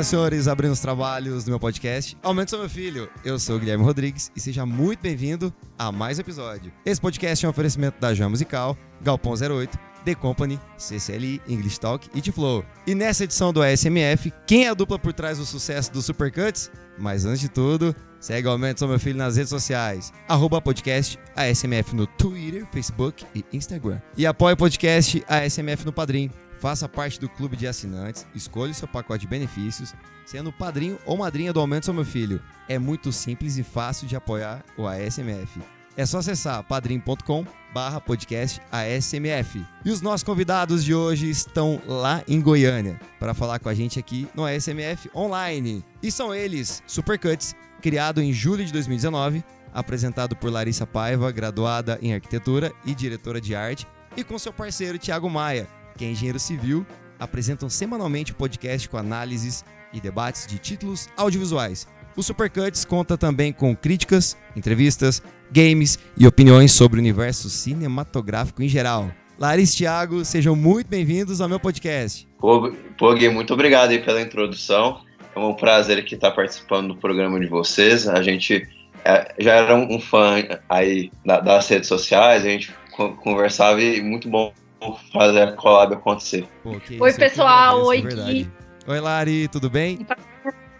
senhoras e senhores, abrindo os trabalhos do meu podcast. Aumente seu meu filho. Eu sou o Guilherme Rodrigues e seja muito bem-vindo a mais um episódio. Esse podcast é um oferecimento da Jam Musical, Galpão 08, The Company, CCLI, English Talk e T-Flow. E nessa edição do ASMF, quem é a dupla por trás do sucesso do Supercuts? Mas antes de tudo, segue o Aumente Meu Filho nas redes sociais. Arroba podcast ASMF no Twitter, Facebook e Instagram. E apoia o podcast ASMF no Padrim. Faça parte do clube de assinantes, escolha o seu pacote de benefícios, sendo padrinho ou madrinha do Aumento Seu Meu Filho. É muito simples e fácil de apoiar o ASMF. É só acessar padrim.com barra podcast ASMF. E os nossos convidados de hoje estão lá em Goiânia para falar com a gente aqui no ASMF Online. E são eles, Supercuts, criado em julho de 2019, apresentado por Larissa Paiva, graduada em arquitetura e diretora de arte, e com seu parceiro Thiago Maia, que é engenheiro civil, apresentam semanalmente o podcast com análises e debates de títulos audiovisuais. O Supercuts conta também com críticas, entrevistas, games e opiniões sobre o universo cinematográfico em geral. Larissa Thiago, sejam muito bem-vindos ao meu podcast. Pô, Gui, muito obrigado pela introdução. É um prazer aqui estar participando do programa de vocês. A gente é, já era um, fã aí da, das redes sociais, a gente conversava e muito bom fazer a collab acontecer. Pô, Oi, pessoal. Oi, Gui. Oi, Lari, tudo bem?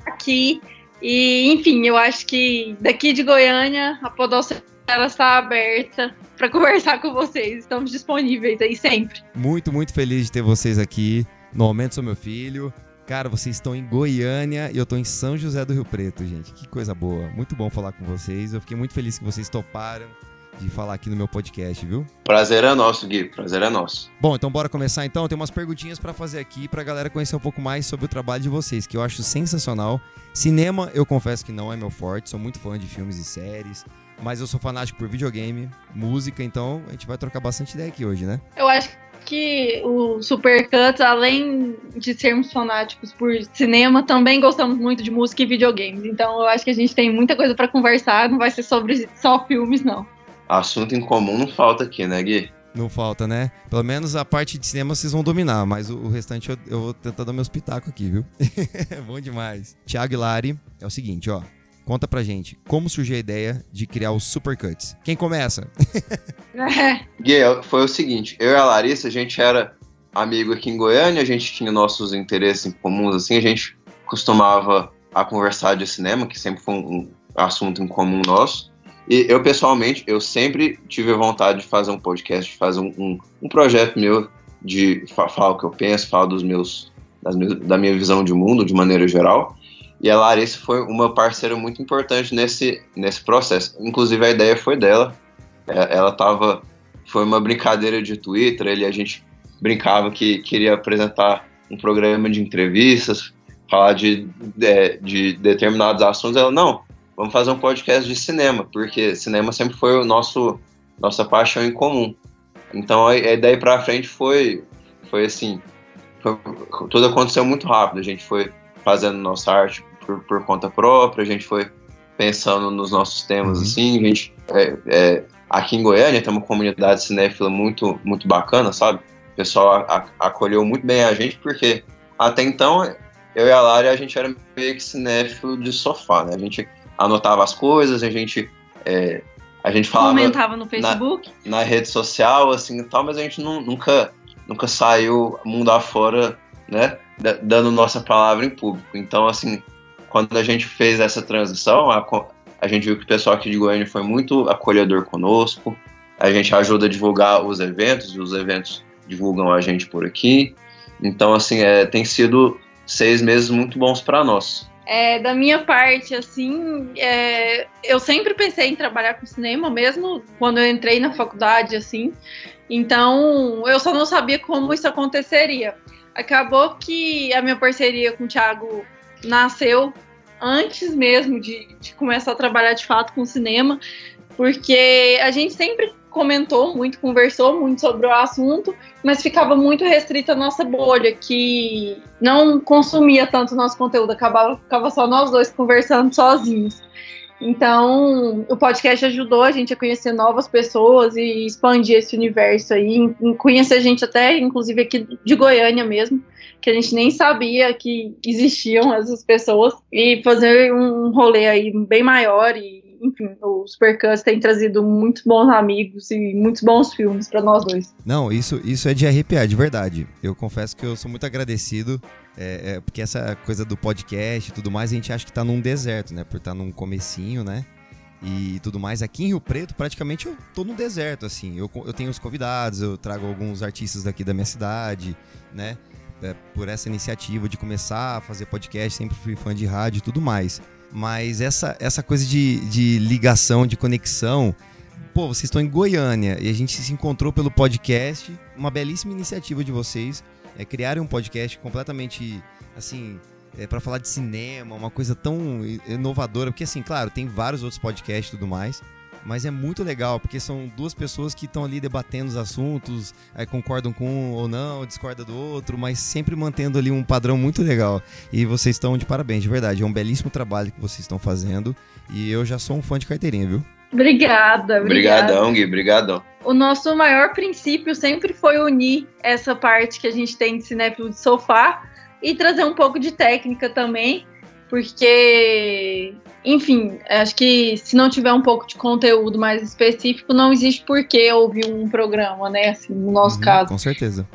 Aqui. E, enfim, eu acho que daqui de Goiânia, a Podosfera está aberta para conversar com vocês. Estamos disponíveis aí sempre. Muito, muito feliz de ter vocês aqui. No Aumento Sou Meu Filho. Cara, vocês estão em Goiânia e eu estou em São José do Rio Preto, gente. Que coisa boa. Muito bom falar com vocês. Eu fiquei muito feliz que vocês toparam de falar aqui no meu podcast, viu? Prazer é nosso, Gui. Prazer é nosso. Bom, então bora começar então. Tem umas perguntinhas para fazer aqui pra galera conhecer um pouco mais sobre o trabalho de vocês, que eu acho sensacional. Cinema, eu confesso que não é meu forte, sou muito fã de filmes e séries, mas eu sou fanático por videogame, música, então a gente vai trocar bastante ideia aqui hoje, né? Eu acho que o Supercuts, além de sermos fanáticos por cinema, também gostamos muito de música e videogames. Então eu acho que a gente tem muita coisa para conversar, não vai ser sobre só filmes, não assunto em comum não falta aqui, né, Gui? Não falta, né? Pelo menos a parte de cinema vocês vão dominar, mas o, restante eu, eu, vou tentar dar meu espetáculo aqui, viu? Bom demais. Tiago Lari, é o seguinte, ó. Conta pra gente, como surgiu a ideia de criar os Supercuts? Quem começa? Gui, foi o seguinte, eu e a Larissa, a gente era amigo aqui em Goiânia, a gente tinha nossos interesses em comuns, assim, a gente costumava a conversar de cinema, que sempre foi um, um assunto em comum nosso. E eu, pessoalmente, eu sempre tive vontade de fazer um podcast, de fazer um, um, um projeto meu de falar o que eu penso, falar dos meus, meus, da minha visão de mundo, de maneira geral. E a Larissa foi uma parceira muito importante nesse, nesse processo. Inclusive, a ideia foi dela. É, ela estava... Foi uma brincadeira de Twitter, ele, a gente brincava que queria apresentar um programa de entrevistas, falar de, de, de determinados assuntos. Ela, não, vamos fazer um podcast de cinema, porque cinema sempre foi o nosso nossa paixão em comum. Então a, a daí para frente foi foi assim, foi, tudo aconteceu muito rápido. A gente foi fazendo nossa arte por, por conta própria, a gente foi pensando nos nossos temas uhum. assim, a gente é, é, aqui em Goiânia tem uma comunidade cinéfila muito muito bacana, sabe? O pessoal a, a, acolheu muito bem a gente porque até então eu e a Lari a gente era meio que cinéfilo de sofá, né? A gente anotava as coisas, a gente é, a gente falava comentava no Facebook, na, na, rede social assim e tal, mas a gente não, nunca nunca saiu mundo afora, né, dando nossa palavra em público. Então assim, quando a gente fez essa transição, a, a gente viu que o pessoal aqui de Goiânia foi muito acolhedor conosco. A gente ajuda a divulgar os eventos, e os eventos divulgam a gente por aqui. Então, assim, é, tem sido seis meses muito bons para nós. É, da minha parte, assim, é, eu sempre pensei em trabalhar com cinema, mesmo quando eu entrei na faculdade, assim. Então, eu só não sabia como isso aconteceria. Acabou que a minha parceria com o Thiago nasceu antes mesmo de, de começar a trabalhar de fato com cinema, porque a gente sempre comentou muito, conversou muito sobre o assunto, mas ficava muito restrita a nossa bolha, que não consumia tanto nosso conteúdo, acabava ficava só nós dois conversando sozinhos. Então, o podcast ajudou a gente a conhecer novas pessoas e expandir esse universo aí, conhecer gente até, inclusive aqui de Goiânia mesmo, que a gente nem sabia que existiam essas pessoas, e fazer um rolê aí bem maior e enfim, o Supercuts tem trazido muitos bons amigos e muitos bons filmes para nós dois. Não, isso, isso é de arrepiar, de verdade. Eu confesso que eu sou muito agradecido, é, é, porque essa coisa do podcast e tudo mais, a gente acha que tá num deserto, né? Por estar tá num comecinho, né? E tudo mais. Aqui em Rio Preto, praticamente eu tô no deserto, assim. Eu, eu tenho os convidados, eu trago alguns artistas daqui da minha cidade, né? É, por essa iniciativa de começar a fazer podcast, sempre fui fã de rádio e tudo mais. Mas essa, essa coisa de, de ligação, de conexão, pô, vocês estão em Goiânia e a gente se encontrou pelo podcast, uma belíssima iniciativa de vocês, é criarem um podcast completamente, assim, é, para falar de cinema, uma coisa tão inovadora, porque assim, claro, tem vários outros podcasts e tudo mais, mas é muito legal, porque são duas pessoas que estão ali debatendo os assuntos, aí concordam com um ou não, discordam do outro, mas sempre mantendo ali um padrão muito legal. E vocês estão de parabéns, de verdade. É um belíssimo trabalho que vocês estão fazendo. E eu já sou um fã de carteirinha, viu? Obrigada, obrigada. Obrigadão, Gui, obrigadão. O nosso maior princípio sempre foi unir essa parte que a gente tem de cinéfilo de sofá e trazer um pouco de técnica também, porque enfim, acho que se não tiver um pouco de conteúdo mais específico, não existe por que ouvir um programa, né? Assim, no nosso uhum, caso. Com certeza.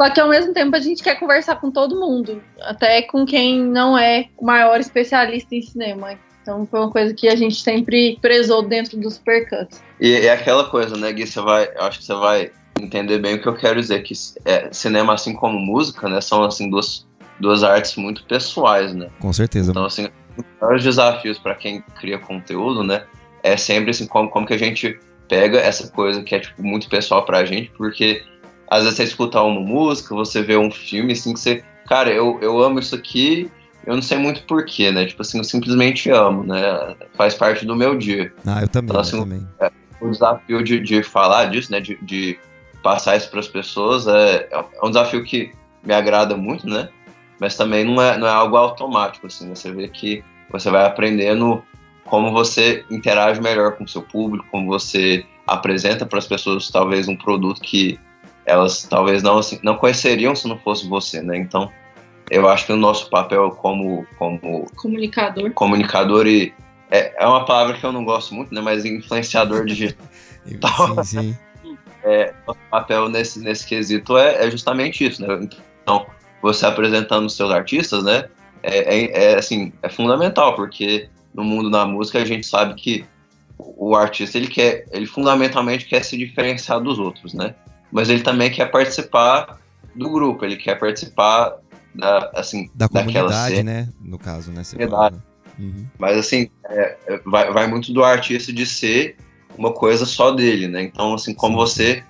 Só que ao mesmo tempo a gente quer conversar com todo mundo, até com quem não é o maior especialista em cinema. Então foi uma coisa que a gente sempre prezou dentro dos Supercuts. E é aquela coisa, né, Gui? Você vai, acho que você vai entender bem o que eu quero dizer, que é, cinema, assim como música, né, são assim duas, duas artes muito pessoais, né? Com certeza. Então, assim, os maiores desafios para quem cria conteúdo, né, é sempre assim, como, como que a gente pega essa coisa que é tipo, muito pessoal pra gente, porque às vezes você escuta uma música, você vê um filme, assim, que você, cara, eu, eu amo isso aqui, eu não sei muito porquê, né? Tipo assim, eu simplesmente amo, né? Faz parte do meu dia. Ah, eu também, então, assim, eu também. É, o desafio de, de falar disso, né? De, de passar isso para as pessoas é, é um desafio que me agrada muito, né? Mas também não é, não é algo automático, assim. Você vê que você vai aprendendo como você interage melhor com o seu público, como você apresenta para as pessoas talvez um produto que elas talvez não assim, não conheceriam se não fosse você, né? Então, eu acho que o nosso papel como como comunicador, comunicador e é, é uma palavra que eu não gosto muito, né? Mas influenciador digital. sim, sim. É, nosso papel nesse nesse quesito é, é justamente isso, né? Então, você apresentando os seus artistas, né? é, é, é, assim, é fundamental, porque no mundo da música a gente sabe que o artista ele quer, ele fundamentalmente quer se diferenciar dos outros, né? Mas ele também quer participar do grupo, ele quer participar da, assim, da comunidade, cena. né? No caso, né? Fala, né? Uhum. Mas assim, é, é, vai, vai muito do artista de ser uma coisa só dele, né? Então, assim, como sim, você,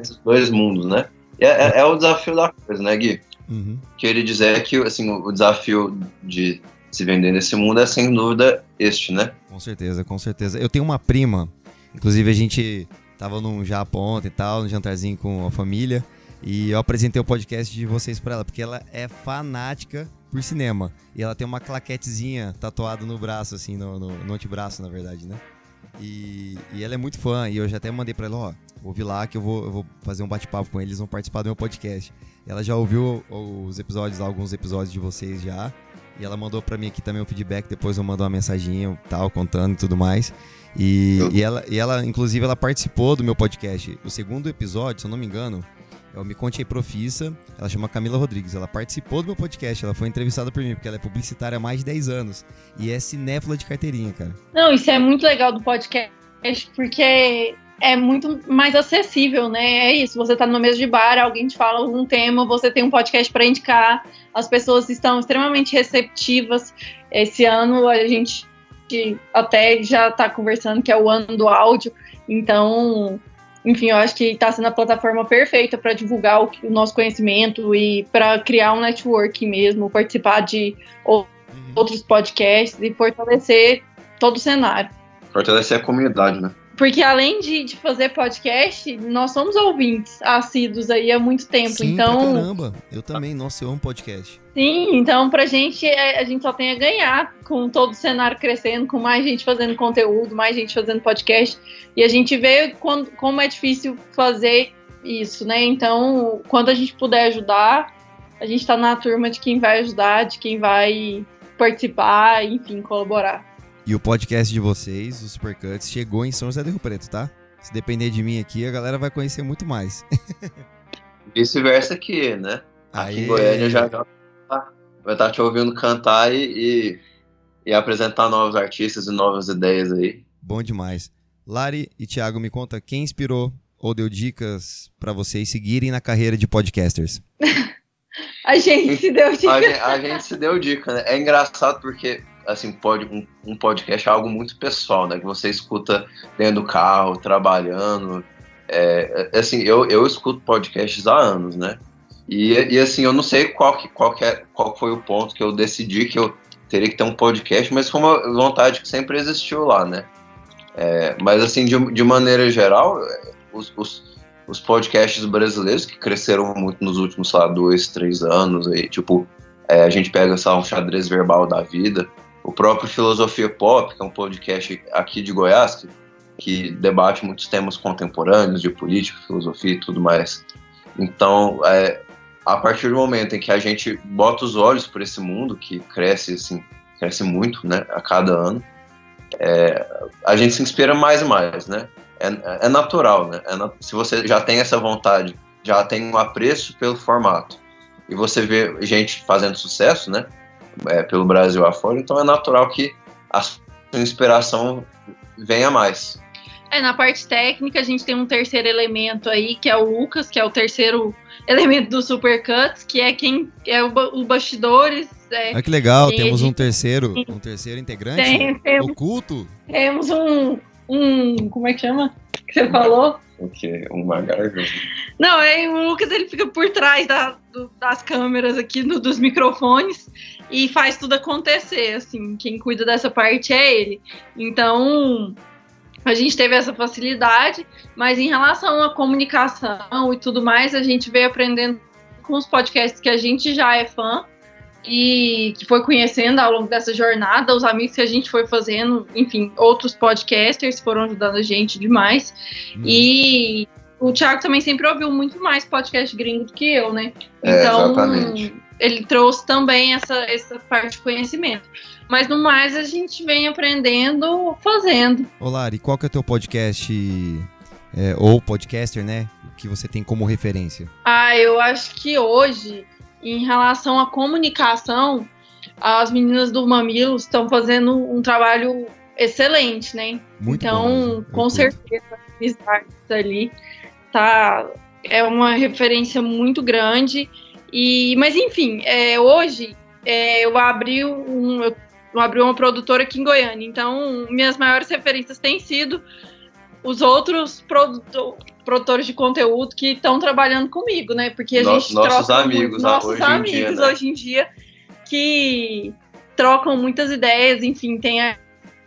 esses dois mundos, né? É, é, é, o desafio da coisa, né, Gui? Uhum. Queria dizer que assim, o desafio de se vender nesse mundo é sem dúvida este, né? Com certeza, com certeza. Eu tenho uma prima, inclusive a gente tava num Japão e tal, no jantarzinho com a família, e eu apresentei o podcast de vocês para ela, porque ela é fanática por cinema. E ela tem uma claquetezinha tatuada no braço, assim, no, no, no antebraço, na verdade, né? E, e, ela é muito fã, e eu já até mandei pra ela, ó, ouvi lá que eu vou, eu vou fazer um bate-papo com eles, vão participar do meu podcast. Ela já ouviu os episódios, alguns episódios de vocês já. E ela mandou para mim aqui também um feedback, depois eu mando uma mensaginha tal, contando e tudo mais. E, eu... e, ela, e ela, inclusive, ela participou do meu podcast. O segundo episódio, se eu não me engano, é o Me Conte Aí Profissa. Ela chama Camila Rodrigues. Ela participou do meu podcast. Ela foi entrevistada por mim, porque ela é publicitária há mais de 10 anos. E é cinéfila de carteirinha, cara. Não, isso é muito legal do podcast, porque é muito mais acessível, né? É isso, você tá no mesa de bar, alguém te fala algum tema, você tem um podcast para indicar, as pessoas estão extremamente receptivas. Esse ano a gente até já tá conversando que é o ano do áudio, então, enfim, eu acho que está sendo a plataforma perfeita para divulgar o, o, nosso conhecimento e para criar um network mesmo, participar de uhum. outros podcasts e fortalecer todo o cenário. Fortalecer a comunidade, né? Porque além de, de, fazer podcast, nós somos ouvintes assíduos aí há muito tempo. Sim, então. caramba, eu também, nossa, eu amo podcast. Sim, então pra gente é, a gente só tem a ganhar com todo o cenário crescendo, com mais gente fazendo conteúdo, mais gente fazendo podcast. E a gente vê quando, como é difícil fazer isso, né? Então, quando a gente puder ajudar, a gente tá na turma de quem vai ajudar, de quem vai participar, enfim, colaborar. E o podcast de vocês, o Supercuts, chegou em São José do Rio Preto, tá? Se depender de mim aqui, a galera vai conhecer muito mais. Vice-versa aqui, né? Aqui Aê. em Goiânia já, vai estar te ouvindo cantar e, e, e, apresentar novos artistas e novas ideias aí. Bom demais. Lari e Thiago, me conta quem inspirou ou deu dicas para vocês seguirem na carreira de podcasters? a gente se deu dica. A gente, a gente se deu dica, né? É engraçado porque assim, pode, um, um, podcast é algo muito pessoal, né? Que você escuta dentro do carro, trabalhando. É, é, assim, eu, eu escuto podcasts há anos, né? E, e assim, eu não sei qual, que, qual, que é, qual foi o ponto que eu decidi que eu teria que ter um podcast, mas foi uma vontade que sempre existiu lá, né? É, mas assim, de, de maneira geral, os, os, os, podcasts brasileiros que cresceram muito nos últimos, sei lá, dois, três anos, aí, tipo, é, a gente pega, sei um xadrez verbal da vida, o próprio Filosofia Pop, que é um podcast aqui de Goiás, que, que debate muitos temas contemporâneos de política, filosofia e tudo mais. Então, é, a partir do momento em que a gente bota os olhos para esse mundo que cresce assim, cresce muito, né, a cada ano, é, a gente se inspira mais e mais, né? É, é natural, né? É se você já tem essa vontade, já tem um apreço pelo formato, e você vê gente fazendo sucesso, né? É, pelo Brasil afora, então é natural que a sua inspiração venha mais. É, na parte técnica, a gente tem um terceiro elemento aí, que é o Lucas, que é o terceiro elemento do Supercuts, que é quem é o, o bastidores. É, ah, que legal, temos um terceiro, um terceiro integrante tem, temos, oculto. Temos um, um. Como é que chama? Que você falou? O quê? Um magargo? Não, é, o Lucas ele fica por trás da, do, das câmeras aqui, no, dos microfones, e faz tudo acontecer, assim. Quem cuida dessa parte é ele. Então, a gente teve essa facilidade, mas em relação à comunicação e tudo mais, a gente veio aprendendo com os podcasts que a gente já é fã e que foi conhecendo ao longo dessa jornada, os amigos que a gente foi fazendo, enfim, outros podcasters foram ajudando a gente demais. Hum. E o Thiago também sempre ouviu muito mais podcast gringo do que eu, né? É, então, exatamente. Ele trouxe também essa, essa parte de conhecimento. Mas no mais, a gente vem aprendendo fazendo. Olá, e qual que é o teu podcast, é, ou podcaster, né? Que você tem como referência? Ah, eu acho que hoje em relação à comunicação, as meninas do Mamilos estão fazendo um trabalho excelente, né? Muito então, bom, com certeza, a ali tá é uma referência muito grande. E, mas enfim, é, hoje é, eu abri um, eu abri uma produtora aqui em Goiânia. Então, minhas maiores referências têm sido os outros produtores de conteúdo que estão trabalhando comigo, né? Porque a gente nossos troca amigos, muito, nossos hoje amigos em dia, né? hoje em dia que trocam muitas ideias, enfim, tem a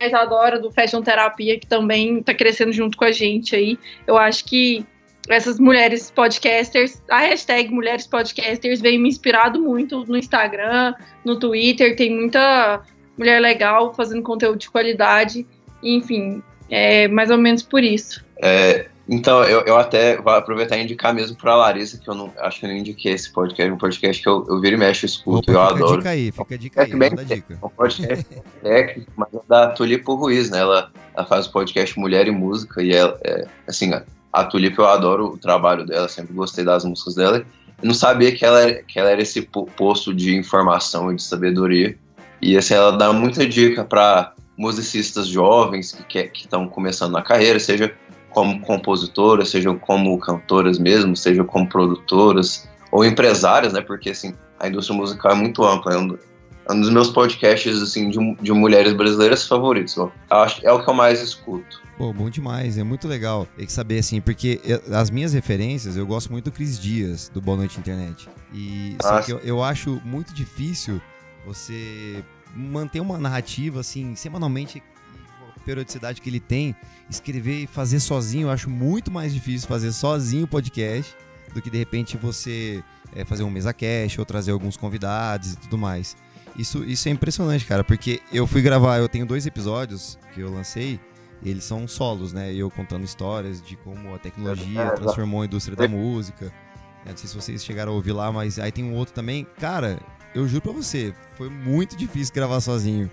Isadora do Fashion Terapia que também está crescendo junto com a gente aí. Eu acho que essas mulheres podcasters, a hashtag mulheres podcasters vem me inspirado muito no Instagram, no Twitter, tem muita mulher legal fazendo conteúdo de qualidade, enfim, é mais ou menos por isso. É, então, eu, eu até vou aproveitar e indicar mesmo pra Larissa, que eu não acho que eu não indiquei esse podcast, um podcast que eu, eu viro e mexo, escuto, Opa, eu fica adoro. Fica a dica aí, fica a dica aí, bem, dica. É um podcast técnico, mas é da Tulipo Ruiz, né? Ela, ela faz o podcast Mulher e Música, e ela, é, assim, a Tulipo eu adoro o trabalho dela, sempre gostei das músicas dela. Eu não sabia que ela, que ela era esse posto de informação e de sabedoria. E assim, ela dá muita dica para musicistas jovens que estão começando na carreira, seja como compositoras, sejam como cantoras mesmo, sejam como produtoras ou empresárias, né? Porque assim, a indústria musical é muito ampla. É um, é um dos meus podcasts assim de, de mulheres brasileiras favoritos. Ó. Acho, é o que eu mais escuto. Pô, bom demais, é muito legal tem que saber assim, porque as minhas referências, eu gosto muito do Cris Dias, do Boa Noite Internet. E só que eu, eu acho muito difícil você manter uma narrativa assim, semanalmente periodicidade que ele tem, escrever e fazer sozinho, eu acho muito mais difícil fazer sozinho o podcast do que de repente você é, fazer um mesa cash ou trazer alguns convidados e tudo mais. Isso, isso é impressionante, cara, porque eu fui gravar, eu tenho dois episódios que eu lancei, eles são solos, né? Eu contando histórias de como a tecnologia é, transformou a indústria da música. não sei se vocês chegaram a ouvir lá, mas aí tem um outro também. Cara, eu juro pra você, foi muito difícil gravar sozinho.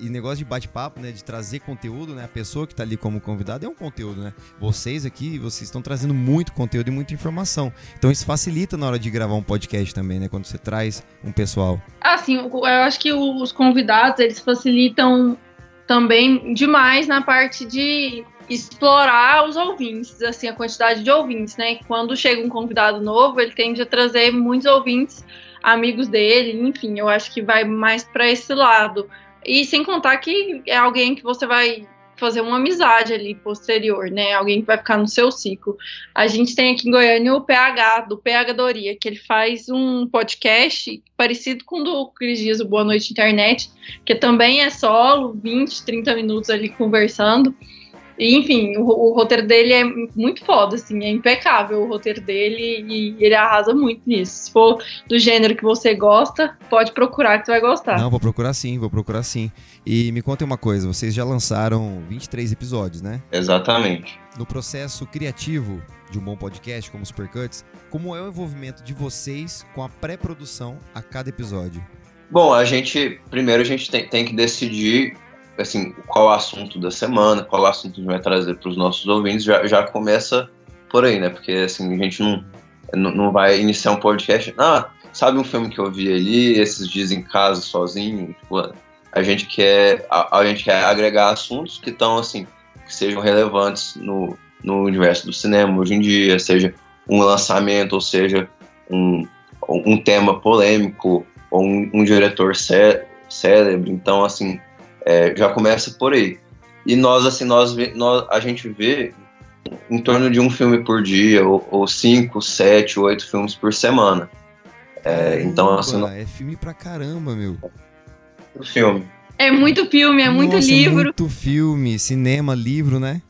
E negócio de bate-papo, né? De trazer conteúdo, né? A pessoa que tá ali como convidado é um conteúdo, né? Vocês aqui, vocês estão trazendo muito conteúdo e muita informação. Então isso facilita na hora de gravar um podcast também, né? Quando você traz um pessoal. Ah, sim. Eu acho que os convidados, eles facilitam também demais na parte de explorar os ouvintes, assim, a quantidade de ouvintes, né? Quando chega um convidado novo, ele tende a trazer muitos ouvintes amigos dele, enfim, eu acho que vai mais para esse lado. E sem contar que é alguém que você vai fazer uma amizade ali posterior, né? Alguém que vai ficar no seu ciclo. A gente tem aqui em Goiânia o PH, do PH Doria, que ele faz um podcast parecido com o do Cris Dias, o Boa Noite Internet, que também é solo, 20, 30 minutos ali conversando. E, enfim, o, o, roteiro dele é muito foda, assim, é impecável o roteiro dele e ele arrasa muito nisso. Se for do gênero que você gosta, pode procurar que você vai gostar. Não, vou procurar sim, vou procurar sim. E me contem uma coisa, vocês já lançaram 23 episódios, né? Exatamente. No processo criativo de um bom podcast como Supercuts, como é o envolvimento de vocês com a pré-produção a cada episódio? Bom, a gente, primeiro a gente tem, tem que decidir assim, qual o assunto da semana, qual o assunto que a gente vai trazer para os nossos ouvintes, já, já começa por aí, né? Porque assim, a gente não, não vai iniciar um podcast. Ah, sabe um filme que eu vi ali, esses dias em casa sozinho? Tipo, a gente quer a, a, gente quer agregar assuntos que estão assim, que sejam relevantes no, no universo do cinema hoje em dia, seja um lançamento, ou seja um, um tema polêmico, ou um, um diretor cé célebre. Então, assim, é, já começa por aí. E nós, assim, nós, nós, a gente vê em torno de um filme por dia, ou, ou cinco, sete, oito filmes por semana. É, então, assim. É filme pra caramba, meu. O filme. É muito filme, é muito Nossa, é livro. É muito filme, cinema, livro, né?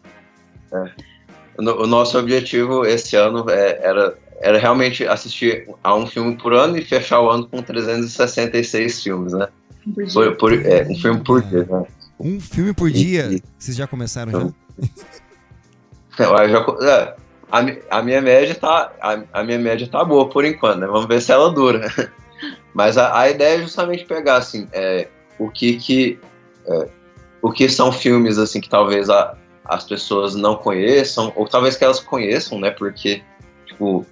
É. O, o nosso objetivo esse ano é, era, era realmente assistir a um filme por ano e fechar o ano com 366 filmes, né? Por, por, é, um filme por dia, né? Um filme por dia? E, Vocês já começaram já? Eu já é, a, a, minha média tá a, a, minha média tá boa por enquanto, né? Vamos ver se ela dura. Mas a, a ideia é justamente pegar assim, é, o que que é, o que são filmes assim que talvez a, as pessoas não conheçam ou talvez que elas conheçam, né? Porque tipo,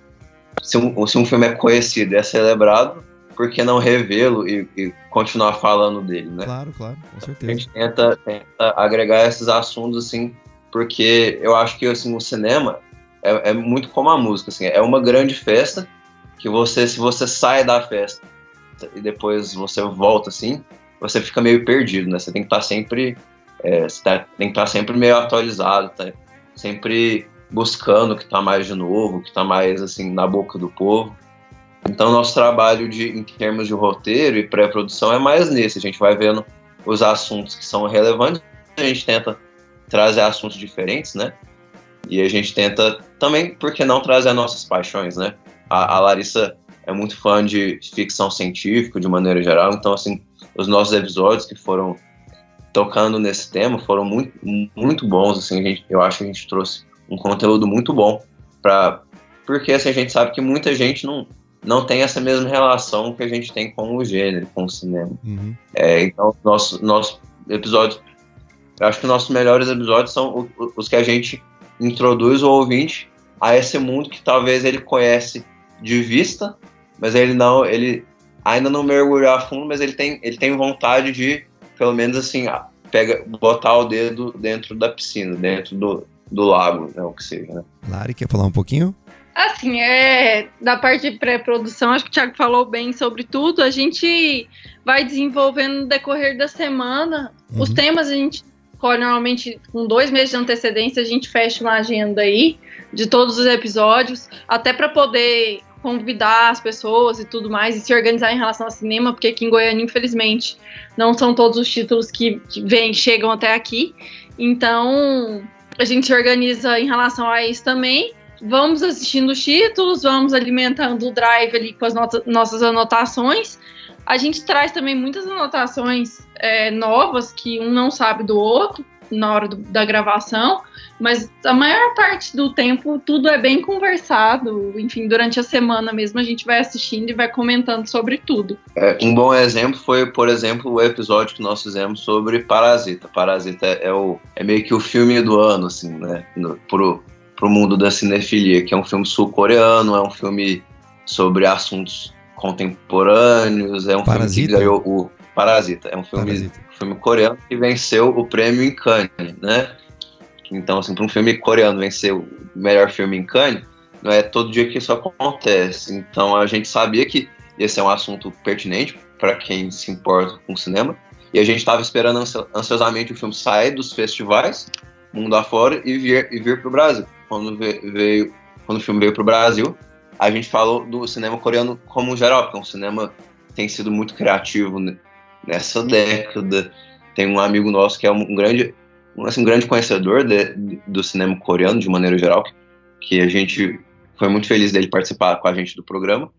se um, se um filme é conhecido e é celebrado, por que não revê-lo e, e, continuar falando dele, né? Claro, claro, com certeza. A gente tenta, tenta agregar esses assuntos, assim, porque eu acho que, assim, o cinema é, é, muito como a música, assim, é uma grande festa que você, se você sai da festa e depois você volta, assim, você fica meio perdido, né? Você tem que estar sempre, é, tá, tem que estar sempre meio atualizado, tá? sempre buscando o que está mais de novo, o que está mais, assim, na boca do povo. Então, nosso trabalho de, em termos de roteiro e pré-produção é mais nesse. A gente vai vendo os assuntos que são relevantes, a gente tenta trazer assuntos diferentes, né? E a gente tenta também, por que não trazer nossas paixões, né? A, a Larissa é muito fã de ficção científica, de maneira geral, então, assim, os nossos episódios que foram tocando nesse tema foram muito, muito bons, assim, gente, eu acho que a gente trouxe um conteúdo muito bom para porque assim, a gente sabe que muita gente não, não tem essa mesma relação que a gente tem com o gênero, com o cinema. Uhum. É, então, nosso, nosso episódio, eu acho que nossos melhores episódios são os que a gente introduz o ouvinte a esse mundo que talvez ele conhece de vista, mas ele não, ele ainda não mergulhou a fundo, mas ele tem, ele tem vontade de, pelo menos assim, pega, botar o dedo dentro da piscina, dentro do, do lago, né, o que seja. Né? Lari, quer falar um pouquinho? Assim, é da parte de pré-produção, acho que o Thiago falou bem sobre tudo. A gente vai desenvolvendo no decorrer da semana. Uhum. Os temas a gente escolhe normalmente com dois meses de antecedência, a gente fecha uma agenda aí de todos os episódios, até para poder convidar as pessoas e tudo mais, e se organizar em relação ao cinema, porque aqui em Goiânia, infelizmente, não são todos os títulos que, que vêm, chegam até aqui. Então, a gente se organiza em relação a isso também. Vamos assistindo os títulos, vamos alimentando o drive ali com as nossas anotações. A gente traz também muitas anotações é, novas que um não sabe do outro na hora do, da gravação, mas a maior parte do tempo tudo é bem conversado. Enfim, durante a semana mesmo a gente vai assistindo e vai comentando sobre tudo. É, um bom exemplo foi, por exemplo, o episódio que nós fizemos sobre Parasita. Parasita é, o, é meio que o filme do ano, assim, né? No, pro, pro mundo da cinefilia, que é um filme sul-coreano, é um filme sobre assuntos contemporâneos, é um Parasita. filme que ganhou o Parasita, é um filme Parasita. filme coreano que venceu o prêmio em Cannes, né? Então, assim, para um filme coreano vencer o melhor filme em Cannes, não é todo dia que isso acontece. Então, a gente sabia que esse é um assunto pertinente para quem se importa com o cinema. E a gente estava esperando ansiosamente o filme sair dos festivais, mundo afora, e vir, e vir para o Brasil. Quando, veio, quando o filme veio para o Brasil, a gente falou do cinema coreano como geral, porque é um cinema que tem sido muito criativo nessa década. Tem um amigo nosso que é um grande, assim, um grande conhecedor de, do cinema coreano, de maneira geral, que a gente foi muito feliz dele participar com a gente do programa.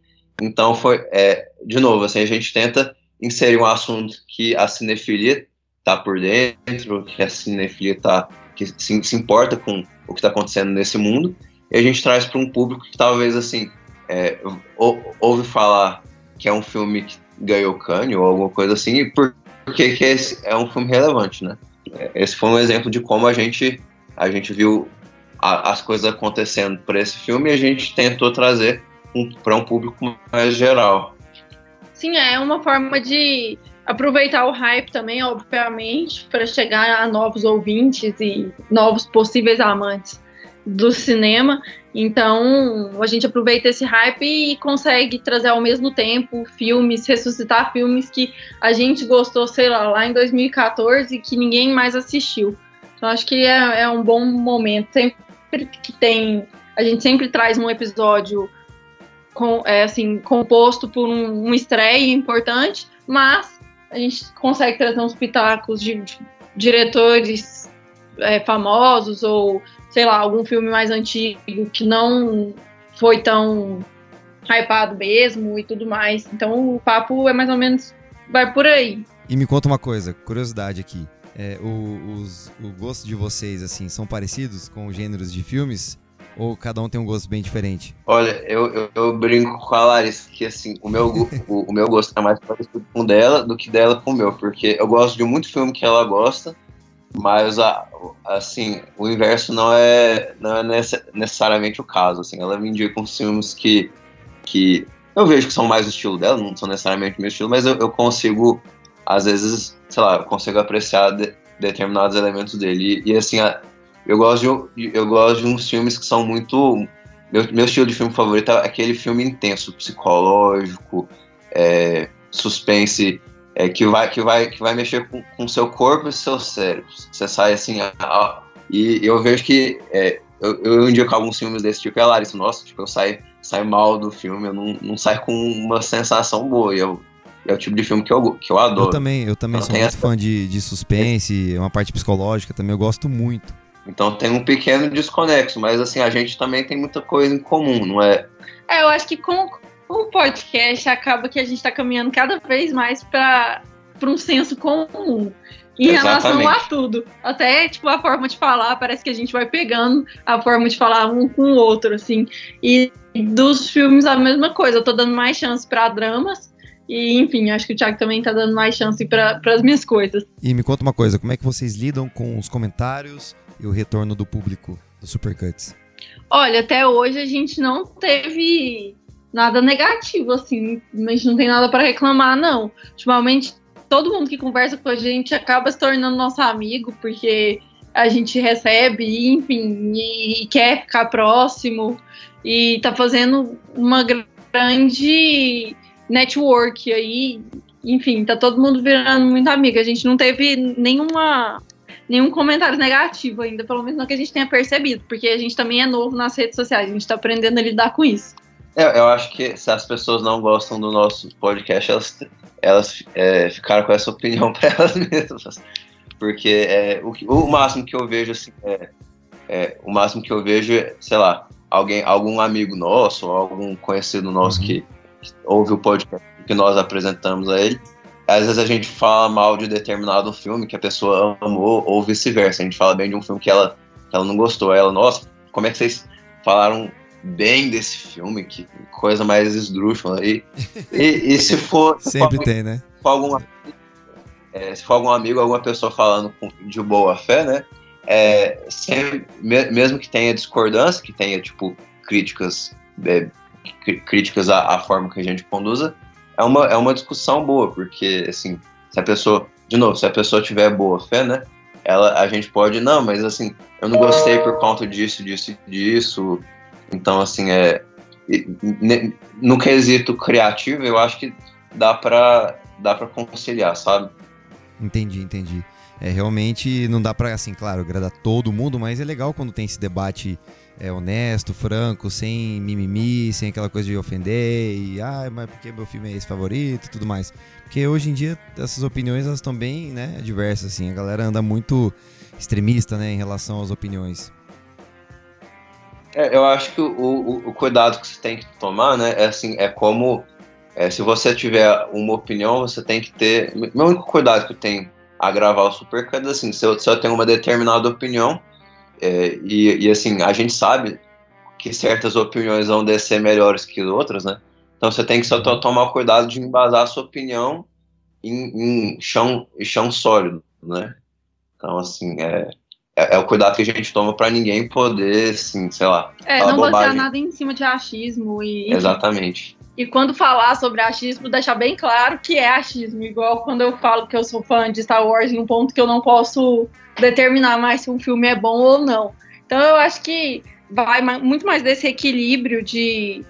Então, foi, é, de novo, assim, a gente tenta inserir um assunto que a cinefilia está por dentro, que a cinefilia tá, que se, se importa com o que está acontecendo nesse mundo, e a gente traz para um público que talvez, assim, é, ou, ouve falar que é um filme que ganhou Cannes ou alguma coisa assim, porque que esse é um filme relevante, né? Esse foi um exemplo de como a gente a gente viu a, as coisas acontecendo para esse filme e a gente tentou trazer um, para um público mais geral. Sim, é uma forma de aproveitar o hype também, obviamente, para chegar a novos ouvintes e novos possíveis amantes do cinema. Então, a gente aproveita esse hype e consegue trazer ao mesmo tempo filmes, ressuscitar filmes que a gente gostou, sei lá, lá em 2014 e que ninguém mais assistiu. Então, acho que é, é um bom momento. Sempre que tem. A gente sempre traz um episódio com, é, assim, composto por um, um estreia importante, mas a gente consegue trazer uns pitacos de, de diretores é, famosos ou sei lá, algum filme mais antigo que não foi tão hypado mesmo e tudo mais. Então o papo é mais ou menos vai por aí. E me conta uma coisa, curiosidade aqui. É, o, os, o gosto de vocês, assim, são parecidos com gêneros de filmes? Ou cada um tem um gosto bem diferente? Olha, eu, eu, eu brinco com a Larissa que, assim, o meu, o, o meu gosto é mais parecido com o dela do que dela com o meu, porque eu gosto de muito filme que ela gosta, mas, assim, o inverso não é, não é necessariamente o caso. Assim, ela me indica uns filmes que, que eu vejo que são mais o estilo dela, não são necessariamente o meu estilo, mas eu, eu consigo, às vezes, sei lá, eu consigo apreciar de, determinados elementos dele. E, e assim, eu gosto, de, eu gosto de uns filmes que são muito. Meu, meu estilo de filme favorito é aquele filme intenso, psicológico, é, suspense é, que, vai, que, vai, que vai mexer com o seu corpo e seu cérebro. Você sai assim, ó, e eu vejo que é, eu, eu indico alguns filmes desse tipo, e a Larissa, nossa, tipo, eu saio, saio mal do filme, eu não, não saio com uma sensação boa, e eu, é o tipo de filme que eu, que eu adoro. Eu também, eu também então, sou muito essa... fã de, de suspense, uma parte psicológica também, eu gosto muito. Então tem um pequeno desconexo, mas assim, a gente também tem muita coisa em comum, não é? É, eu acho que com, o podcast acaba que a gente está caminhando cada vez mais para um senso comum em Exatamente. relação a tudo. Até, tipo, a forma de falar, parece que a gente vai pegando a forma de falar um com o outro, assim. E dos filmes a mesma coisa, eu tô dando mais chance para dramas. E, enfim, acho que o Thiago também tá dando mais chance para as minhas coisas. E me conta uma coisa, como é que vocês lidam com os comentários e o retorno do público do Supercuts? Olha, até hoje a gente não teve nada negativo, assim. A gente não tem nada para reclamar, não. Ultimamente, todo mundo que conversa com a gente acaba se tornando nosso amigo, porque a gente recebe, enfim, e, e quer ficar próximo. E tá fazendo uma grande network aí. Enfim, tá todo mundo virando muito amigo. A gente não teve nenhuma nenhum comentário negativo ainda, pelo menos não que a gente tenha percebido, porque a gente também é novo nas redes sociais, a gente tá aprendendo a lidar com isso. É, eu acho que se as pessoas não gostam do nosso podcast, elas, elas é, ficaram com essa opinião para elas mesmas. Porque é, o, o máximo que eu vejo, assim, é, é, o máximo que eu vejo é, sei lá, alguém, algum amigo nosso, ou algum conhecido nosso uhum. que, que ouve o podcast que nós apresentamos a ele. Às vezes a gente fala mal de determinado filme que a pessoa amou, ou vice-versa. A gente fala bem de um filme que ela, que ela não gostou. Ela, nossa, como é que vocês falaram bem desse filme? Que coisa mais esdrúxula aí. E, e se for. Sempre tem, né? For algum, é, se for algum amigo, alguma pessoa falando de boa fé, né? É, sempre, mesmo que tenha discordância, que tenha, tipo, críticas, é, críticas à, à forma que a gente conduza, é uma, é uma discussão boa, porque, assim, se a pessoa, de novo, se a pessoa tiver boa fé, né, ela, a gente pode, não, mas, assim, eu não gostei por conta disso, disso disso, então, assim, é, no quesito criativo, eu acho que dá pra, dá pra conciliar, sabe? Entendi, entendi. É, realmente não dá pra, assim, claro, agradar todo mundo, mas é legal quando tem esse debate é, honesto, franco, sem mimimi, sem aquela coisa de ofender e, ah, mas porque meu filme é esse favorito tudo mais. Porque hoje em dia essas opiniões elas estão bem, né, diversas, assim. A galera anda muito extremista, né, em relação às opiniões. É, eu acho que o, o, o, cuidado que você tem que tomar, né, é assim, é como é, se você tiver uma opinião, você tem que ter. O único cuidado que eu tenho a gravar o Supercut é assim, se eu, se eu tenho uma determinada opinião, é, e, e, assim, a gente sabe que certas opiniões vão descer melhores que outras, né? Então você tem que só tomar cuidado de embasar a sua opinião em, em chão, em chão sólido, né? Então, assim, é, é, é o cuidado que a gente toma para ninguém poder, assim, sei lá. É, não basear nada em cima de achismo e. Exatamente. E quando falar sobre achismo, deixar bem claro que é achismo. Igual quando eu falo que eu sou fã de Star Wars em um ponto que eu não posso determinar mais se um filme é bom ou não. Então eu acho que vai muito mais desse equilíbrio de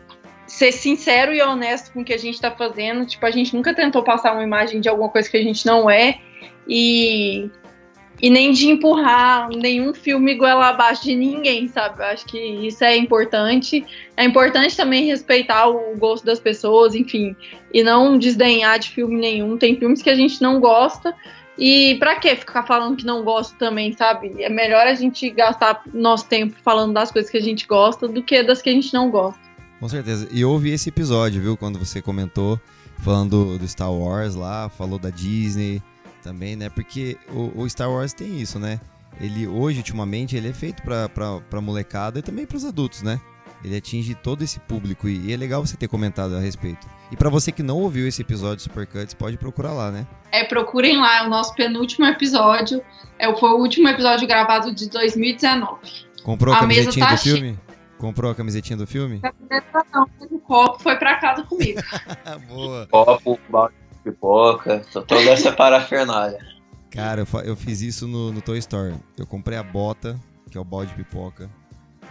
ser sincero e honesto com o que a gente está fazendo. Tipo, a gente nunca tentou passar uma imagem de alguma coisa que a gente não é. E e nem de empurrar nenhum filme goela abaixo de ninguém, sabe? Eu acho que isso é importante. É importante também respeitar o gosto das pessoas, enfim, e não desdenhar de filme nenhum. Tem filmes que a gente não gosta. E para que ficar falando que não gosta também, sabe? É melhor a gente gastar nosso tempo falando das coisas que a gente gosta do que das que a gente não gosta. Com certeza. E ouvi esse episódio, viu? Quando você comentou falando do Star Wars lá, falou da Disney também, né? Porque o, o, Star Wars tem isso, né? Ele hoje, ultimamente, ele é feito pra, pra, pra molecada e também pros adultos, né? Ele atinge todo esse público e, e é legal você ter comentado a respeito. E para você que não ouviu esse episódio de Supercuts, pode procurar lá, né? É, procurem lá, é o nosso penúltimo episódio. É, foi o último episódio gravado de 2019. Comprou a, a camisetinha tá do filme? Comprou a camisetinha do filme? A camiseta não, o copo foi pra casa comigo. Boa. Copo, pipoca, toda essa parafernália. Cara, eu, eu fiz isso no, no, Toy Store. Eu comprei a bota, que é o balde de pipoca.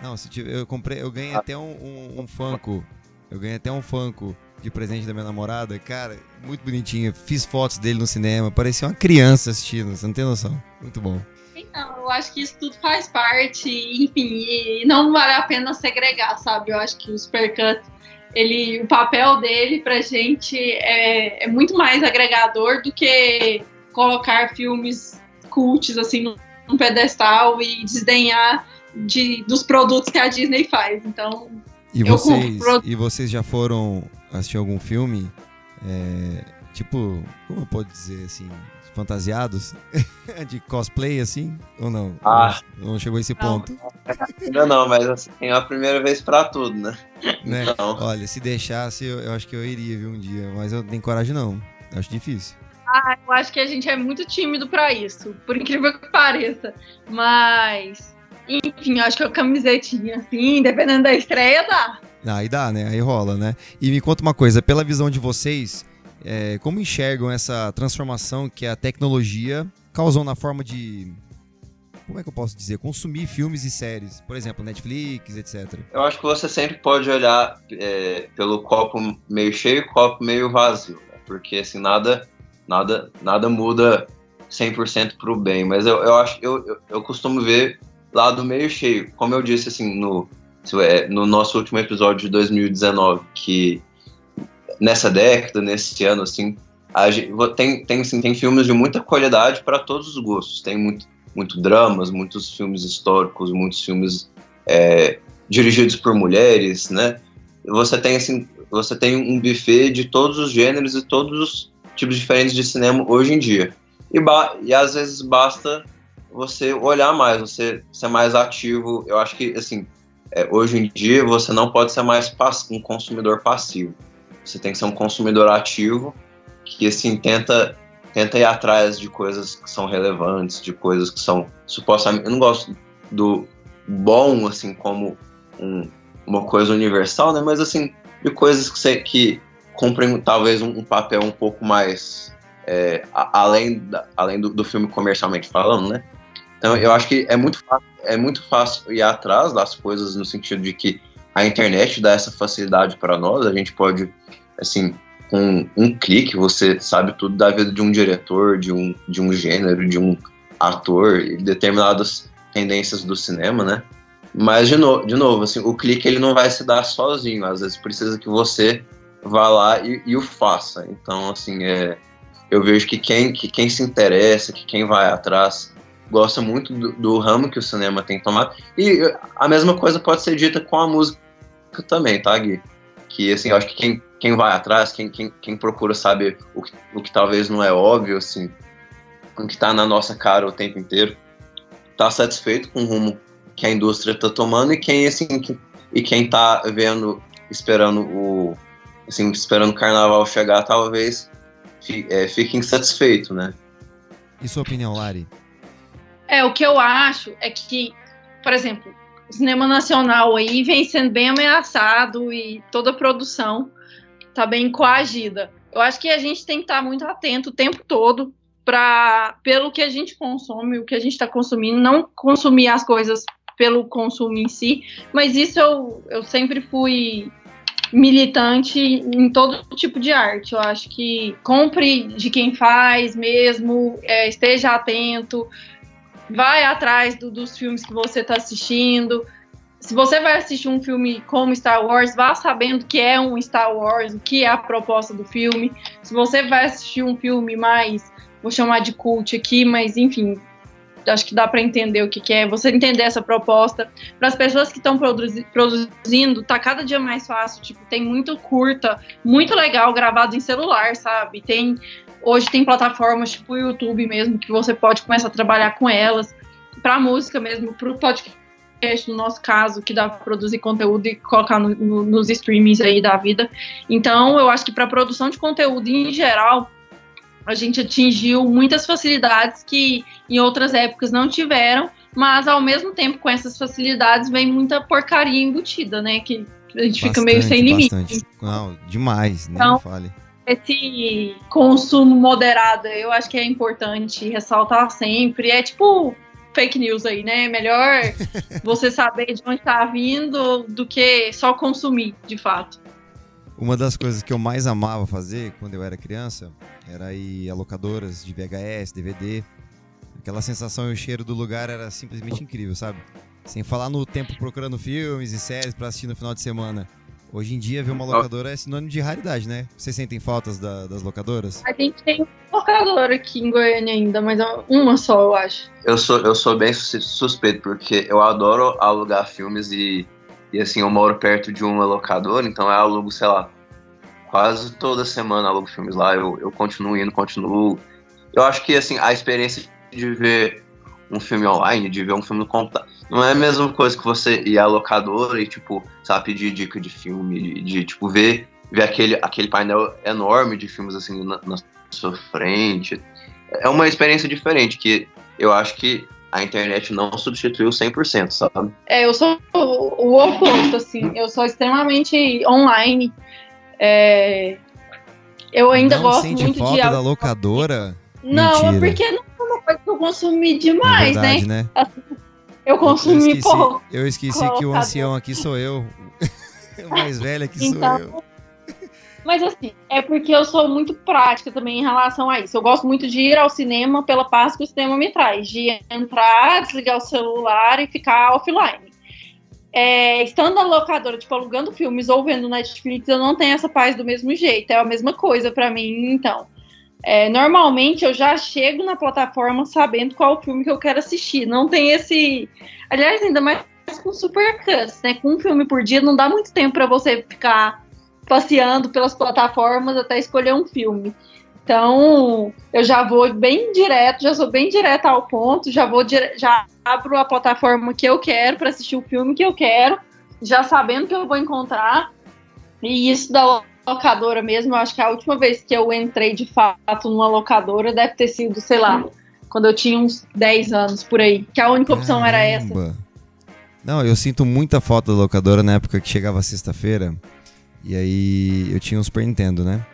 Não, se tiver, eu comprei, eu ganhei até um, um, um Funko. Eu ganhei até um Funko de presente da minha namorada. Cara, muito bonitinho. Fiz fotos dele no cinema. Parecia uma criança assistindo, você não tem noção. Muito bom. Então, eu acho que isso tudo faz parte, enfim, e não vale a pena segregar, sabe? Eu acho que o Supercut ele, o papel dele pra gente é, é muito mais agregador do que colocar filmes cults assim num pedestal e desdenhar de, dos produtos que a Disney faz. Então, e vocês, compro... e vocês já foram assistir algum filme? É, tipo, como eu posso dizer assim, fantasiados de cosplay, assim? Ou não? Ah. Não chegou a esse ponto? Não, não, mas assim, é a primeira vez pra tudo, né? né? Então. Olha, se deixasse, eu, eu, acho que eu iria, viu, um dia. Mas eu não tenho coragem, não. Eu acho difícil. Ah, eu acho que a gente é muito tímido pra isso, por incrível que pareça. Mas, enfim, eu acho que a camisetinha, assim, dependendo da estreia, dá. Ah, aí dá, né? Aí rola, né? E me conta uma coisa, pela visão de vocês, é, como enxergam essa transformação que a tecnologia causou na forma de. Como é que eu posso dizer? Consumir filmes e séries. Por exemplo, Netflix, etc. Eu acho que você sempre pode olhar é, pelo copo meio cheio e copo meio vazio. Né? Porque assim, nada, nada, nada muda 100% para o bem. Mas eu, eu acho eu, eu, eu costumo ver lado meio cheio. Como eu disse assim, no, é, no nosso último episódio de 2019, que nessa década, nesse ano, assim, a, tem, tem, assim, tem filmes de muita qualidade para todos os gostos. Tem muito, muito dramas, muitos filmes históricos, muitos filmes é, dirigidos por mulheres, né? Você tem, assim, você tem um buffet de todos os gêneros e todos os tipos diferentes de cinema hoje em dia. E, e às vezes basta você olhar mais, você ser mais ativo. Eu acho que, assim, é, hoje em dia você não pode ser mais um consumidor passivo. Você tem que ser um consumidor ativo que, assim, tenta, tenta ir atrás de coisas que são relevantes, de coisas que são supostamente... Eu não gosto do bom, assim, como um, uma coisa universal, né? Mas, assim, de coisas que, você, que cumprem talvez um, um papel um pouco mais é, a, além, da, além do, do, filme comercialmente falando, né? Então eu acho que é muito, é muito fácil ir atrás das coisas no sentido de que a internet dá essa facilidade para nós, a gente pode, assim, com um clique você sabe tudo da vida de um diretor, de um, de um gênero, de um ator, e determinadas tendências do cinema, né? Mas, de, no, de novo, assim, o clique ele não vai se dar sozinho, às vezes precisa que você vá lá e, e o faça. Então, assim, é, eu vejo que quem, que quem se interessa, que quem vai atrás, gosta muito do, do, ramo que o cinema tem tomado. E a mesma coisa pode ser dita com a música também, tá, Gui? Que, assim, eu acho que quem, quem vai atrás, quem, quem, quem procura saber o que, o que talvez não é óbvio, assim, o que está na nossa cara o tempo inteiro, está satisfeito com o rumo que a indústria está tomando e quem, assim, que, e quem está vendo, esperando o, assim, esperando o carnaval chegar, talvez é, fique insatisfeito, né? E sua opinião, Lari? É, o que eu acho é que, por exemplo, o cinema nacional aí vem sendo bem ameaçado e toda a produção tá bem coagida. Eu acho que a gente tem que estar muito atento o tempo todo para pelo que a gente consome, o que a gente está consumindo, não consumir as coisas pelo consumo em si, mas isso eu, eu sempre fui militante em todo tipo de arte. Eu acho que compre de quem faz mesmo, é, esteja atento, vai atrás do, dos filmes que você está assistindo. Se você vai assistir um filme como Star Wars, vá sabendo que é um Star Wars, o que é a proposta do filme. Se você vai assistir um filme mais, vou chamar de cult aqui, mas enfim, acho que dá para entender o que, que, é, você entender essa proposta. Para as pessoas que estão produzi produzindo, tá cada dia mais fácil. Tipo, tem muito curta, muito legal gravado em celular, sabe? Tem hoje tem plataformas tipo o YouTube mesmo que você pode começar a trabalhar com elas. Para música mesmo, para o podcast no nosso caso, que dá para produzir conteúdo e colocar no, no, nos streamings aí da vida. Então, eu acho que para produção de conteúdo em geral, a gente atingiu muitas facilidades que em outras épocas não tiveram, mas ao mesmo tempo com essas facilidades vem muita porcaria embutida, né? Que a gente bastante, fica meio sem limite. Bastante. Não, demais, nem então, fale. Esse consumo moderado, eu acho que é importante ressaltar sempre. É tipo fake news aí, né? Melhor você saber de onde está vindo do que só consumir, de fato. Uma das coisas que eu mais amava fazer quando eu era criança era ir a locadoras de VHS, DVD. Aquela sensação e o cheiro do lugar era simplesmente incrível, sabe? Sem falar no tempo procurando filmes e séries para assistir no final de semana. Hoje em dia, ver uma locadora é sinônimo de raridade, né? Vocês sentem faltas da, das locadoras? A gente tem uma locadora aqui em Goiânia ainda, mas é uma só, eu acho. Eu sou, eu sou bem suspeito, porque eu adoro alugar filmes e e assim, eu moro perto de uma locadora, então eu alugo, sei lá, quase toda semana alugo filmes lá. Eu, eu continuo indo, continuo. Eu acho que assim, a experiência de ver um filme online, de ver um filme no computador, não é a mesma coisa que você ir à locadora e, tipo, sabe, pedir dica de filme, de, de tipo, ver, ver aquele, aquele painel enorme de filmes assim na, na sua frente. É uma experiência diferente que eu acho que a internet não substituiu 100%, sabe? É, eu sou o, o oposto, assim. Eu sou extremamente online. É, eu ainda não gosto sente muito falta de. da locadora? Não, Mentira. porque não eu consumi demais, é verdade, né? né? Assim, eu consumi eu esqueci, pouco. Eu esqueci que o ancião aqui sou eu. o mais velho aqui então, sou eu. Mas assim, é porque eu sou muito prática também em relação a isso. Eu gosto muito de ir ao cinema pela paz que o cinema me traz, de entrar, desligar o celular e ficar offline. é, estando na locadora, tipo, alugando filmes ou vendo Netflix, eu não tenho essa paz do mesmo jeito. É a mesma coisa para mim, então. É, normalmente eu já chego na plataforma sabendo qual filme que eu quero assistir. Não tem esse. Aliás, ainda mais com super cuts, né? Com um filme por dia não dá muito tempo para você ficar passeando pelas plataformas até escolher um filme. Então, eu já vou bem direto, já sou bem direto ao ponto, já vou já abro a plataforma que eu quero para assistir o filme que eu quero, já sabendo que eu vou encontrar. E isso da locadora mesmo, eu acho que a última vez que eu entrei de fato numa locadora deve ter sido, sei lá, quando eu tinha uns 10 anos por aí, que a única opção Caramba. era essa. Não, eu sinto muita falta da locadora na época que chegava sexta-feira. E aí eu tinha um Super Nintendo, né?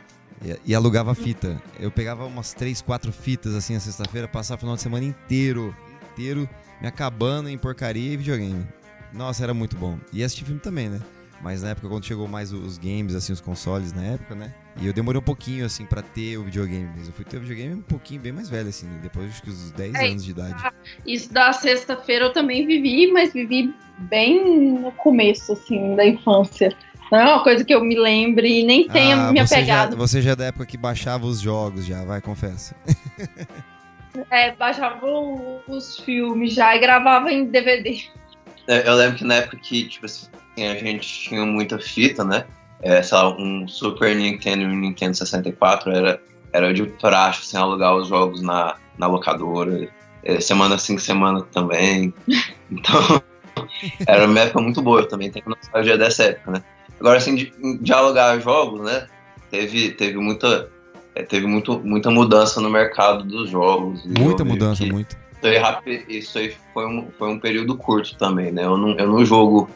E, e alugava fita. Eu pegava umas três, quatro fitas assim na sexta-feira, passava o final de semana inteiro, inteiro, me acabando em porcaria e videogame. Nossa, era muito bom. E assistir filme também, né? Mas na época, quando chegou mais os games, assim, os consoles na época, né? E eu demorei um pouquinho, assim, pra ter o videogame mesmo. Eu fui ter o videogame um pouquinho bem mais velho, assim, depois acho que dos 10 é, anos de idade. Isso da sexta-feira eu também vivi, mas vivi bem no começo, assim, da infância. Não é uma coisa que eu me lembre e nem tenha ah, me apegado. Já, você já é da época que baixava os jogos, já, vai, confessa. é, baixava os filmes já e gravava em DVD. É, eu lembro que na época que, tipo assim, a gente tinha muita fita, né? É, sei lá, um Super Nintendo e um Nintendo 64 era, era de praxe, assim, alugar os jogos na, na locadora. É, semana sim, semana também. Então, era uma época muito boa. Eu também tenho nostalgia dessa época, né? Agora, assim, de, dialogar jogos, né? Teve, teve muita. É, teve muito, muita mudança no mercado dos jogos. Muita mudança, muito. Isso aí, isso aí foi, um, foi um período curto também, né? Eu não, eu não jogo.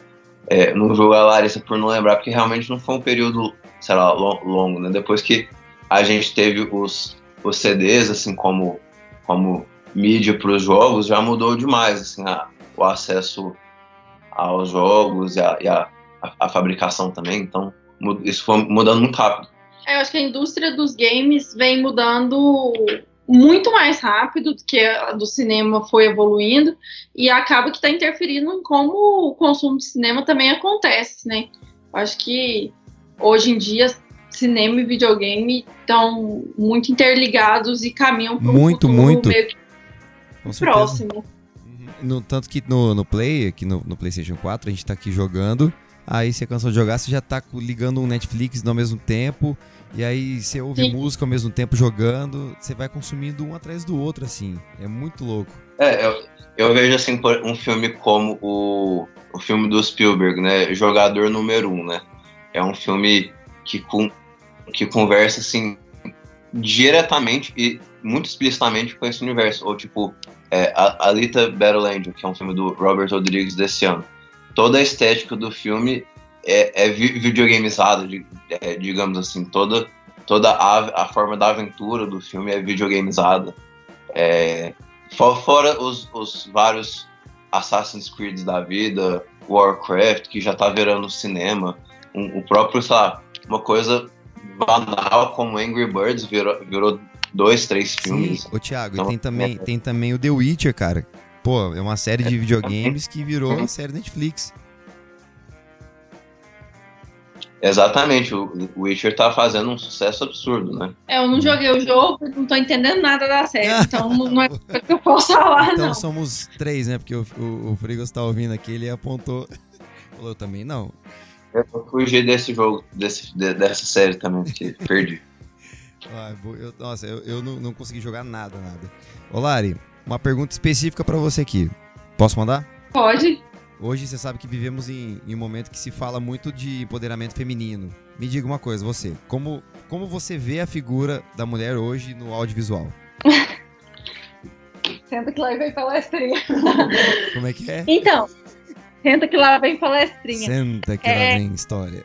É, não jogo a Larissa por não lembrar, porque realmente não foi um período, sei lá, longo, né? Depois que a gente teve os, os CDs, assim, como, como mídia para os jogos, já mudou demais, assim, a, o acesso aos jogos e a, e a, a fabricação também, então isso foi mudando muito rápido. É, eu acho que a indústria dos games vem mudando muito mais rápido do que a do cinema foi evoluindo e acaba que está interferindo em como o consumo de cinema também acontece, né? Acho que hoje em dia cinema e videogame estão muito interligados e caminham para um muito, muito. meio que próximo. Uhum. No, tanto que no, no Play, aqui no, no PlayStation 4, a gente está aqui jogando Aí você cansou de jogar, você já tá ligando um Netflix ao mesmo tempo. E aí você ouve Sim. música ao mesmo tempo jogando. Você vai consumindo um atrás do outro, assim. É muito louco. É, eu, eu vejo assim um filme como o, o filme do Spielberg, né? Jogador número um, né? É um filme que, com, que conversa assim diretamente e muito explicitamente com esse universo. Ou tipo, é, Alita Battle Angel, que é um filme do Robert Rodrigues desse ano toda a estética do filme é, é videogameizada, é, digamos assim, toda, toda a, a forma da aventura do filme é videogameizada. É, fora os, os vários Assassin's Creed da vida, Warcraft, que já tá virando cinema, um, o próprio, sei lá, uma coisa banal como Angry Birds virou, virou dois, três filmes. Sim, o Thiago, então, tem, também, é. tem também o The Witcher, cara, Pô, é uma série de videogames que virou uma série Netflix. Exatamente, o Witcher tá fazendo um sucesso absurdo, né? É, eu não joguei o jogo, não tô entendendo nada da série, então não é que eu posso falar, então não. somos três, né? Porque o, o, o Frigos tá ouvindo aqui, ele apontou. Falou também, não. Eu fugi desse jogo, desse, dessa série também, que perdi. Ah, eu, nossa, eu, eu não, não consegui jogar nada, nada. Ô Lari, uma pergunta específica para você aqui. Posso mandar? Pode. Hoje você sabe que vivemos em, em, um momento que se fala muito de empoderamento feminino. Me diga uma coisa, você, como, como você vê a figura da mulher hoje no audiovisual? Senta que lá vem palestrinha. Como é que é? Então, senta que lá vem palestrinha. Senta que é... lá vem história.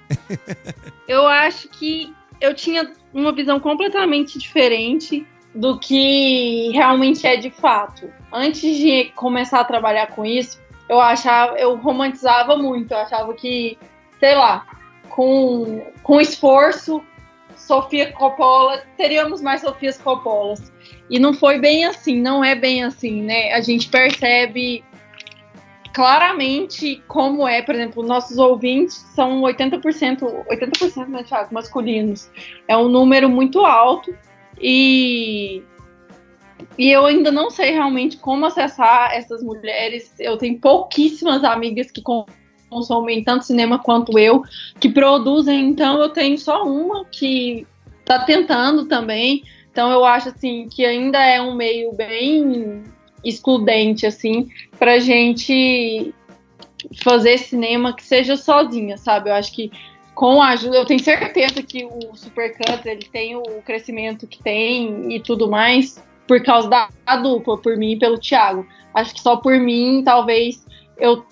eu acho que eu tinha uma visão completamente diferente do que realmente é de fato. Antes de começar a trabalhar com isso, eu achava, eu romantizava muito, eu achava que, sei lá, com, com esforço, Sofia Coppola, teríamos mais Sofias Coppolas. E não foi bem assim, não é bem assim, né? A gente percebe claramente como é, por exemplo, nossos ouvintes são 80%, 80% né, Thiago, masculinos. É um número muito alto e e eu ainda não sei realmente como acessar essas mulheres. Eu tenho pouquíssimas amigas que consomem tanto cinema quanto eu, que produzem, então eu tenho só uma que está tentando também. Então eu acho assim que ainda é um meio bem excludente assim pra gente fazer cinema que seja sozinha, sabe? Eu acho que com a ajuda, eu tenho certeza que o Supercuts ele tem o crescimento que tem e tudo mais por causa da, da dupla, por mim e pelo Thiago. Acho que só por mim, talvez eu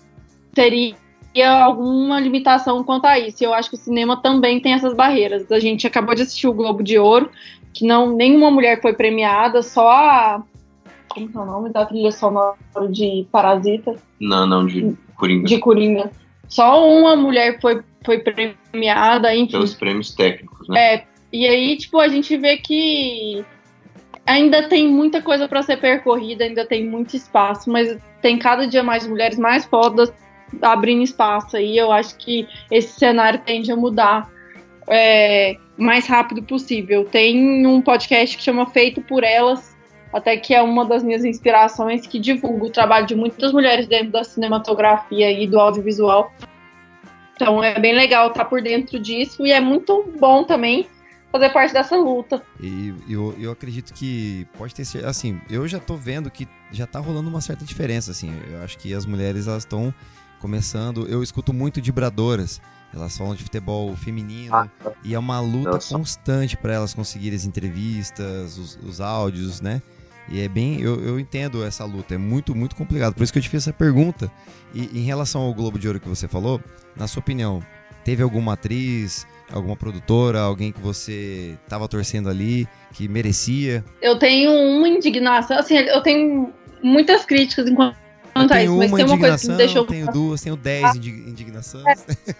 teria alguma limitação quanto a isso. Eu acho que o cinema também tem essas barreiras. A gente acabou de assistir o Globo de Ouro, que não nenhuma mulher foi premiada, só a como é o nome da trilha sonora de Parasita? Não, não, de Coringa. De Coringa. Só uma mulher foi, foi premiada. Enfim. Pelos prêmios técnicos, né? É, e aí, tipo, a gente vê que ainda tem muita coisa para ser percorrida, ainda tem muito espaço, mas tem cada dia mais mulheres mais fodas abrindo espaço aí. Eu acho que esse cenário tende a mudar é, mais rápido possível. Tem um podcast que chama Feito por Elas, até que é uma das minhas inspirações, que divulga o trabalho de muitas mulheres dentro da cinematografia e do audiovisual. Então é bem legal estar por dentro disso e é muito bom também fazer parte dessa luta. E eu, eu acredito que pode ter assim, eu já tô vendo que já tá rolando uma certa diferença assim. Eu acho que as mulheres elas estão começando, eu escuto muito vibradoras elas falam de futebol feminino ah, e é uma luta Nossa. constante para elas conseguirem as entrevistas, os, os áudios, né? E é bem, eu, eu entendo essa luta, é muito, muito complicado. Por isso que eu te fiz essa pergunta. E em relação ao Globo de Ouro que você falou, na sua opinião, teve alguma atriz, alguma produtora, alguém que você estava torcendo ali, que merecia? Eu tenho uma indignação, assim, eu tenho muitas críticas enquanto a isso, mas tem uma coisa que me deixou. Tenho duas, tenho dez indignações. É,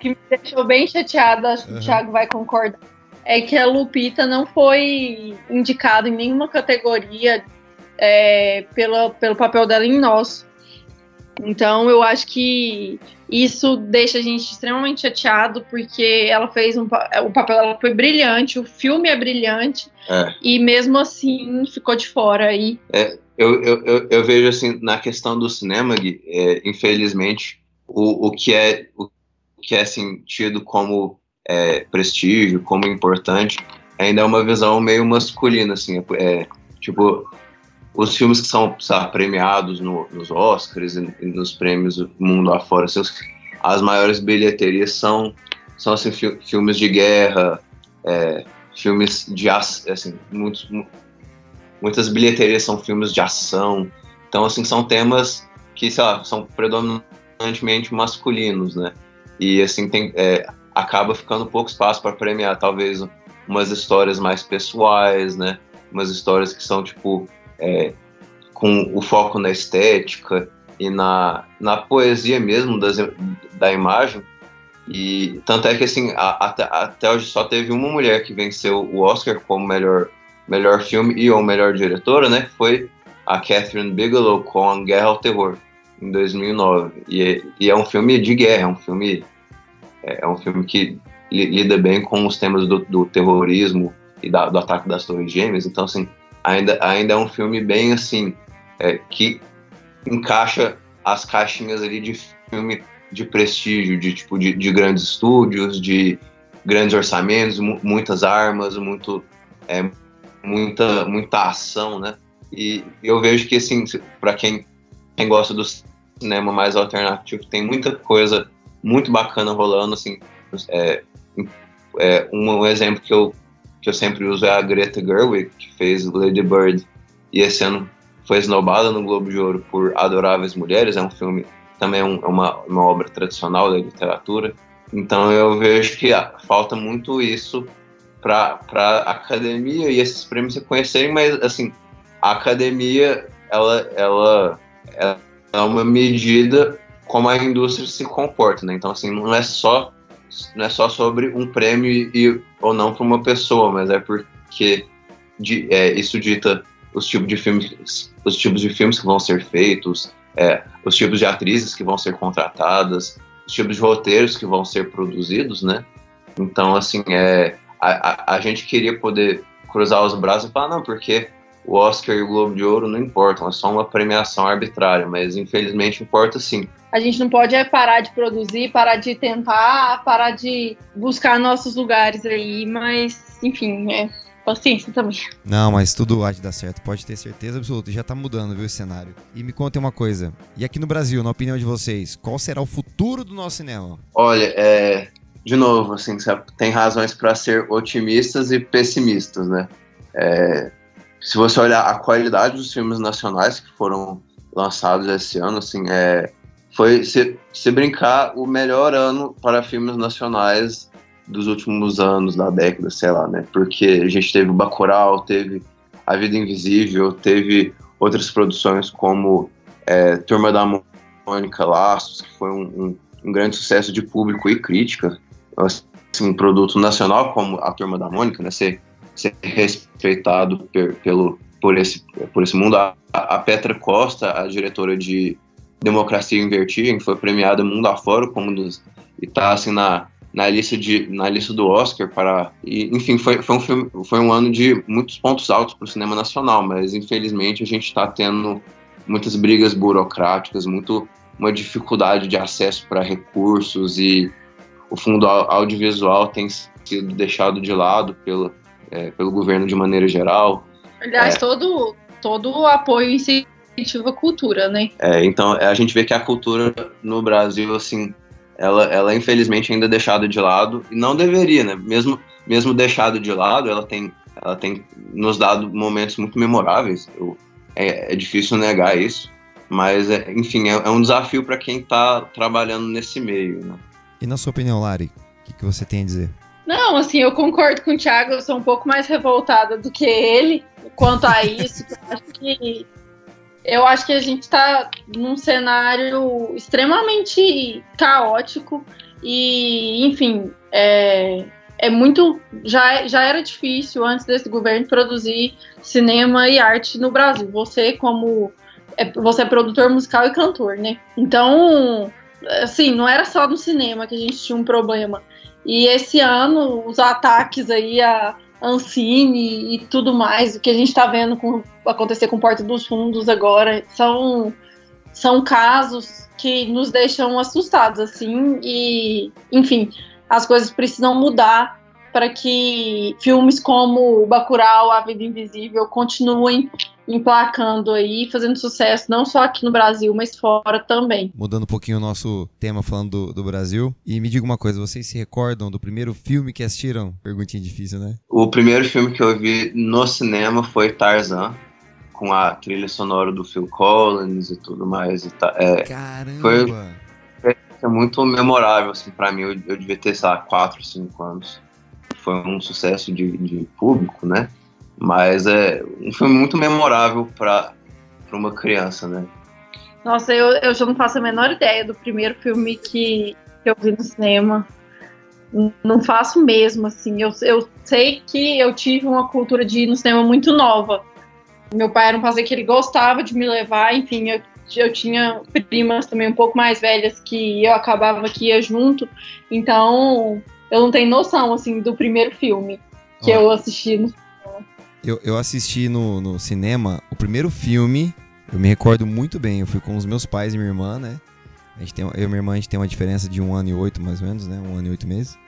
que me deixou bem chateada, acho que uhum. o Thiago vai concordar é que a Lupita não foi indicada em nenhuma categoria é, pela, pelo papel dela em Nós. Então eu acho que isso deixa a gente extremamente chateado, porque ela fez um o papel dela foi brilhante, o filme é brilhante, é. e mesmo assim ficou de fora aí. É, eu, eu, eu, eu, vejo assim, na questão do cinema, Gui, é, infelizmente, o, o, que é, o que é assim, tido como é, prestígio, como importante, ainda é uma visão meio masculina, assim, é, tipo, os filmes que são sabe, premiados no, nos Oscars e, e, nos prêmios do mundo afora, assim, as maiores bilheterias são, são assim, fi, filmes de guerra, é, filmes de assim, muitos, muitas bilheterias são filmes de ação, então assim são temas que sei lá, são predominantemente masculinos, né? E assim tem é, acaba ficando pouco espaço para premiar talvez umas histórias mais pessoais, né? Umas histórias que são tipo é, com o foco na estética e na, na poesia mesmo das, da imagem. E tanto é que assim a, até, até hoje só teve uma mulher que venceu o Oscar como melhor melhor filme e ou melhor diretora, né? Foi a Catherine Bigelow com Guerra ao Terror em 2009. E, e é um filme de guerra, é um filme é, é um filme que lida bem com os temas do, do terrorismo e da, do ataque das Torres Gêmeas. Então, assim, ainda, ainda é um filme bem assim é, que encaixa as caixinhas ali de filme de prestígio, de tipo de, de grandes estúdios, de grandes orçamentos, muitas armas, muito é, muita muita ação, né? E eu vejo que assim, para quem, quem gosta do cinema mais alternativo, tem muita coisa muito bacana rolando, assim, é, é, um, exemplo que eu, que eu sempre uso é a Greta Gerwig, que fez Lady Bird, e esse ano foi esnobada no Globo de Ouro por Adoráveis Mulheres, é um filme, também é é uma, uma obra tradicional da literatura, então eu vejo que ah, falta muito isso para a academia e esses prêmios se conhecerem, mas assim, a academia, ela, ela, ela é uma medida como a indústria se comporta, né? Então, assim, não é só não é só sobre um prêmio e, ou não para uma pessoa, mas é porque de, é, isso dita os tipos de filmes, os tipos de filmes que vão ser feitos, é, os tipos de atrizes que vão ser contratadas, os tipos de roteiros que vão ser produzidos, né? Então, assim, é, a, a, a gente queria poder cruzar os braços e falar, não, porque o Oscar e o Globo de Ouro não importam, é só uma premiação arbitrária, mas infelizmente importa sim. A gente não pode é parar de produzir, parar de tentar, parar de buscar nossos lugares aí, mas enfim, é paciência também. Não, mas tudo há de dar certo, pode ter certeza absoluta. Já tá mudando, viu, o cenário. E me contem uma coisa. E aqui no Brasil, na opinião de vocês, qual será o futuro do nosso cinema? Olha, é. De novo, assim, tem razões para ser otimistas e pessimistas, né? É, se você olhar a qualidade dos filmes nacionais que foram lançados esse ano, assim, é, foi se, se brincar o melhor ano para filmes nacionais dos últimos anos, da década, sei lá, né? Porque a gente teve o Bacurau, teve A Vida Invisível, teve outras produções como é, Turma da Mônica Laços, que foi um, um, um, grande sucesso de público e crítica. Assim, um produto nacional como a Turma da Mônica, né? Ser, ser respeitado per, pelo, por, esse, por esse mundo. A, a Petra Costa, a diretora de Democracia em Vertigem, foi premiada mundo afora como um dos, e tá assim na na lista de na lista do Oscar para e, enfim foi, foi um filme, foi um ano de muitos pontos altos para o cinema nacional mas infelizmente a gente está tendo muitas brigas burocráticas muito uma dificuldade de acesso para recursos e o fundo audiovisual tem sido deixado de lado pelo é, pelo governo de maneira geral aliás é, todo todo o apoio incentiva a cultura né é, então a gente vê que a cultura no Brasil assim ela, ela infelizmente ainda é deixada de lado e não deveria, né? Mesmo, mesmo deixado de lado, ela tem, ela tem nos dado momentos muito memoráveis. Eu, é, é, difícil negar isso, mas é, enfim, é, é um desafio para quem está trabalhando nesse meio. Né? E na sua opinião, Lari, o que, que você tem a dizer? Não, assim, eu concordo com o Thiago, eu sou um pouco mais revoltada do que ele quanto a isso. eu acho que eu acho que a gente está num cenário extremamente caótico e, enfim, é, é muito. Já, já era difícil antes desse governo produzir cinema e arte no Brasil. Você, como. É, você é produtor musical e cantor, né? Então, assim, não era só no cinema que a gente tinha um problema. E esse ano, os ataques aí a Ancine e tudo mais, o que a gente está vendo com, acontecer com Porta dos Fundos agora, são, são casos que nos deixam assustados, assim, e, enfim, as coisas precisam mudar para que filmes como Bacurau, A Vida Invisível continuem emplacando aí, fazendo sucesso não só aqui no Brasil, mas fora também. Mudando um pouquinho o nosso tema, falando do, do, Brasil. E me diga uma coisa, vocês se recordam do primeiro filme que assistiram? Perguntinha difícil, né? O primeiro filme que eu vi no cinema foi Tarzan, com a trilha sonora do Phil Collins e tudo mais. E tá, é, Caramba! Foi, foi muito memorável, assim, pra mim. Eu, eu devia ter, sei lá, 4, 5 anos. Foi um sucesso de, de público, né? Mas é um filme muito memorável para uma criança, né? Nossa, eu, eu já não faço a menor ideia do primeiro filme que, que eu vi no cinema. Não faço mesmo, assim. Eu, eu sei que eu tive uma cultura de ir no cinema muito nova. Meu pai era um passeio que ele gostava de me levar, enfim, eu, eu tinha primas também um pouco mais velhas que eu acabava que ia junto. Então, eu não tenho noção, assim, do primeiro filme que eu assisti no eu, eu assisti no, no cinema o primeiro filme, eu me recordo muito bem. Eu fui com os meus pais e minha irmã, né? A gente tem, eu e minha irmã, a gente tem uma diferença de um ano e oito, mais ou menos, né? Um ano e oito meses.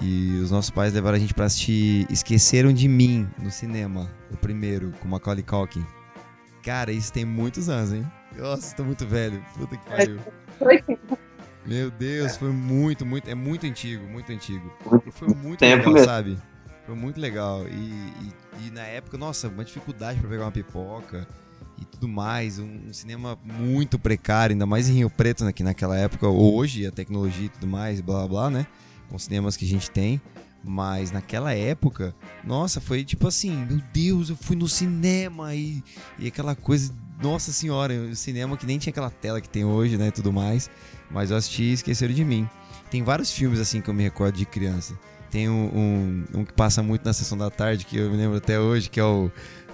E os nossos pais levaram a gente pra assistir Esqueceram de Mim no cinema, o primeiro, com Macaulay Culkin. Cara, isso tem muitos anos, hein? Nossa, tô muito velho. Puta que pariu. Meu Deus, foi muito, muito. É muito antigo, muito antigo. E foi muito Tempo legal, mesmo. sabe? Foi muito legal. E, e e na época, nossa, uma dificuldade para pegar uma pipoca e tudo mais. Um, um, cinema muito precário, ainda mais em Rio Preto, né, que naquela época, hoje, a tecnologia e tudo mais, blá blá blá, né? Com os cinemas que a gente tem. Mas naquela época, nossa, foi tipo assim, meu Deus, eu fui no cinema e, e aquela coisa, nossa senhora, o cinema que nem tinha aquela tela que tem hoje, né, tudo mais. Mas eu assisti e esqueceram de mim. Tem vários filmes assim que eu me recordo de criança. Tem um, um, um, que passa muito na sessão da tarde, que eu me lembro até hoje, que é o,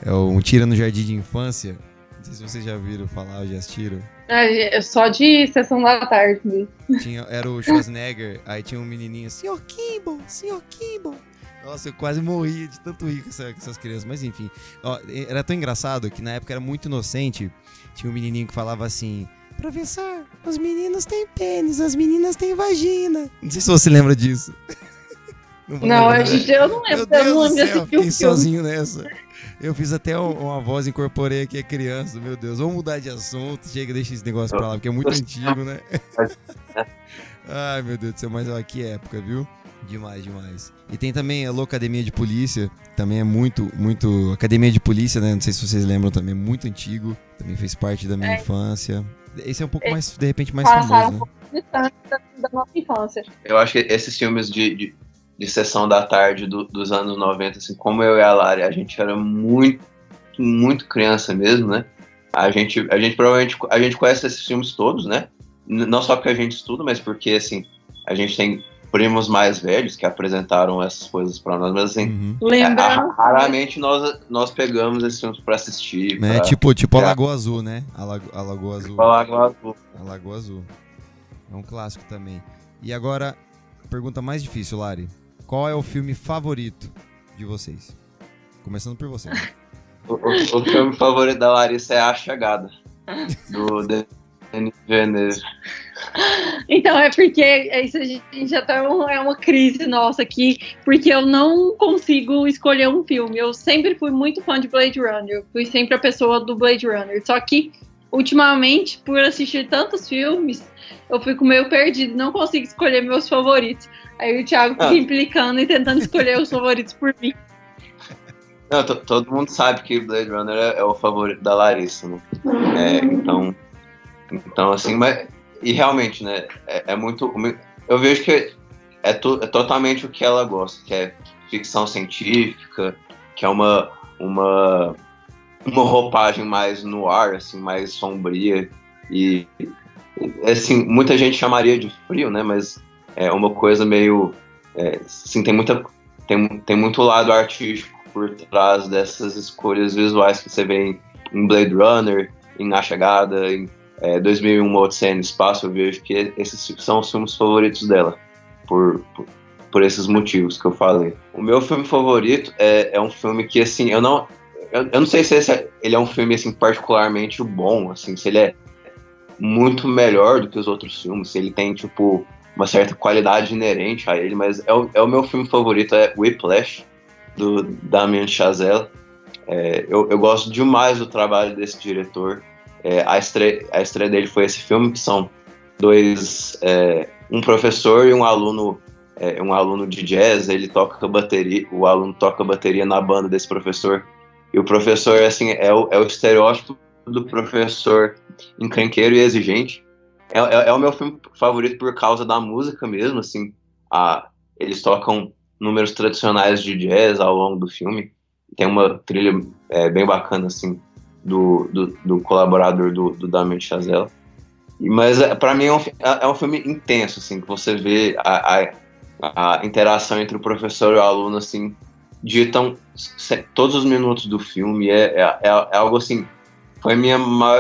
é o Um Tira no Jardim de Infância. Não sei se vocês já viram falar já assistiram. É, só de sessão da tarde. Tinha, era o Schwarzenegger, aí tinha um menininho, Sr. Kimball, Sr. Kimball. Nossa, eu quase morria de tanto rir com, essa, com essas crianças. Mas enfim, ó, era tão engraçado que na época era muito inocente. Tinha um menininho que falava assim: Professor, os meninos têm pênis, as meninas têm vagina. Não sei se você lembra disso. Não, não eu, eu não lembro. Meu Deus eu não lembro sozinho nessa. Eu fiz até uma voz, incorporei aqui a criança. Meu Deus, vamos mudar de assunto. Chega, deixa esse negócio pra lá, porque é muito antigo, né? Ai, meu Deus do céu, mas ó, que época, viu? Demais, demais. E tem também a Academia de Polícia, também é muito, muito. Academia de Polícia, né? Não sei se vocês lembram também, é muito antigo. Também fez parte da minha é. infância. Esse é um pouco é. mais, de repente, mais famoso, né? Um da, da nossa infância. Eu acho que esses filmes de, de, de sessão da tarde do, dos anos 90, assim, como eu e a Lari, a gente era muito, muito criança mesmo, né? A gente, a gente provavelmente a gente conhece esses filmes todos, né? Não só porque a gente estuda, mas porque assim a gente tem primos mais velhos que apresentaram essas coisas para nós, mas assim, uhum. É, raramente nós, nós pegamos esses filmes para assistir. É, tipo, tipo a Lagoa Azul, né? A, Lago, a Lagoa Azul. Tipo a Lagoa Azul. A Lagoa Azul. É um clássico também. E agora, a pergunta mais difícil, Lari. Qual é o filme favorito de vocês? Começando por você. o, o, o, filme favorito da Larissa é A Chegada, do Denis Villeneuve. Então, é porque isso a gente já tá um, é uma crise nossa aqui, porque eu não consigo escolher um filme. Eu sempre fui muito fã de Blade Runner, eu fui sempre a pessoa do Blade Runner. Só que, ultimamente, por assistir tantos filmes, eu fico meio perdido, não consigo escolher meus favoritos. Aí o Thiago fica ah. implicando e tentando escolher os favoritos por mim. Não, todo mundo sabe que Blade Runner é, é, o favorito da Larissa, né? É, então, então, assim, mas e realmente, né, é, é muito. Eu vejo que é, to, é, totalmente o que ela gosta, que é ficção científica, que é uma, uma, uma roupagem mais no ar, assim, mais sombria. E, assim, muita gente chamaria de frio, né, mas é uma coisa meio. É, assim, tem, muita, tem, tem muito lado artístico por trás dessas escolhas visuais que você vê em, Blade Runner, em Na Chegada, em é, 2001 Odisseia no Espaço, eu vejo que esses são os filmes favoritos dela, por, por, por, esses motivos que eu falei. O meu filme favorito é, é um filme que, assim, eu não... Eu, eu não sei se esse é, ele é um filme, assim, particularmente bom, assim, se ele é muito melhor do que os outros filmes, se ele tem, tipo, uma certa qualidade inerente a ele, mas é o, é o meu filme favorito, é Whiplash, do Damien Chazelle. É, eu, eu gosto demais do trabalho desse diretor. É, a, estreia, a estreia dele foi esse filme, que são dois, é, um professor e um aluno, é, um aluno de jazz, ele toca bateria, o aluno toca bateria na banda desse professor, e o professor, assim, é o, é o estereótipo do professor encrenqueiro e exigente. É, é, é, o meu filme favorito por causa da música mesmo, assim, a, eles tocam números tradicionais de jazz ao longo do filme, tem uma trilha é, bem bacana, assim, do, do, do colaborador do, do Damien Chazelle. Mas é, para mim é um, é, é um filme intenso, assim, que você vê a, a, a, interação entre o professor e o aluno, assim, ditam todos os minutos do filme. É, é, é, é algo assim. Foi minha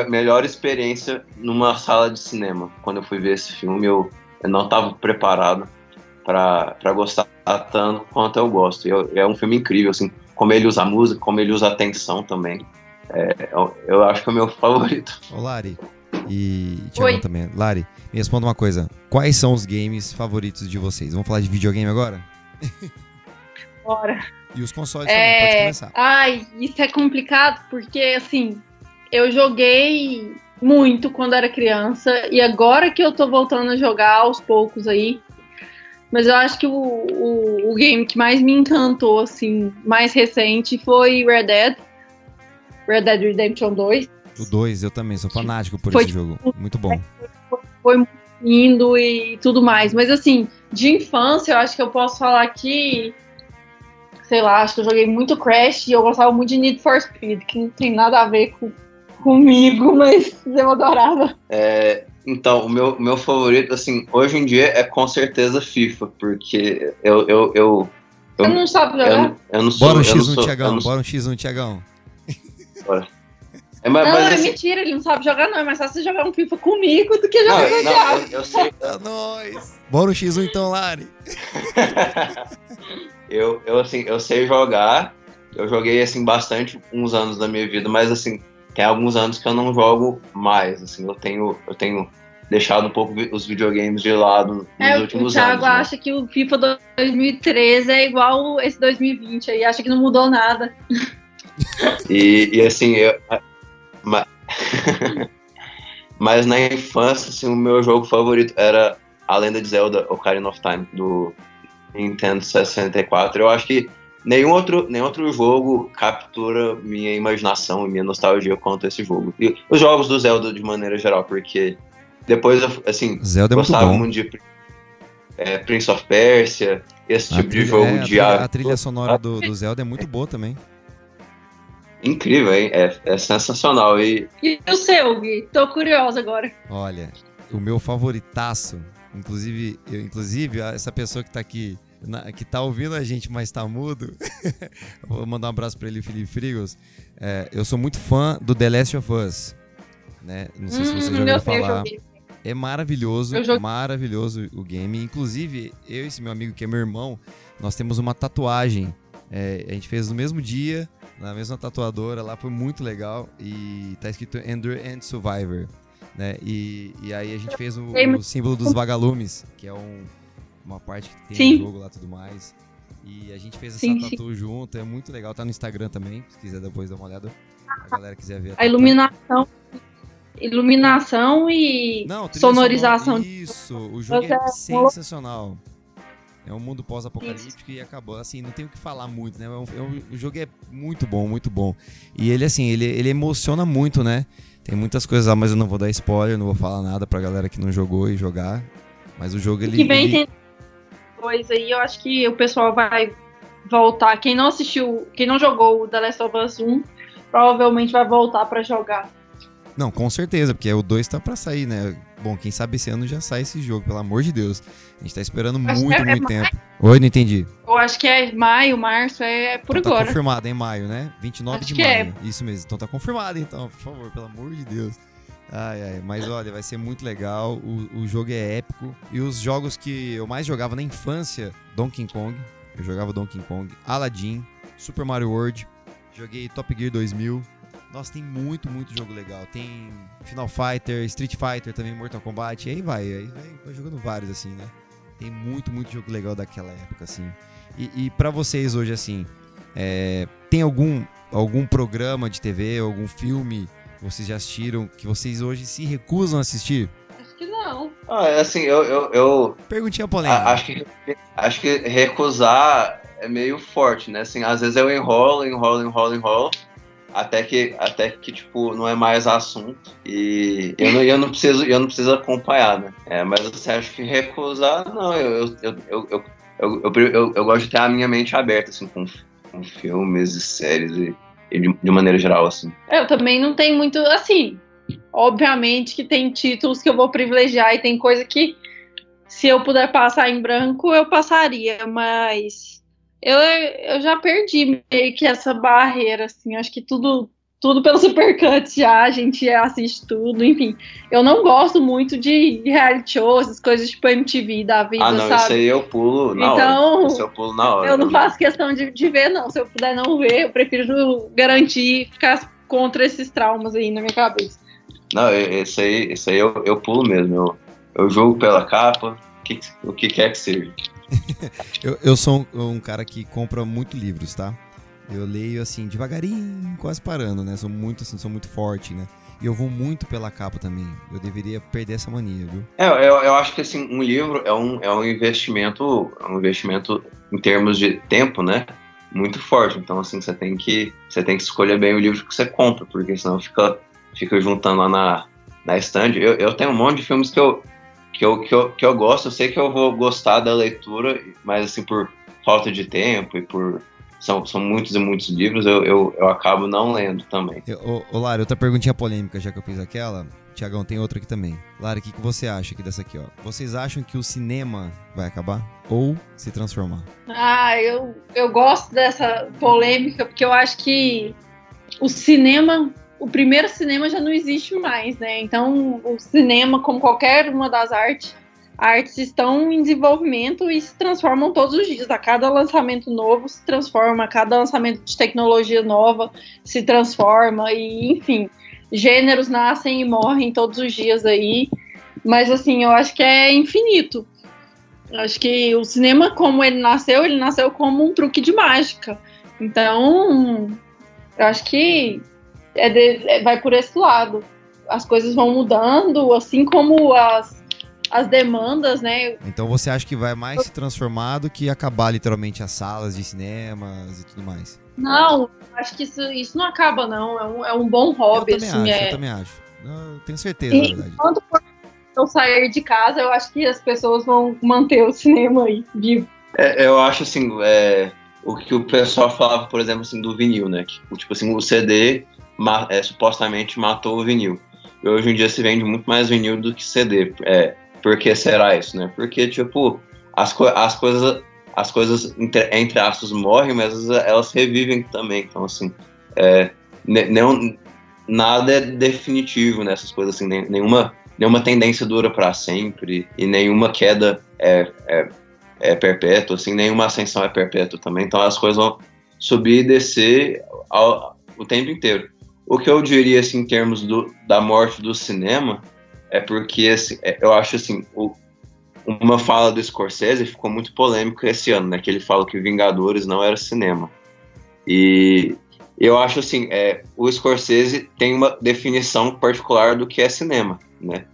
melhor experiência numa sala de cinema. Quando eu fui ver esse filme, eu, eu não estava preparado para gostar tanto quanto eu gosto. Eu, é um filme incrível, assim, como ele usa a música, como ele usa a tensão também. É, eu, eu, acho que é o meu favorito. Ô, Lari. E Thiago também. Lari, me responda uma coisa. Quais são os games favoritos de vocês? Vamos falar de videogame agora? Bora. E os consoles é... também, pode começar. Ai, isso é complicado porque, assim, eu joguei muito quando era criança e agora que eu tô voltando a jogar aos poucos aí. Mas eu acho que o, o, o game que mais me encantou, assim, mais recente foi Red Dead. Red Dead Redemption 2. O 2, eu também sou fanático por foi, esse jogo. Muito bom. Foi, foi muito lindo e tudo mais. Mas assim, de infância, eu acho que eu posso falar que. Sei lá, acho que eu joguei muito Crash e eu gostava muito de Need for Speed, que não tem nada a ver com, comigo, mas eu adorava. É, então, o meu, meu favorito, assim, hoje em dia é com certeza FIFA, porque eu. eu, eu eu, não sabe jogar? Eu, eu não sou, Bora um X1, Tiagão. Bora um X1, Tiagão. É, mas, não, mas, é assim... mentira, ele não sabe jogar, não. É mais fácil jogar um FIFA comigo do que jogar não, não, eu, eu sei. É nóis. Bora no X1 então, Lari. eu, eu, assim, eu sei jogar. Eu joguei, assim, bastante uns anos da minha vida, mas, assim, tem alguns anos que eu não jogo mais. Assim, eu tenho, eu tenho deixado um pouco os videogames de lado nos é, últimos anos. O Thiago né? acha que o FIFA 2013 é igual esse 2020 aí, acha que não mudou nada. E, e assim, eu, mas, mas na infância, assim, o meu jogo favorito era A Lenda de Zelda Ocarina of Time, do Nintendo 64. Eu acho que nenhum outro, nenhum outro jogo captura minha imaginação e minha nostalgia quanto esse jogo. E os jogos do Zelda de maneira geral, porque depois, assim, Zelda é gostava muito, muito de é, Prince of Persia, esse tipo trilha, de jogo é, de a, a trilha sonora do, do Zelda é muito boa também. Incrível, hein? É, é sensacional. E... e o seu, Gui? Tô curiosa agora. Olha, o meu favoritaço, inclusive, eu, inclusive essa pessoa que tá aqui na, que tá ouvindo a gente, mas tá mudo. Vou mandar um abraço para ele, Felipe Frigos. É, eu sou muito fã do The Last of Us. Né? Não sei hum, se você já ouviu falar. É maravilhoso, maravilhoso o game. Inclusive, eu e esse meu amigo que é meu irmão, nós temos uma tatuagem. É, a gente fez no mesmo dia, na mesma tatuadora lá, foi muito legal. E tá escrito Endure and Survivor. Né? E, e aí a gente fez o, o símbolo dos vagalumes, que é um, uma parte que tem sim. no jogo lá e tudo mais. E a gente fez essa sim, tatu sim. junto, é muito legal. Tá no Instagram também, se quiser depois dar uma olhada. A galera quiser ver. A, a iluminação iluminação e Não, sonorização. Isso, o jogo é, é sensacional. É um mundo pós-apocalíptico e acabou. Assim, não tem o que falar muito, né? É um, é um, o jogo é muito bom, muito bom. E ele, assim, ele, ele emociona muito, né? Tem muitas coisas lá, mas eu não vou dar spoiler, não vou falar nada pra galera que não jogou e jogar. Mas o jogo, ele... Que vem ele... coisa aí, eu acho que o pessoal vai voltar. Quem não assistiu, quem não jogou o The Last of Us 1, provavelmente vai voltar para jogar. Não, com certeza, porque o 2 tá pra sair, né? Bom, quem sabe esse ano já sai esse jogo, pelo amor de Deus. A gente tá esperando muito, é, muito é tempo. Oi, não entendi. Eu acho que é maio, março, é por então, agora. Tá confirmado, em maio, né? 29 acho de é. maio. É. Isso mesmo. Então tá confirmado, então, por favor, pelo amor de Deus. Ai, ai, mas olha, vai ser muito legal. O, o jogo é épico. E os jogos que eu mais jogava na infância, Donkey Kong. Eu jogava Donkey Kong, Aladdin, Super Mario World. Joguei Top Gear 2000. Nossa, tem muito, muito jogo legal. Tem Final Fighter, Street Fighter também, Mortal Kombat. E aí vai, aí vai, vai jogando vários, assim, né? Tem muito, muito jogo legal daquela época, assim. E, e para vocês hoje, assim, é, tem algum, algum programa de TV, algum filme que vocês já assistiram que vocês hoje se recusam a assistir? Acho que não. Ah, é assim, eu. eu, eu Perguntinha polêmica. Acho que, acho que recusar é meio forte, né? Assim, às vezes eu enrolo, enrolo, enrolo, enrolo até que até que tipo não é mais assunto e eu não, eu não preciso eu não preciso acompanhar né é, mas você acha que recusar não eu eu, eu, eu, eu, eu, eu gosto de ter a minha mente aberta assim com, com filmes e séries e de, de, maneira geral assim eu também não tenho muito assim obviamente que tem títulos que eu vou privilegiar e tem coisa que se eu puder passar em branco eu passaria mas eu, eu já perdi meio que essa barreira, assim. Acho que tudo, tudo pelo Supercut já, a gente assiste tudo, enfim. Eu não gosto muito de reality shows, as coisas tipo MTV da vida, ah, não, sabe? Isso aí eu pulo na então, hora. eu pulo na hora. Eu não faço questão de, de ver, não. Se eu puder não ver, eu prefiro garantir ficar contra esses traumas aí na minha cabeça. Não, esse aí, esse aí eu, eu pulo mesmo. Eu, eu jogo pela capa, o que, o que quer que seja. eu, eu sou um, um, cara que compra muito livros, tá? Eu leio assim, devagarinho, quase parando, né? Sou muito assim, sou muito forte, né? E eu vou muito pela capa também. Eu deveria perder essa mania, viu? É, eu, eu acho que assim, um livro é um, é um investimento, é um investimento em termos de tempo, né? Muito forte. Então, assim, você tem que, você tem que escolher bem o livro que você compra, porque senão fica, fica juntando lá na, na stand. Eu, eu tenho um monte de filmes que eu, que eu, que, eu, que eu gosto, eu sei que eu vou gostar da leitura, mas assim, por falta de tempo e por. São, são muitos e muitos livros, eu, eu, eu acabo não lendo também. Ô, Lara, outra perguntinha polêmica, já que eu fiz aquela. Tiagão, tem outra aqui também. Lara, o que, que você acha aqui dessa aqui, ó? Vocês acham que o cinema vai acabar? Ou se transformar? Ah, eu, eu gosto dessa polêmica, porque eu acho que o cinema o primeiro cinema já não existe mais, né? Então, o cinema, como qualquer uma das artes, artes estão em desenvolvimento e se transformam todos os dias. A cada lançamento novo se transforma, a cada lançamento de tecnologia nova se transforma e, enfim, gêneros nascem e morrem todos os dias aí. Mas assim, eu acho que é infinito. Acho que o cinema, como ele nasceu, ele nasceu como um truque de mágica. Então, eu acho que é de, é, vai por esse lado. As coisas vão mudando, assim como as, as demandas, né? Então você acha que vai mais se transformar do que acabar literalmente as salas de cinemas e tudo mais? Não, acho que isso, isso não acaba, não. É um, é um bom hobby, eu também assim. Acho, é... Eu também acho. Eu tenho certeza, e, na verdade. Quando eu sair de casa, eu acho que as pessoas vão manter o cinema aí vivo. É, eu acho assim, é, o que o pessoal falava, por exemplo, assim, do vinil, né? Que, tipo assim, o CD é, supostamente matou o vinil. E hoje em dia se vende muito mais vinil do que CD. É, por que será isso, né? Porque, tipo, as, co as coisas, as coisas entre, entre aspas, morrem, mas elas revivem também. Então, assim, é, não, nada é definitivo nessas coisas, assim, nenhuma, nenhuma tendência dura para sempre e nenhuma queda é, é, é perpétua, assim, nenhuma ascensão é perpétua também. Então, as coisas vão subir e descer ao, o tempo inteiro. O que eu diria, assim, em termos do, da morte do cinema, é porque, assim, é, eu acho, assim, o, uma fala do Scorsese ficou muito polêmica esse ano, né? Que ele fala que Vingadores não era cinema. E eu acho, assim, é, o Scorsese tem uma definição particular do que é cinema, né?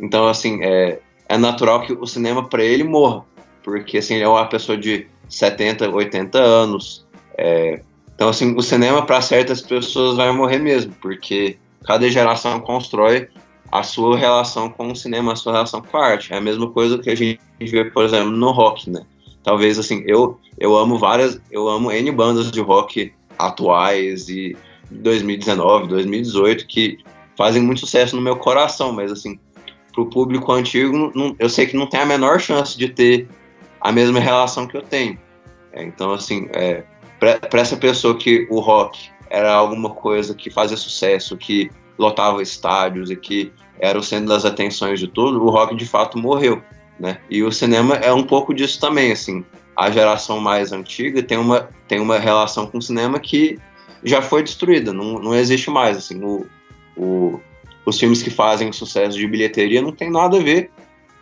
Então, assim, é, é natural que o cinema, para ele, morra. Porque, assim, ele é uma pessoa de 70, 80 anos, é, então, assim, o cinema para certas pessoas vai morrer mesmo, porque cada geração constrói a sua relação com o cinema, a sua relação com a arte. É a mesma coisa que a gente vê, por exemplo, no rock, né? Talvez assim, eu eu amo várias, eu amo N bandas de rock atuais e 2019, 2018 que fazem muito sucesso no meu coração, mas assim, pro público antigo, não, eu sei que não tem a menor chance de ter a mesma relação que eu tenho. É, então, assim, é, para essa pessoa que o rock era alguma coisa que fazia sucesso, que lotava estádios e que era o centro das atenções de tudo, o rock de fato morreu, né? E o cinema é um pouco disso também, assim. A geração mais antiga tem uma, tem uma relação com o cinema que já foi destruída, não, não existe mais, assim. O, o, os filmes que fazem sucesso de bilheteria não tem nada a ver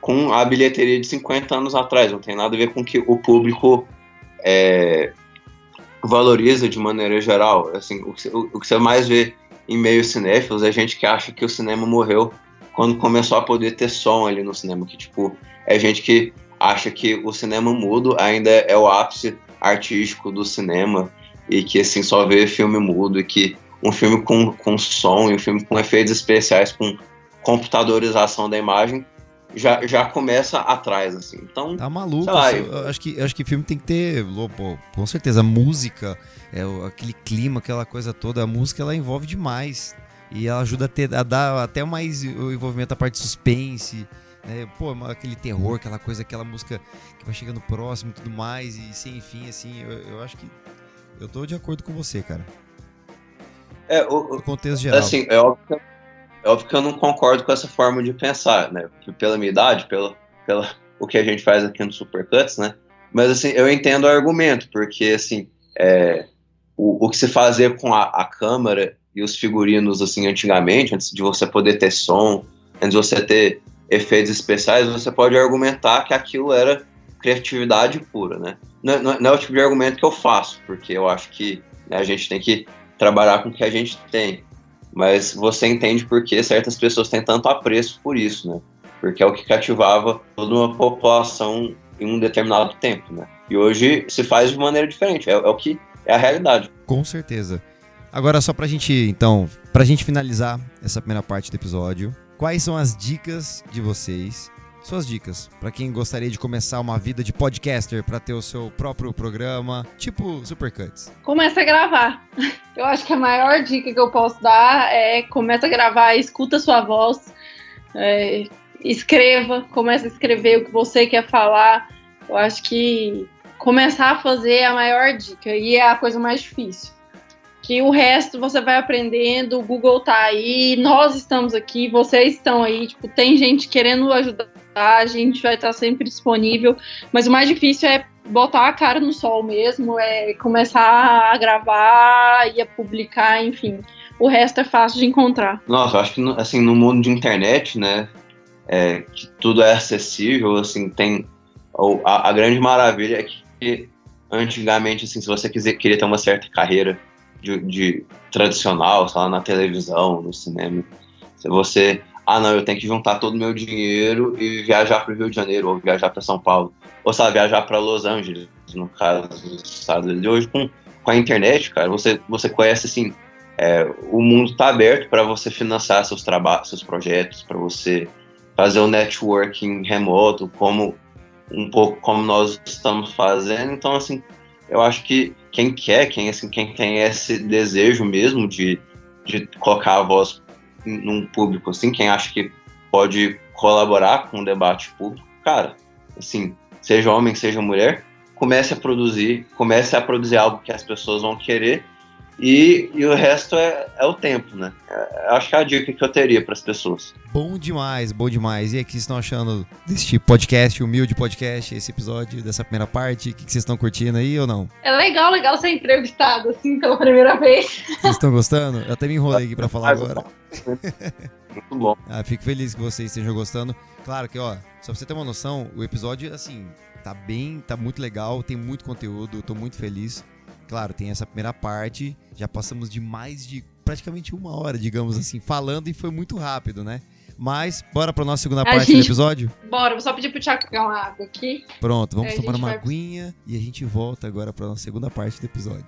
com a bilheteria de 50 anos atrás, não tem nada a ver com que o público é, valoriza de maneira geral. Assim, o, o, o que você mais vê em meio cinéfilos é gente que acha que o cinema morreu quando começou a poder ter som ali no cinema, que tipo, é gente que acha que o cinema mudo ainda é o ápice artístico do cinema e que assim só vê filme mudo e que um filme com, com som e um filme com efeitos especiais, com computadorização da imagem já, já começa atrás, assim. Então. Tá maluco. Lá, eu... acho, que, acho que filme tem que ter, pô, com certeza, música, é, aquele clima, aquela coisa toda. A música ela envolve demais. E ela ajuda a, ter, a dar até mais o envolvimento da parte de suspense. Né? Pô, aquele terror, aquela coisa, aquela música que vai chegando próximo e tudo mais. E sem fim, assim, eu, eu acho que. Eu tô de acordo com você, cara. É, o, no contexto geral. Assim, é óbvio é óbvio que eu não concordo com essa forma de pensar, né? Pela minha idade, pela, pela o que a gente faz aqui no Supercuts, né? Mas, assim, eu entendo o argumento, porque, assim, é, o, o que se fazia com a, a câmera e os figurinos, assim, antigamente, antes de você poder ter som, antes de você ter efeitos especiais, você pode argumentar que aquilo era criatividade pura, né? Não, não, não é o tipo de argumento que eu faço, porque eu acho que né, a gente tem que trabalhar com o que a gente tem mas você entende por que certas pessoas têm tanto apreço por isso, né? Porque é o que cativava toda uma população em um determinado tempo, né? E hoje se faz de maneira diferente, é, é o que é a realidade. Com certeza. Agora, só pra gente, então, pra gente finalizar essa primeira parte do episódio, quais são as dicas de vocês suas dicas para quem gostaria de começar uma vida de podcaster para ter o seu próprio programa, tipo Supercuts. Começa a gravar. Eu acho que a maior dica que eu posso dar é começa a gravar, escuta a sua voz, é, escreva, começa a escrever o que você quer falar. Eu acho que começar a fazer é a maior dica e é a coisa mais difícil. que o resto você vai aprendendo, o Google tá aí, nós estamos aqui, vocês estão aí, tipo, tem gente querendo ajudar, a gente vai estar sempre disponível, mas o mais difícil é botar a cara no sol mesmo, é começar a gravar e a publicar, enfim. O resto é fácil de encontrar. Nossa, eu acho que assim, no mundo de internet, né, é, que tudo é acessível, assim, tem a, a grande maravilha é que antigamente, assim, se você quiser, queria ter uma certa carreira de, de tradicional, sei lá, na televisão, no cinema, se você, ah não, eu tenho que juntar todo o meu dinheiro e viajar para o Rio de Janeiro ou viajar para São Paulo, ou sabe, viajar para Los Angeles, no caso dos Estados Unidos. Hoje com, com a internet, cara, você você conhece assim, é, o mundo está aberto para você financiar seus trabalhos, seus projetos, para você fazer o networking remoto, como um pouco como nós estamos fazendo. Então, assim, eu acho que quem quer, quem, assim, quem tem esse desejo mesmo de, de colocar a voz num público, assim, quem acha que pode colaborar com o debate público, cara, assim, seja homem, seja mulher, comece a produzir, comece a produzir algo que as pessoas vão querer e, e o resto é, é o tempo, né? É, acho que é a dica que eu teria para as pessoas. Bom demais, bom demais. E aí, o que vocês estão achando deste podcast, humilde podcast, esse episódio, dessa primeira parte? O que vocês estão curtindo aí ou não? É legal, legal ser entrevistado, assim, pela primeira vez. Vocês estão gostando? Eu até me enrolei aqui para falar agora. Muito bom. Ah, fico feliz que vocês estejam gostando. Claro que, ó, só pra você ter uma noção, o episódio, assim, tá bem, tá muito legal, tem muito conteúdo, tô muito feliz. Claro, tem essa primeira parte, já passamos de mais de praticamente uma hora, digamos assim, falando e foi muito rápido, né? Mas, bora pra nossa segunda a parte gente... do episódio? Bora, vou só pedir pro Thiago pegar uma água aqui. Pronto, vamos tomar uma vai... aguinha e a gente volta agora pra nossa segunda parte do episódio.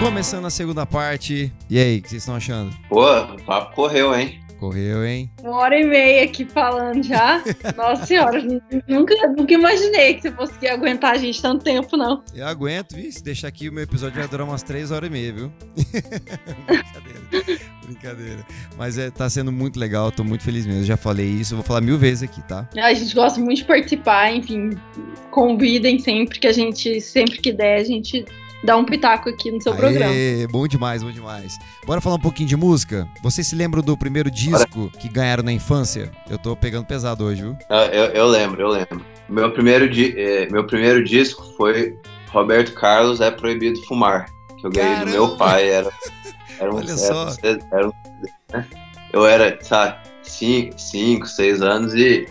Começando a segunda parte. E aí, o que vocês estão achando? Pô, o papo correu, hein? Correu, hein? Uma hora e meia aqui falando já. Nossa senhora, nunca, nunca imaginei que você fosse aguentar a gente tanto tempo, não. Eu aguento, viu? Se deixar aqui, o meu episódio vai durar umas três horas e meia, viu? Brincadeira. Brincadeira. Mas é, tá sendo muito legal, tô muito feliz mesmo. Já falei isso, vou falar mil vezes aqui, tá? A gente gosta muito de participar, enfim. Convidem sempre que a gente, sempre que der, a gente dar um pitaco aqui no seu Aê, programa. Bom demais, bom demais. Bora falar um pouquinho de música? Vocês se lembram do primeiro disco que ganharam na infância? Eu tô pegando pesado hoje, viu? Eu, eu, eu lembro, eu lembro. Meu primeiro, di eh, meu primeiro disco foi Roberto Carlos É Proibido Fumar, que eu ganhei Caramba. do meu pai. Era, era um, Olha só. Era, era um, né? Eu era, sabe, 5, 6 anos e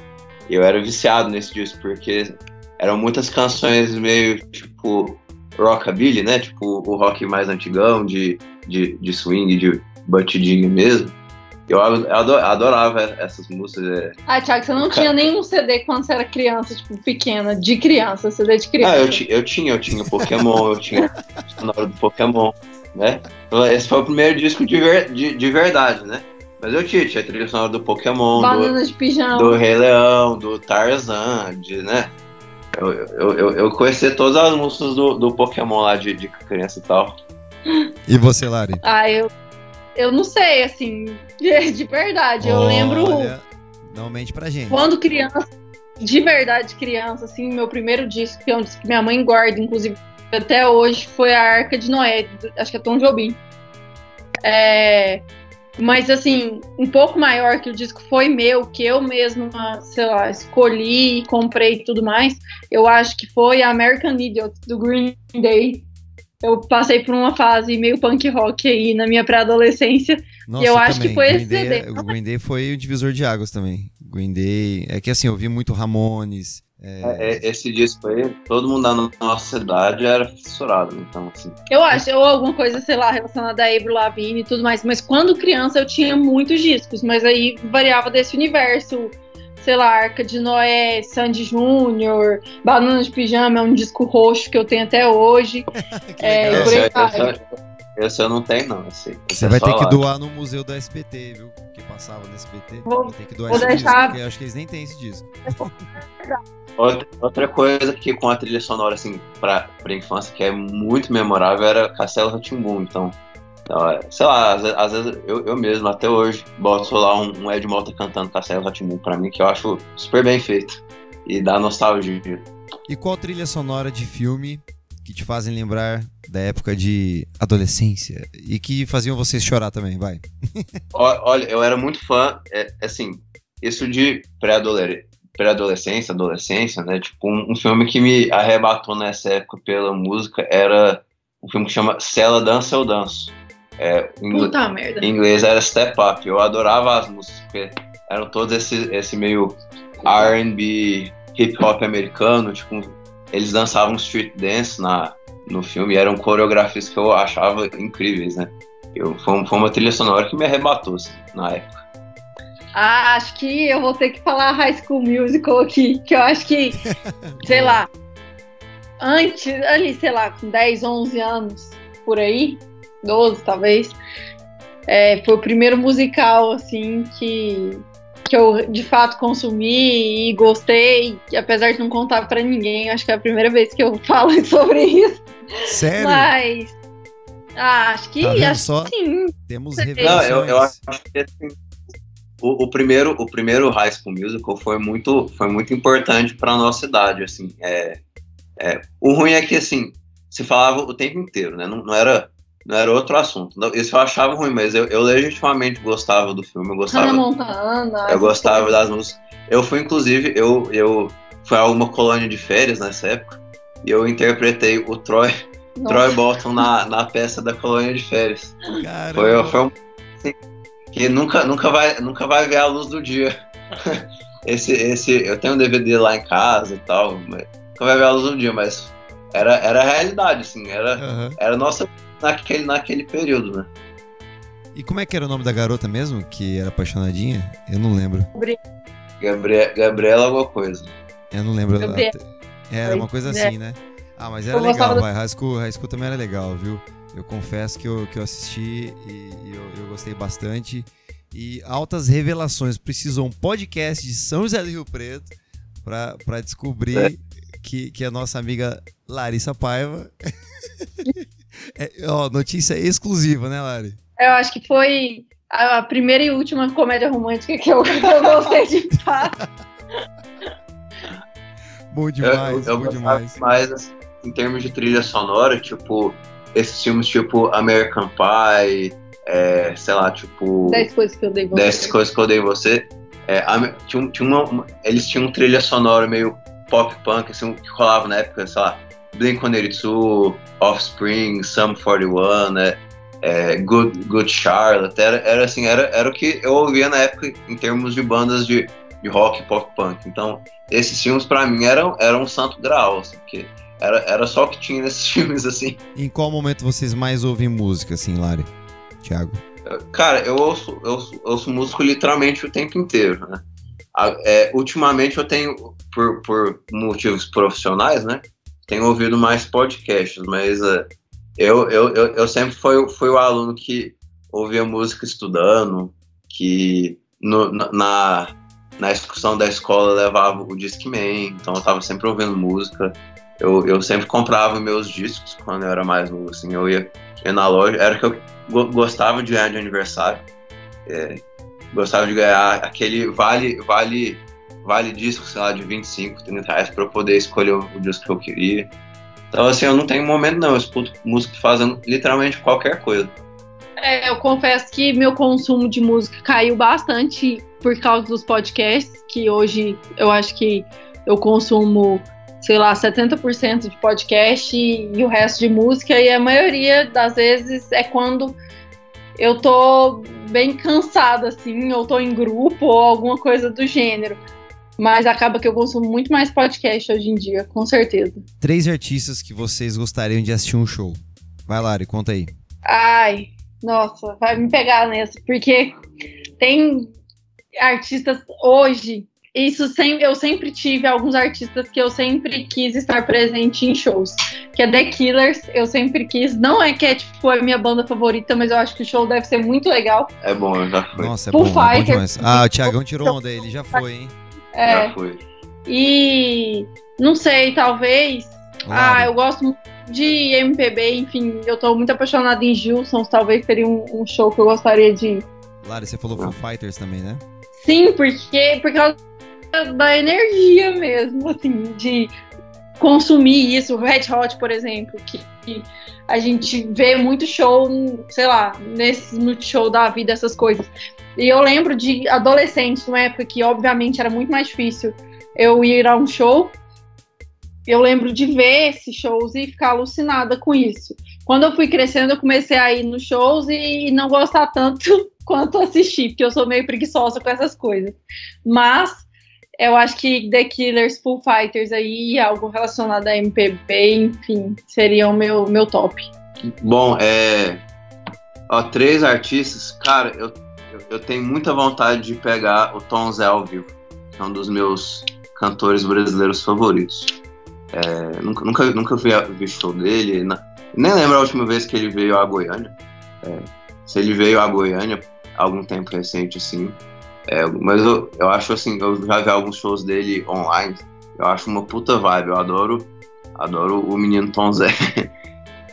eu era viciado nesse disco, porque eram muitas canções meio, tipo, rockabilly, né? Tipo o rock mais antigão, de, de, de swing, de batidinho mesmo. Eu adorava essas músicas. É... Ah, Thiago, você não tinha nenhum CD quando você era criança, tipo, pequena, de criança, CD de criança. Ah, eu, eu tinha, eu tinha Pokémon, eu tinha sonora do Pokémon, né? Esse foi o primeiro disco de, ver, de, de verdade, né? Mas eu tinha, tinha a trilha sonora do Pokémon, Banana do, de pijama. do Rei Leão, do Tarzan, de, né? Eu, eu, eu, eu conheci todas as músicas do, do Pokémon lá de, de criança e tal. E você, Lari? Ah, eu, eu não sei, assim, de verdade. Eu lembro. Não mente pra gente. Quando criança, de verdade criança, assim, meu primeiro disco, que é um disco que minha mãe guarda, inclusive até hoje, foi a Arca de Noé, acho que é Tom Jobim. É, mas, assim, um pouco maior que o disco foi meu, que eu mesma, sei lá, escolhi e comprei e tudo mais, eu acho que foi a American Idiot, do Green Day. Eu passei por uma fase meio punk rock aí na minha pré-adolescência. E eu acho também. que foi Green esse Day, CD. O Green Day foi o divisor de águas também. Green Day. É que assim, eu vi muito Ramones, é... É, esse disco aí, todo mundo na nossa cidade era fissurado, então assim. Eu acho, ou alguma coisa, sei lá, relacionada a Avril Lavigne e tudo mais, mas quando criança eu tinha muitos discos, mas aí variava desse universo, sei lá, Arca de Noé, Sandy Júnior, Banana de Pijama é um disco roxo que eu tenho até hoje. é, esse, esse, esse, eu não tenho, não. Esse, Você vai ter que doar no museu da SPT, viu? Que passava no SPT. Vou, vai ter que doar esse deixar... disco, porque eu acho que eles nem têm esse disco. Outra, outra coisa que com a trilha sonora, assim, pra, pra infância, que é muito memorável, era Castelo Ratimbum. Então, sei lá, às, às vezes eu, eu, mesmo, até hoje, boto lá um, um Ed Malta cantando Castelo Ratimbum pra mim, que eu acho super bem feito. e dá nostalgia. E qual trilha sonora de filme que te fazem lembrar da época de adolescência e que faziam vocês chorar também, vai? Olha, eu era muito fã, é, assim, isso de pré-adolescência, adolescência, né? Tipo, um, um, filme que me arrebatou nessa época pela música era um filme que chama Cela Dança ou Danço. É, em, Puta merda. Em inglês era Step Up. Eu adorava as músicas, porque eram todos esse, esse meio R&B, hip hop americano, tipo, eles dançavam street dance na, no filme e eram coreografias que eu achava incríveis, né? Eu, foi, foi uma trilha sonora que me arrebatou assim, na época. Ah, acho que eu vou ter que falar High School Musical aqui, que eu acho que, sei lá, antes, ali, sei lá, com 10, 11 anos, por aí, 12 talvez, é, foi o primeiro musical, assim, que, que eu de fato consumi e gostei, apesar de não contar para ninguém, acho que é a primeira vez que eu falo sobre isso. Sério? Mas. Ah, acho que. Tá acho só? sim. Temos revelações. Não, eu, eu acho que assim, o, o, primeiro, o primeiro High School Musical foi muito, foi muito importante para nossa idade, assim. É, é, o ruim é que, assim, se falava o tempo inteiro, né? Não, não era não era outro assunto. Isso eu achava ruim, mas eu, eu legitimamente gostava do filme. Eu gostava. Montana, eu gostava das músicas. Eu fui, inclusive, eu, eu fui a uma colônia de férias nessa época e eu interpretei o Troy, Troy Bolton na, na peça da colônia de férias. Foi, foi um assim, que nunca, nunca, vai, nunca vai ver a luz do dia. esse, esse, eu tenho um DVD lá em casa e tal, mas nunca vai ver a luz do dia, mas era, era a realidade, assim, era, uhum. era nossa naquele, naquele período, né? E como é que era o nome da garota mesmo, que era apaixonadinha? Eu não lembro. Gabriela, Gabriela alguma coisa. Eu não lembro. Era uma coisa assim, é. né? Ah, mas era legal, vai. High School, High School também era legal, viu? Eu confesso que eu, que eu assisti e, e eu, eu, gostei bastante. E altas revelações. Precisou um podcast de São José do Rio Preto para descobrir é. que, que a nossa amiga Larissa Paiva É, ó, notícia exclusiva, né, Lari? Eu acho que foi a primeira e última comédia romântica que eu, eu gostei de fato. bom demais, eu, eu bom demais. Mais assim, em termos de trilha sonora, tipo, esses filmes tipo American Pie, é, sei lá, tipo. 10 coisas que eu dei você. 10 coisas que eu dei você. É, tinha, tinha uma, eles tinham trilha sonora meio pop punk, assim, que rolava na época, sei lá, Blink-182, Offspring, Sum 41, né? É, Good, Good Charlotte, era, era assim, era, era o que eu ouvia na época em termos de bandas de, de rock pop punk. Então, esses filmes para mim eram, eram um santo grau, assim, porque era, era só o que tinha nesses filmes, assim. Em qual momento vocês mais ouvem música, assim, Lari? Thiago? Cara, eu ouço, eu ouço, eu ouço música literalmente o tempo inteiro, né? É, ultimamente eu tenho, por, por motivos profissionais, né? tenho ouvido mais podcasts, mas uh, eu, eu, eu, eu, sempre fui, fui o aluno que ouvia música estudando, que no, na, na excursão da escola levava o Discman, então eu estava sempre ouvindo música. Eu, eu sempre comprava meus discos quando eu era mais novo, assim, eu ia, ia na loja, era que eu gostava de ganhar de aniversário. É, gostava de ganhar aquele vale, vale vale disco, sei lá, de 25, 30 reais pra eu poder escolher o disco que eu queria. Então, assim, eu não tenho momento, não. Eu escuto música fazendo literalmente qualquer coisa. É, eu confesso que meu consumo de música caiu bastante por causa dos podcasts, que hoje eu acho que eu consumo, sei lá, 70% de podcast e, e o resto de música, e a maioria das vezes é quando eu tô bem cansada, assim, ou tô em grupo ou alguma coisa do gênero. Mas acaba que eu consumo muito mais podcast hoje em dia, com certeza. Três artistas que vocês gostariam de assistir um show. Vai, Lari, conta aí. Ai, nossa, vai me pegar nessa, porque tem artistas hoje. Isso sempre, eu sempre tive alguns artistas que eu sempre quis estar presente em shows. Que é The Killers, eu sempre quis. Não é que é tipo a minha banda favorita, mas eu acho que o show deve ser muito legal. É bom, eu já fui. Nossa, é Full bom, é bom. Ah, o Thiagão tirou onda, ele já foi, hein? É. Já foi. E não sei, talvez. Ah, eu gosto muito de MPB, enfim, eu tô muito apaixonada em Gilson, talvez seria um, um show que eu gostaria de ir. Lari, você falou Foo Fighters também, né? Sim, porque, porque da energia mesmo, assim, de consumir isso. Red Hot, por exemplo, que, que a gente vê muito show, sei lá, nesse multishow da vida, essas coisas. E eu lembro de adolescente, numa época que, obviamente, era muito mais difícil eu ir a um show. Eu lembro de ver esses shows e ficar alucinada com isso. Quando eu fui crescendo, eu comecei a ir nos shows e não gostar tanto quanto assistir, porque eu sou meio preguiçosa com essas coisas. Mas eu acho que The Killers, Full Fighters aí, algo relacionado a MPB, enfim, seria o meu, meu top. Bom, é. Ó, três artistas, cara, eu, eu, eu tenho muita vontade de pegar o Tom Zé ao vivo, que é um dos meus cantores brasileiros favoritos. É, nunca, nunca, nunca vi, vi show dele, nem lembro a última vez que ele veio a Goiânia. É, se ele veio a Goiânia algum tempo recente, assim. É, mas eu, eu acho assim, eu já vi alguns shows dele online. Eu acho uma puta vibe. Eu adoro, adoro o menino Tom Zé.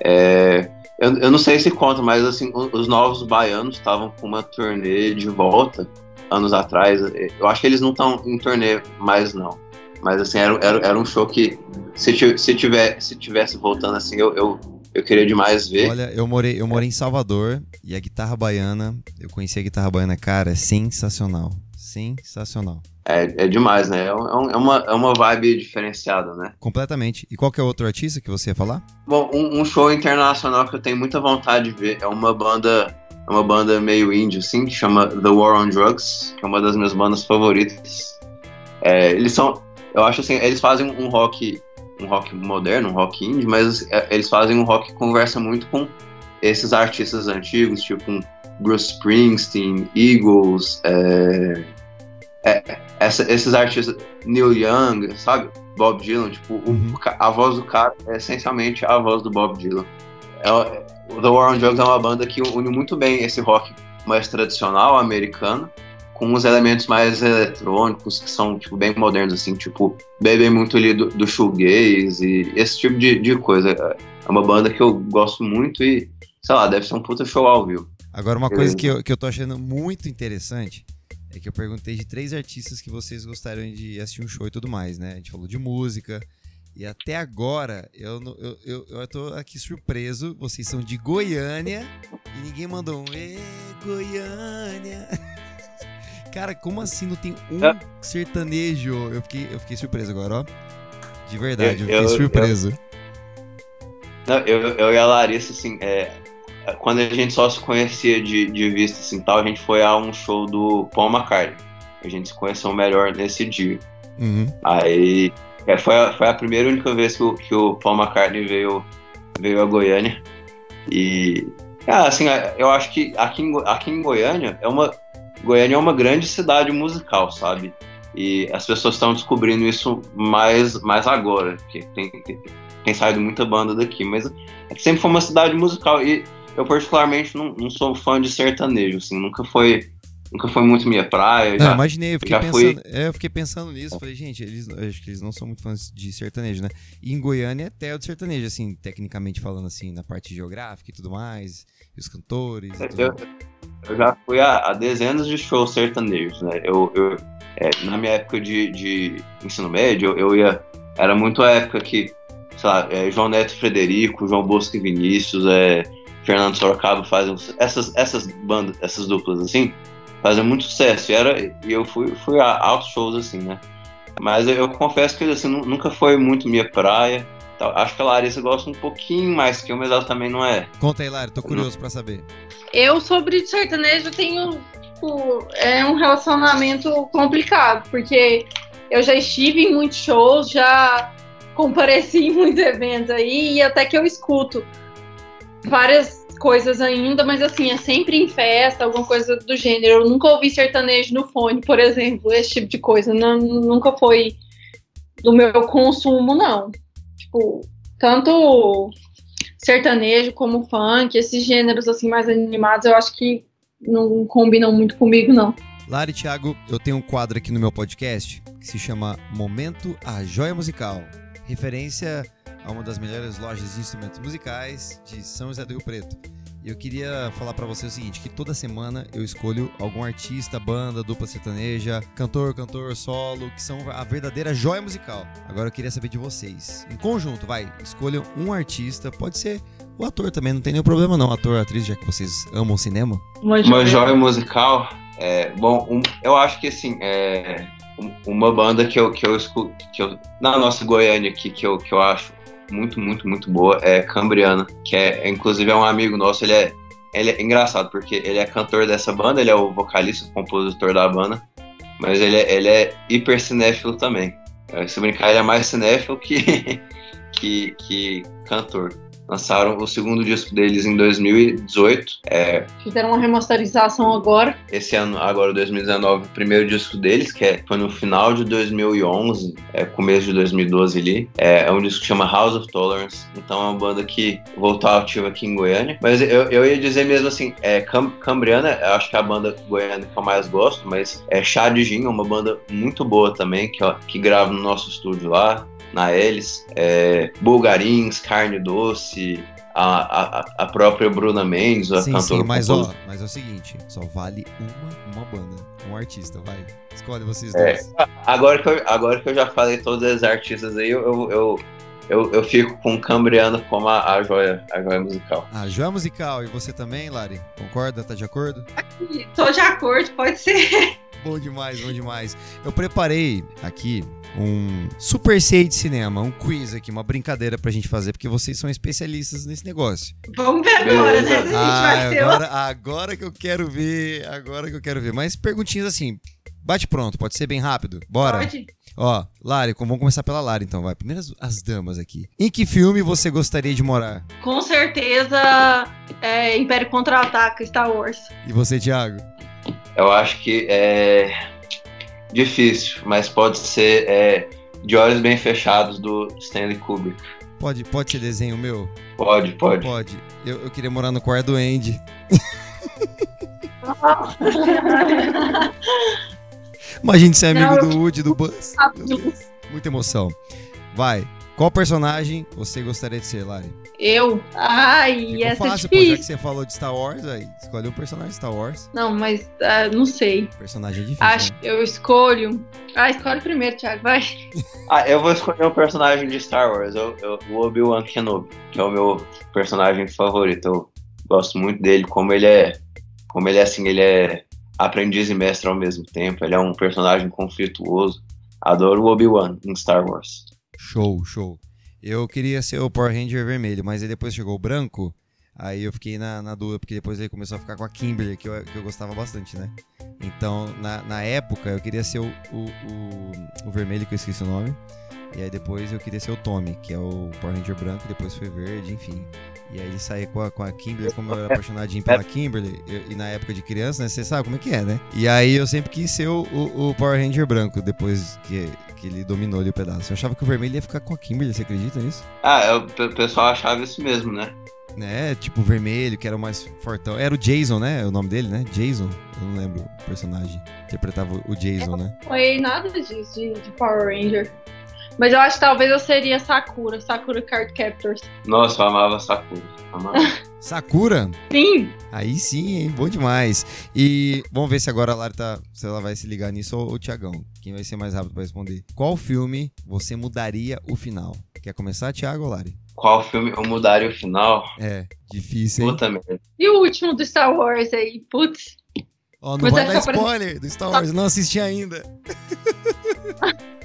É, eu, eu não sei se conta, mas assim, os novos baianos estavam com uma turnê de volta anos atrás. Eu acho que eles não estão em turnê mais, não. Mas assim, era, era, era um show que se, se, tiver, se tivesse voltando assim, eu, eu, eu queria demais ver. Olha, eu morei, eu morei em Salvador e a guitarra baiana, eu conheci a guitarra baiana, cara, é sensacional. Sensacional. É, é demais, né? É, é, um, é, uma, é uma vibe diferenciada, né? Completamente. E qual que é outro artista que você ia falar? Bom, um, um show internacional que eu tenho muita vontade de ver é uma banda é uma banda meio indie, assim, que chama The War on Drugs, que é uma das minhas bandas favoritas. É, eles são, eu acho assim, eles fazem um rock um rock moderno, um rock indie, mas é, eles fazem um rock que conversa muito com esses artistas antigos, tipo um Bruce Springsteen, Eagles, é, é, essa, esses artistas, Neil Young, sabe? Bob Dylan, tipo, uhum. o, a voz do cara é essencialmente a voz do Bob Dylan. É, The War on Drugs é uma banda que une muito bem esse rock mais tradicional americano com uns elementos mais eletrônicos que são tipo, bem modernos, assim, tipo, bebem muito ali do, do shoegaze e esse tipo de, de coisa. É uma banda que eu gosto muito e, sei lá, deve ser um puta show ao vivo. Agora, uma coisa que eu, que eu tô achando muito interessante é que eu perguntei de três artistas que vocês gostariam de assistir um show e tudo mais, né? A gente falou de música. E até agora, eu, eu, eu, eu tô aqui surpreso. Vocês são de Goiânia e ninguém mandou um Ê, Goiânia. Cara, como assim não tem um é. sertanejo? Eu fiquei, eu fiquei surpreso agora, ó. De verdade, eu, eu fiquei surpreso. Eu, eu, eu, e a Larissa, assim, é, quando a gente só se conhecia de, de vista, assim, tal, a gente foi a um show do Paul McCartney. A gente se conheceu melhor nesse dia. Uhum. Aí, é, foi, a, foi a primeira e única vez que o, que o Paul McCartney veio, veio a Goiânia. E, ah, assim, eu acho que aqui em, aqui em Goiânia é uma, Goiânia é uma grande cidade musical, sabe? E as pessoas estão descobrindo isso mais, mais agora, porque tem, tem, tem saído muita banda daqui, mas é sempre foi uma cidade musical e eu particularmente não, não sou fã de sertanejo, assim, nunca foi nunca foi muito minha praia. Não, já, imaginei, eu fiquei, pensando, fui... é, eu fiquei pensando nisso, falei, gente, eles, acho que eles não são muito fãs de sertanejo, né? E em Goiânia é terra de sertanejo, assim, tecnicamente falando, assim, na parte geográfica e tudo mais, e os cantores e tudo eu, eu já fui a, a, dezenas de shows sertanejos, né? Eu, eu é, na minha época de, de ensino médio, eu, ia. Era muito a época que, sei lá, é, João Neto Frederico, João Bosco e Vinícius, é, Fernando Sorocaba fazem essas, essas bandas, essas duplas assim, fazem muito sucesso. E, era, e eu fui, fui a altos shows assim, né? Mas eu, eu confesso que assim, nunca foi muito minha praia. Acho que a Larissa gosta um pouquinho mais que eu, mas ela também não é. Conta aí, Lara, tô curioso para saber. Eu, sobre sertanejo, tenho tipo, é um relacionamento complicado, porque eu já estive em muitos shows, já compareci em muitos eventos aí, e até que eu escuto várias coisas ainda, mas assim, é sempre em festa, alguma coisa do gênero. Eu nunca ouvi sertanejo no fone, por exemplo, esse tipo de coisa. Não, nunca foi do meu consumo, não. Tipo, tanto sertanejo como funk, esses gêneros assim mais animados, eu acho que não combinam muito comigo, não. Lari e Thiago, eu tenho um quadro aqui no meu podcast que se chama Momento a Joia Musical, referência a uma das melhores lojas de instrumentos musicais de São José do Rio Preto. Eu queria falar para você o seguinte, que toda semana eu escolho algum artista, banda, dupla sertaneja, cantor, cantor, solo, que são a verdadeira joia musical. Agora eu queria saber de vocês. Em conjunto, vai, escolham um artista, pode ser o ator também, não tem nenhum problema não, ator, atriz, já que vocês amam cinema. Uma joia musical, é, bom, um, eu acho que assim, é, uma banda que eu, que eu escuto, que eu, na nossa Goiânia aqui, que eu, que eu acho muito, muito, muito boa é Cambriana, que é, inclusive, é um amigo nosso, ele é, ele é engraçado, porque ele é cantor dessa banda, ele é o vocalista, o compositor da banda, mas ele é, ele é hiper cinéfilo também. Se brincar, ele é mais cinéfilo que, que, que cantor lançaram o segundo disco deles em 2018. É, Fizeram uma remasterização agora. Esse ano, agora 2019, o primeiro disco deles, que é, foi no final de 2011, é, começo de 2012 ali. É, é, um disco que chama House of Tolerance. Então é uma banda que voltou ativa aqui em Goiânia. Mas eu, eu ia dizer mesmo assim, é, Cam Cambriana, eu acho que é a banda goiana que eu mais gosto, mas é Chá de Gin, uma banda muito boa também, que, ó, que grava no nosso estúdio lá na Elis, é, Bulgarins, Carne Doce, a, a, a própria Bruna Mendes, a sim, cantora. Sim, mas, ó, mas é o seguinte, só vale uma, uma banda, um artista, vai. Escolhe vocês é, dois. agora, que eu, agora que eu já falei todos os artistas aí, eu, eu, eu, eu fico com o Cambriano como a, a, joia, a joia musical. A joia musical, e você também, Lari? Concorda? Tá de acordo? Tô de acordo, pode ser. Bom demais, bom demais. Eu preparei aqui um super sei de cinema, um quiz aqui, uma brincadeira pra gente fazer, porque vocês são especialistas nesse negócio. Vamos ver agora, né? Ah, agora, agora que eu quero ver, agora que eu quero ver. Mas perguntinhas assim, bate pronto, pode ser bem rápido. Bora. Pode. Ó, Lari, vamos começar pela Lari então, vai. Primeiro as, as damas aqui. Em que filme você gostaria de morar? Com certeza, é Império Contra-Ataca, Star Wars. E você, Thiago? Eu acho que é difícil, mas pode ser é, De Olhos Bem Fechados do Stanley Kubrick. Pode, pode ser desenho meu? Pode, pode. Pode. Eu, eu queria morar no quarto do Andy. Imagina ser amigo Não, do Woody, do Buzz. Muita emoção. Vai. Qual personagem você gostaria de ser, Lari? Eu? Ai, Ficou essa é fácil, é difícil. Pô, já que você falou de Star Wars, aí escolhe um personagem de Star Wars. Não, mas uh, não sei. Personagem é difícil. Acho que né? eu escolho. Ah, escolhe primeiro, Thiago, vai. Ah, eu vou escolher um personagem de Star Wars, eu, eu, o Obi-Wan Kenobi, que é o meu personagem favorito. Eu gosto muito dele, como ele é. Como ele é assim, ele é aprendiz e mestre ao mesmo tempo. Ele é um personagem conflituoso. Adoro o Obi-Wan em Star Wars. Show, show. Eu queria ser o Power Ranger vermelho, mas aí depois chegou o branco. Aí eu fiquei na, na dúvida, porque depois ele começou a ficar com a Kimberly, que eu, que eu gostava bastante, né? Então, na, na época, eu queria ser o, o, o, o, vermelho, que eu esqueci o nome. E aí depois eu queria ser o Tommy, que é o Power Ranger branco, depois foi verde, enfim. E aí saí com a, com a Kimberly, como eu era apaixonadinho pela Kimberly, eu, e na época de criança, né? Você sabe como é que é, né? E aí eu sempre quis ser o, o, o Power Ranger branco, depois que que ele dominou ali o pedaço. Eu achava que o vermelho ia ficar com a Kimberly, você acredita nisso? Ah, é, o pessoal achava isso mesmo, né? né? Tipo, o vermelho, que era o mais fortão. Era o Jason, né? O nome dele, né? Jason. Eu não lembro o personagem. Interpretava o Jason, né? Não foi nada disso de, de, Power Ranger. Mas eu acho que talvez eu seria Sakura, Sakura Card Captors. Nossa, eu amava Sakura. Amava. Sakura? Sim. Aí sim, hein? Bom demais. E vamos ver se agora a Lari tá, se ela vai se ligar nisso ou o Tiagão. Quem vai ser mais rápido para responder? Qual filme você mudaria o final? Quer começar, Thiago ou Lari? Qual filme eu mudaria o final? É, difícil, hein? Puta merda. E o último do Star Wars aí? Putz. Ó, não Mas vai dar spoiler do Star Wars, não assisti ainda.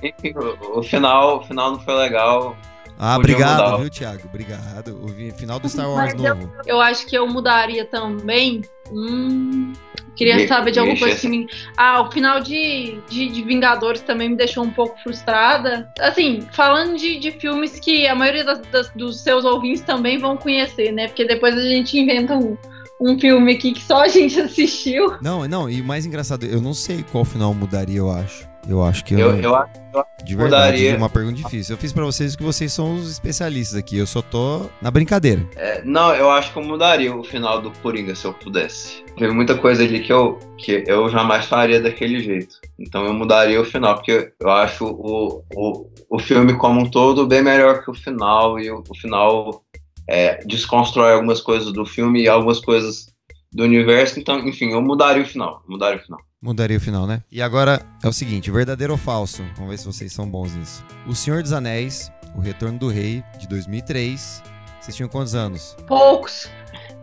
Enfim, o, o, final, o final não foi legal. Ah, obrigado, mudar. viu, Thiago? Obrigado. O final do Star Wars Mas novo. Eu, eu, acho que eu mudaria também. Hum, queria me, saber de alguma coisa que me. Ah, o final de, de, de, Vingadores também me deixou um pouco frustrada. Assim, falando de, de filmes que a maioria das, das, dos seus ouvintes também vão conhecer, né? Porque depois a gente inventa um um filme aqui que só a gente assistiu. Não, não, e o mais engraçado, eu não sei qual final mudaria, eu acho. Eu acho que eu. Eu, eu, eu de verdade, mudaria. uma pergunta difícil. Eu fiz para vocês que vocês são os especialistas aqui. Eu só tô na brincadeira. É, não, eu acho que eu mudaria o final do Coringa se eu pudesse. Tem muita coisa ali que eu, que eu jamais faria daquele jeito. Então eu mudaria o final, porque eu acho o, o, o filme como um todo bem melhor que o final. E o, o final é, desconstrói algumas coisas do filme e algumas coisas do universo. Então, enfim, eu mudaria o final. Mudaria o final. Mudaria o final, né? E agora é o seguinte: verdadeiro ou falso? Vamos ver se vocês são bons nisso. O Senhor dos Anéis, O Retorno do Rei, de 2003. Vocês tinham quantos anos? Poucos.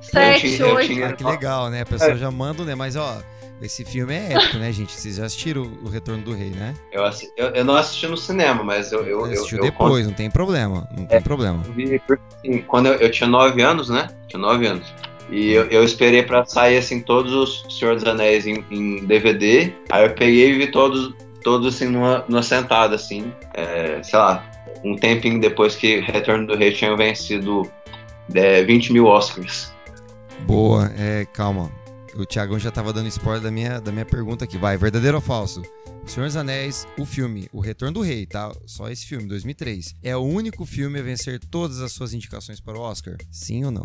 Sete, oito. Ah, que legal, né? A pessoa é. já manda, né? Mas, ó, esse filme é épico, né, gente? Vocês já assistiram O Retorno do Rei, né? Eu, assisti, eu, eu, não assisti no cinema, mas eu. eu, eu assistiu depois, não tem problema. Não tem é, problema. Vi, assim, quando eu, tinha nove anos, né? Tinha nove anos. E eu, eu esperei para sair assim todos os Senhor dos Anéis em, em, DVD. Aí eu peguei e vi todos, todos assim numa, numa sentada, assim. É, sei lá, um tempinho depois que Retorno do Rei tinha vencido é, 20 mil Oscars. Boa, é, calma. O Thiagão já tava dando spoiler da minha, da minha pergunta aqui. Vai, verdadeiro ou falso? Senhor dos Anéis, o filme O Retorno do Rei, tá? Só esse filme, 2003. É o único filme a vencer todas as suas indicações para o Oscar? Sim ou não?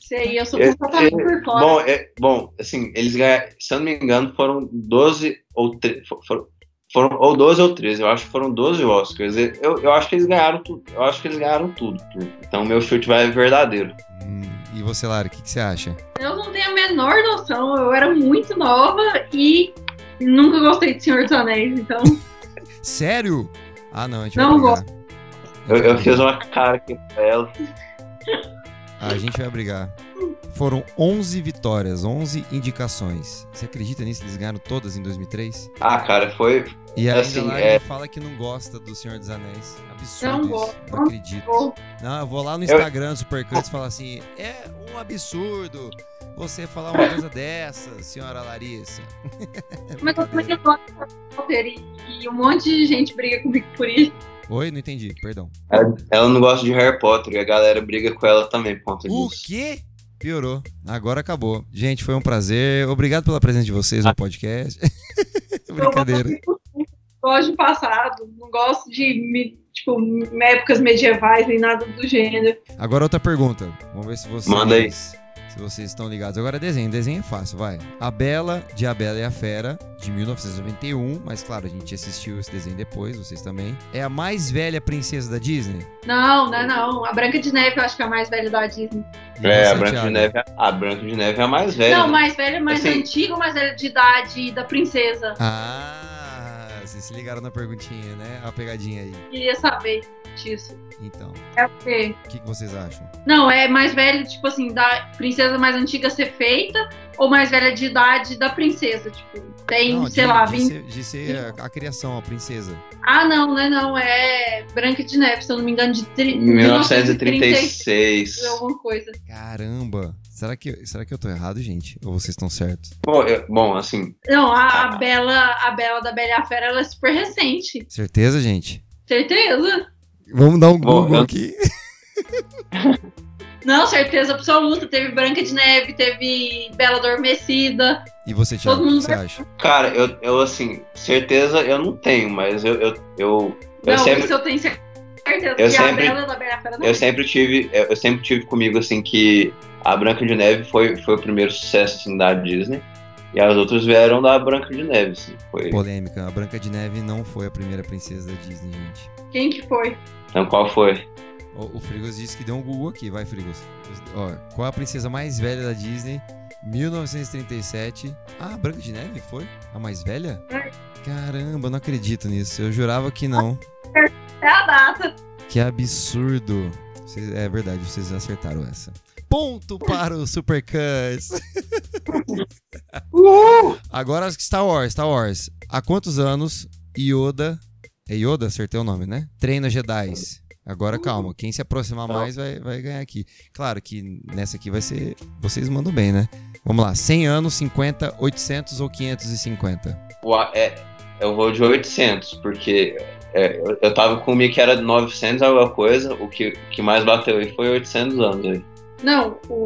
Sei, eu sou completamente por fora. Bom, é, bom, assim, eles ganharam, se eu não me engano, foram 12 ou 13. Foram, foram, ou 12 ou 13, eu acho que foram 12 Oscars. Eu, eu acho que eles ganharam tudo. Eu acho que eles ganharam tudo. tudo. Então meu chute vai verdadeiro. Hum, e você, Lara, o que, que você acha? Eu não tenho a menor noção. Eu era muito nova e nunca gostei de Senhor dos Anéis, então. Sério? Ah, não, a gente não vai gosto. Eu, eu fiz uma cara aqui pra ela. A gente vai brigar. Foram 11 vitórias, 11 indicações. Você acredita nisso? Eles ganharam todas em 2003? Ah, cara, foi. E ainda assim, lá é... ele fala que não gosta do Senhor dos Anéis. Absurdo não isso. Gosto. Não acredito. Não, eu vou lá no Instagram do Supercuts e falar assim: é um absurdo você falar uma coisa dessa, senhora Larissa. Mas como é que eu gosto e um monte de gente briga comigo por isso? Oi, não entendi, perdão. Ela, ela, não gosta de Harry Potter e a galera briga com ela também por conta disso. O quê? Piorou. Agora acabou. Gente, foi um prazer. Obrigado pela presença de vocês no podcast. Brincadeira. Gosto de passado, não gosto de tipo, épocas medievais nem nada do gênero. Agora outra pergunta. Vamos ver se vocês. Manda aí se vocês estão ligados. Agora desenho, desenho é fácil, vai. A Bela, de A Bela e a Fera, de 1991, mas claro, a gente assistiu esse desenho depois, vocês também. É a mais velha princesa da Disney? Não, não é não. A Branca de Neve eu acho que é a mais velha da Disney. É, a Branca de Neve, é, a Branca de Neve é a mais velha. Não, mais velha, mais assim... antiga mais velha de idade da princesa? Ah, vocês se ligaram na perguntinha, né? A pegadinha aí. Queria saber disso. Então. É o quê? O que, que vocês acham? Não, é mais velho, tipo assim, da princesa mais antiga ser feita ou mais velha de idade da princesa? Tipo, tem, não, sei de, lá, de 20. Ser, de ser a, a, criação, a princesa. Ah, não, não é não. É Branca de Neve, se eu não me engano, de tri... 1936. Alguma coisa. Caramba. Será que, será que eu tô errado, gente? Ou vocês estão certos? Bom, eu, bom assim. Não, a, a, Bela, a Bela da Bela e a Fera, ela é super recente. Certeza, gente? Certeza. Vamos dar um Google eu... aqui. Não, certeza absoluta. Teve Branca de Neve, teve Bela Adormecida. E você, Thiago, o que você acha? Cara, eu, eu assim, certeza eu não tenho, mas eu. eu, eu, eu não, sempre... isso eu tenho certeza. Eu sempre, a Bela da Fera não eu sempre tive, eu sempre tive comigo assim que a Branca de Neve foi, foi o primeiro sucesso assim, da Disney. E as outras vieram da Branca de Neve, assim. Foi... Polêmica. A Branca de Neve não foi a primeira princesa da Disney, gente. Quem que foi? Então qual foi? O, o Frigos disse que deu um Google aqui, vai, Frigos. Ó, qual a princesa mais velha da Disney? 1937. Ah, Branca de Neve foi? A mais velha? É. Caramba, não acredito nisso. Eu jurava que não. É a data. Que absurdo. é verdade, vocês acertaram essa. Ponto para o Super Cuts. Agora Star Wars, Star Wars. Há quantos anos Yoda é Yoda, acertei o nome, né? Treina Jedi. Agora calma, quem se aproximar mais vai, vai ganhar aqui. Claro que nessa aqui vai ser. Vocês mandam bem, né? Vamos lá, 100 anos, 50, 800 ou 550? É, eu vou de 800, porque é, eu, eu tava com o que era 900 alguma coisa, o que, que mais bateu aí foi 800 anos aí. Não, o,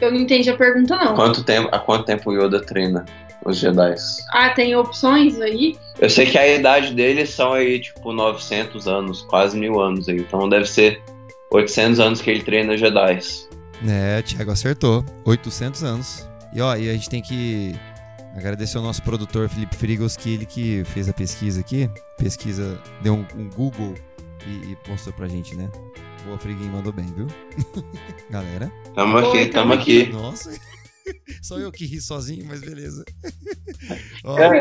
eu não entendi a pergunta não. Quanto tempo, há quanto tempo o Yoda treina? os Jedi. Ah, tem opções aí? Eu sei que a idade deles são aí, tipo, 900 anos, quase mil anos aí. Então deve ser 800 anos que ele treina Jedi. É, Thiago acertou. 800 anos. E ó, e a gente tem que agradecer ao nosso produtor Felipe Frigos, que ele que fez a pesquisa aqui. Pesquisa, deu um, um Google e, e mostrou pra gente, né? Boa, Friguinho mandou bem, viu? Galera. Tamo aqui, tamo aqui. Nossa. Só eu que ri sozinho, mas beleza. Ó, É,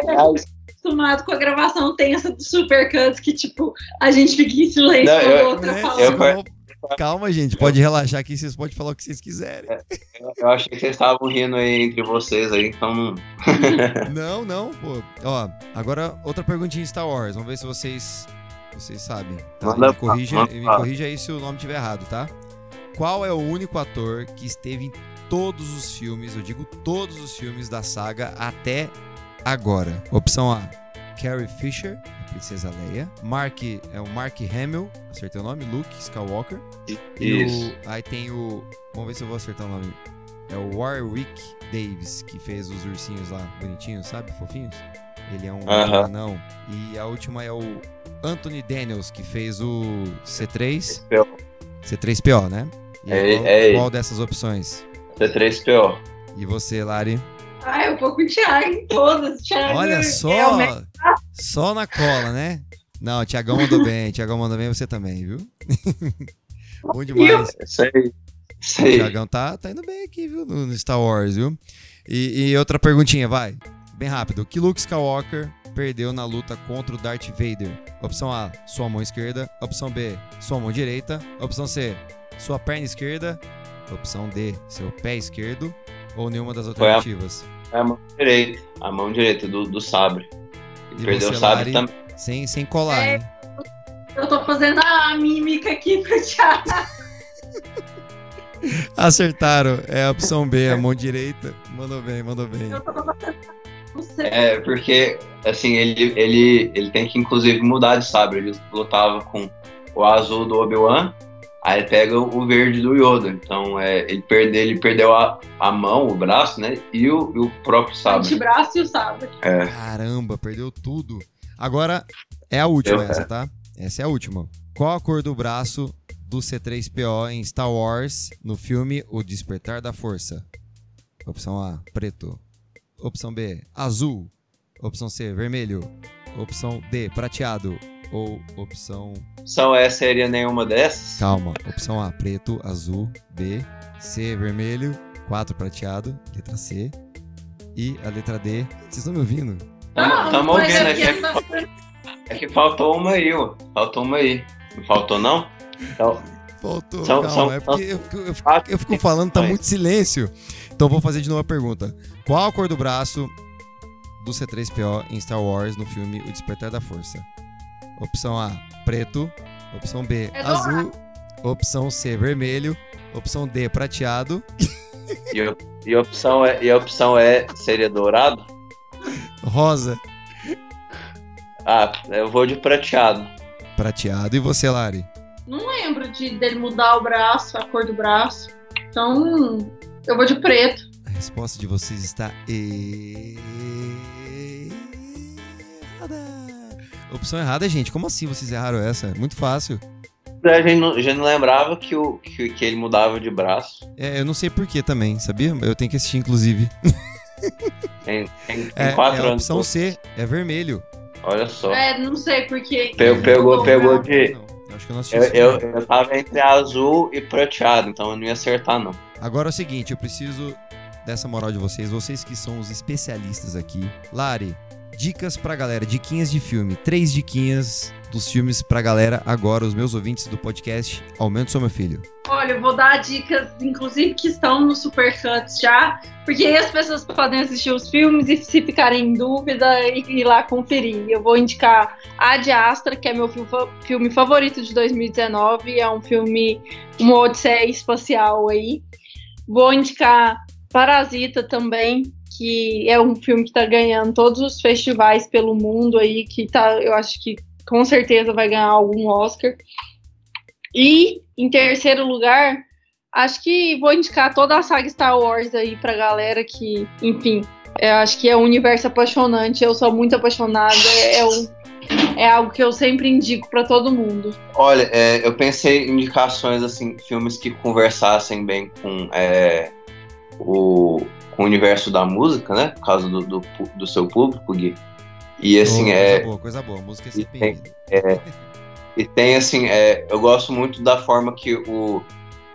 acostumado com a gravação tensa do Supercut, que tipo, a gente fica em silêncio Não, eu- outra né? falando. Calma, gente. Pode relaxar aqui. Vocês podem falar o que vocês quiserem. Eu, eu achei que vocês estavam rindo aí entre vocês aí, então. Não, não, pô. Ó, agora outra perguntinha em Star Wars. Vamos ver se vocês vocês sabem. Tá? Manda me, corrija, manda me corrija aí se o nome estiver errado, tá? Qual é o único ator que esteve em todos os filmes, eu digo todos os filmes da saga até agora? Opção A, Carrie Fisher, a Princesa Leia. Mark, é o Mark Hamill, acertei o nome, Luke Skywalker. E Isso. o, aí tem o. Vamos ver se eu vou acertar o nome. É o Warwick Davis, que fez os ursinhos lá, bonitinhos, sabe? Fofinhos. Ele é um Aham. anão. E a última é o Anthony Daniels, que fez o C3. C3PO. C3PO, né? E É- qual, é ele. qual dessas opções? C3PO. E você, Lari? Ah, eu vou com o Thiago em todas. Thiago Olha é só! me- Só na cola, né? Não, o Tiagão mandou bem. Tiagão mandou bem, você também, viu? Bom demais. Isso aí. Isso O. Thiagão tá, tá indo bem aqui, viu? No, no Star Wars, viu? E, e outra perguntinha, vai. Bem rápido. Que Luke Skywalker perdeu na luta contra o Darth Vader? Opção A, sua mão esquerda. Opção B, sua mão direita. Opção C, sua perna esquerda. Opção D, seu pé esquerdo. Ou nenhuma das Foi a- alternativas? É a mão direita. A mão direita do, do sabre. E Perdeu você, o sabre Lari? também. Sem, sem colar, É. hein? Eu tô fazendo a mímica aqui pro Thiago. Acertaram. É a opção B, a mão direita. Mandou bem, mandou bem. Eu tô fazendo. Você. É, porque, assim, ele, ele, ele tem que, inclusive, mudar de sabre. Ele lutava com o azul do Obi-Wan, aí pega o verde do Yoda. Então, é, ele, perde, ele perdeu a, a mão, o braço, né? E o, e o próprio O sabre. antebraço e o sabre. É. Caramba, perdeu tudo. Agora é a última Eu- essa, tá? Essa é a última. Qual a cor do braço do C3PO em Star Wars no filme O Despertar da Força? Opção A, preto. Opção B, azul. Opção C, vermelho. Opção D, prateado. Ou opção. Opção E seria nenhuma dessas? Calma. Opção A, preto, azul. B, C, vermelho. 4, prateado. Letra C. E a letra D. Vocês estão me ouvindo? Tamo, tamo mas ouvindo é aqui. que tô- É que faltou uma aí, ó. Faltou uma aí. Não faltou, não? Então, Faltou, São- calma. são- é porque eu, fico- eu fico- eu fico falando, tá muito silêncio. Então vou fazer de novo a pergunta. Qual a cor do braço do C3PO em Star Wars no filme O Despertar da Força? Opção A, preto. Opção B, É azul. Opção C, vermelho. Opção D, prateado. e, a- e a opção é, e a opção é seria dourado? Rosa, Ah, eu vou de prateado. prateado. E você, Lari? Não lembro de dele mudar o braço, a cor do braço. Então, eu vou de preto. A resposta de vocês está errada. Opção errada, gente. Como assim vocês erraram essa? É muito fácil. A gente não, a gente não lembrava que, o, que, que ele mudava de braço. É, eu não sei porquê também, sabia? Eu tenho que assistir, inclusive. Tem, tem, tem É, quatro é a anos. opção C, é vermelho. Olha só. É, não sei porque. Pe- pegou, pegou não. de. Não, eu acho que eu não assisti Eu, eu, eu tava entre azul e prateado, então eu não ia acertar, não. Agora é o seguinte, eu preciso dessa moral de vocês, vocês que são os especialistas aqui. Lari, dicas pra galera, diquinhas de filme. Três diquinhas dos filmes pra galera agora, os meus ouvintes do podcast Aumento Sou Meu Filho. Olha, eu vou dar dicas, inclusive, que estão no Supercuts já, porque aí as pessoas podem assistir os filmes e se ficarem em dúvida e ir lá conferir. Eu vou indicar A de Astra, que é meu fi- filme favorito de 2019, é um filme, uma odisseia espacial aí. Vou indicar Parasita também, que é um filme que tá ganhando todos os festivais pelo mundo aí, que tá, eu acho que com certeza vai ganhar algum Oscar. E em terceiro lugar, acho que vou indicar toda a saga Star Wars aí pra galera que, enfim, eu acho que é um universo apaixonante. Eu sou muito apaixonada. É, é um- é algo que eu sempre indico pra todo mundo. Olha, é, eu pensei em indicações, assim, filmes que conversassem bem com, é, o, com o universo da música, né? Por causa do, do, do seu público, Gui. E assim, Boa, é, Coisa boa, coisa boa. Música é sempre tem- bem-vinda. e tem, assim, é, eu gosto muito da forma que o,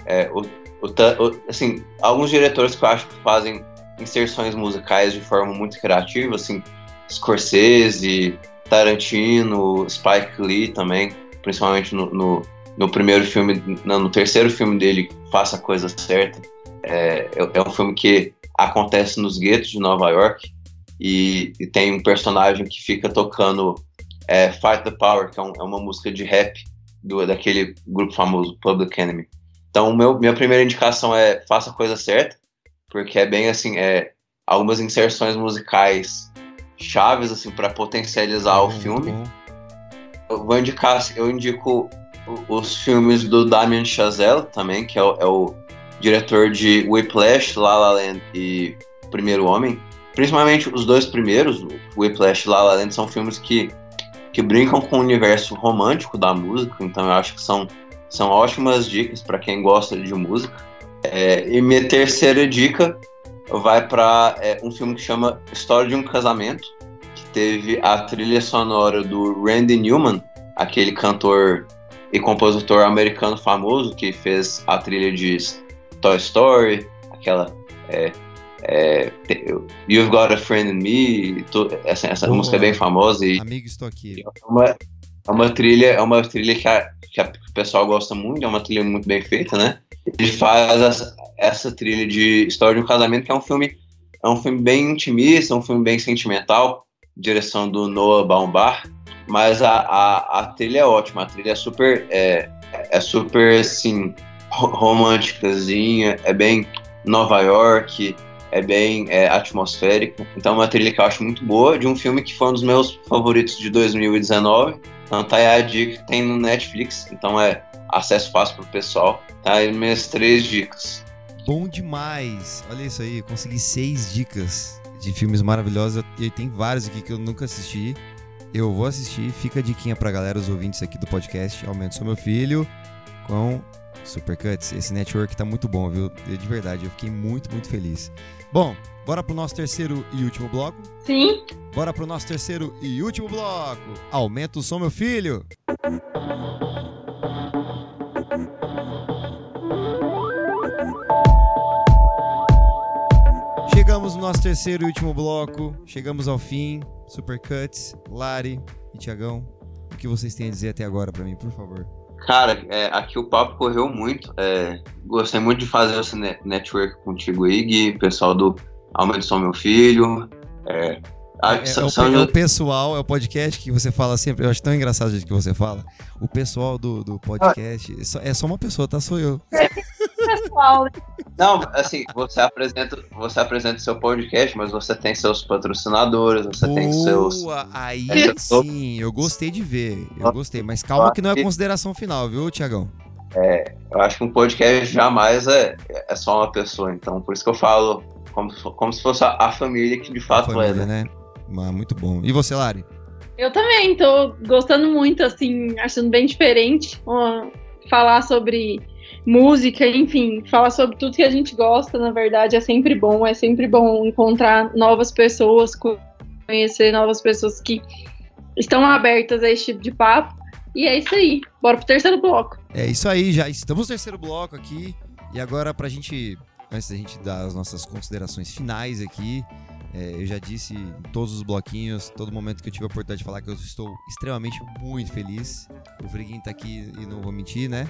é, o, o, assim, alguns diretores que eu acho que fazem inserções musicais de forma muito criativa, assim, Scorsese, Tarantino, Spike Lee também, principalmente no, no, no primeiro filme, não, no terceiro filme dele, Faça a Coisa Certa. É, é, é um filme que acontece nos guetos de Nova York e, e tem um personagem que fica tocando é, Fight the Power, que é, um, é, uma música de rap do, daquele grupo famoso, Public Enemy. Então, meu, minha primeira indicação é Faça a Coisa Certa, porque é bem assim, é algumas inserções musicais chaves assim para potencializar o filme. Eu vou indicar, eu indico os filmes do Damien Chazelle também, que é o, é o diretor de Whiplash, La La Land e Primeiro Homem. Principalmente os dois primeiros, Whiplash e La La Land, são filmes que, que brincam com o universo romântico da música, então eu acho que são, são ótimas dicas para quem gosta de música. É, e minha terceira dica vai para é, um filme que chama História de um Casamento, que teve a trilha sonora do Randy Newman, aquele cantor e compositor americano famoso que fez a trilha de Toy Story, aquela é, é, You've Got a Friend in Me, essa, essa música é bem famosa e amigo estou aqui. É uma, é uma trilha, é uma trilha que, a, que a, o pessoal gosta muito, é uma trilha muito bem feita, né? Ele faz essa, essa trilha de História de um Casamento, que é um filme é um filme bem intimista, um filme bem sentimental, direção do Noah Baumbach, mas a, a, a trilha é ótima, a trilha é super, é, é super, assim, românticazinha, é bem Nova York, é bem é, atmosférica. Então é uma trilha que eu acho muito boa, de um filme que foi um dos meus favoritos de 2019. Então tá aí a dica tem no Netflix, então é acesso fácil pro pessoal. Tá aí minhas três dicas. Bom demais! Olha isso aí, consegui seis dicas de filmes maravilhosos e tem vários aqui que eu nunca assisti. Eu vou assistir, fica a diquinha pra galera, os ouvintes aqui do podcast. Aumento Sou Meu Filho com Supercuts. Esse network tá muito bom, viu? de verdade, eu fiquei muito, muito feliz. Bom, bora pro nosso terceiro e último bloco? Sim. Bora pro nosso terceiro e último bloco. Aumenta o som, meu filho. Chegamos no nosso terceiro e último bloco. Chegamos ao fim. Supercuts, Lari e Tiagão. O que vocês têm a dizer até agora para mim, por favor? Cara, é, aqui o papo correu muito. É, gostei muito de fazer esse network contigo, Ig, pessoal do Aumento Só Meu Filho. É, a, é, é, o, é, o, pessoal, é o podcast que você fala sempre. Eu acho tão engraçado o jeito que você fala. O pessoal do, do podcast ah. é só uma pessoa, tá? Sou eu. Pessoal. Não, assim, você apresenta, você apresenta seu podcast, mas você tem seus patrocinadores, você Boa, tem seus. Aí é, sim, eu gostei de ver. Eu gostei, mas calma que não é consideração final, viu, Tiagão? É, eu acho que um podcast jamais é, é só uma pessoa, então por isso que eu falo como, como se fosse a, a família que de fato família, é. Né? né? Muito bom. E você, Lari? Eu também, tô gostando muito, assim, achando bem diferente ó, falar sobre música, enfim, falar sobre tudo que a gente gosta, na verdade, é sempre bom, é sempre bom encontrar novas pessoas, conhecer novas pessoas que estão abertas a esse tipo de papo. E é isso aí, bora pro terceiro bloco. É isso aí, já estamos no terceiro bloco aqui. E agora, pra gente, antes da gente dar as nossas considerações finais aqui, é, eu já disse em todos os bloquinhos, todo momento que eu tive a oportunidade de falar que eu estou extremamente muito feliz. O Friguinho tá aqui e não vou mentir, né?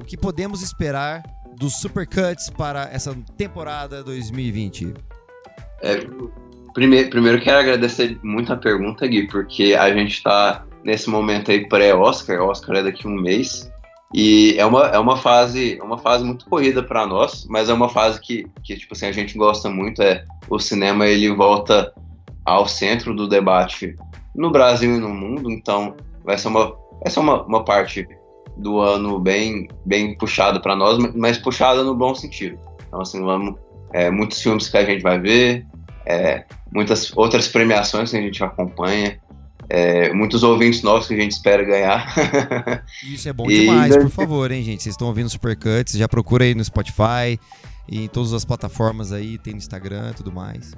O que podemos esperar dos Supercuts para essa temporada 2020? É, primeiro, primeiro quero agradecer muito a pergunta, Gui, porque a gente está nesse momento aí pré-Oscar, Oscar é daqui a um mês, e é uma, é uma fase uma fase muito corrida para nós, mas é uma fase que, que tipo assim, a gente gosta muito, é o cinema ele volta ao centro do debate no Brasil e no mundo, então vai ser uma, vai ser uma, uma parte do ano bem, bem puxado para nós, mas puxado no bom sentido. Então, assim, vamos, é, muitos filmes que a gente vai ver, é, muitas outras premiações que a gente acompanha, é, muitos ouvintes novos que a gente espera ganhar. Isso é bom e... demais, por favor, hein, gente? Vocês estão ouvindo Supercuts, já procura aí no Spotify e em todas as plataformas aí, tem no Instagram e tudo mais.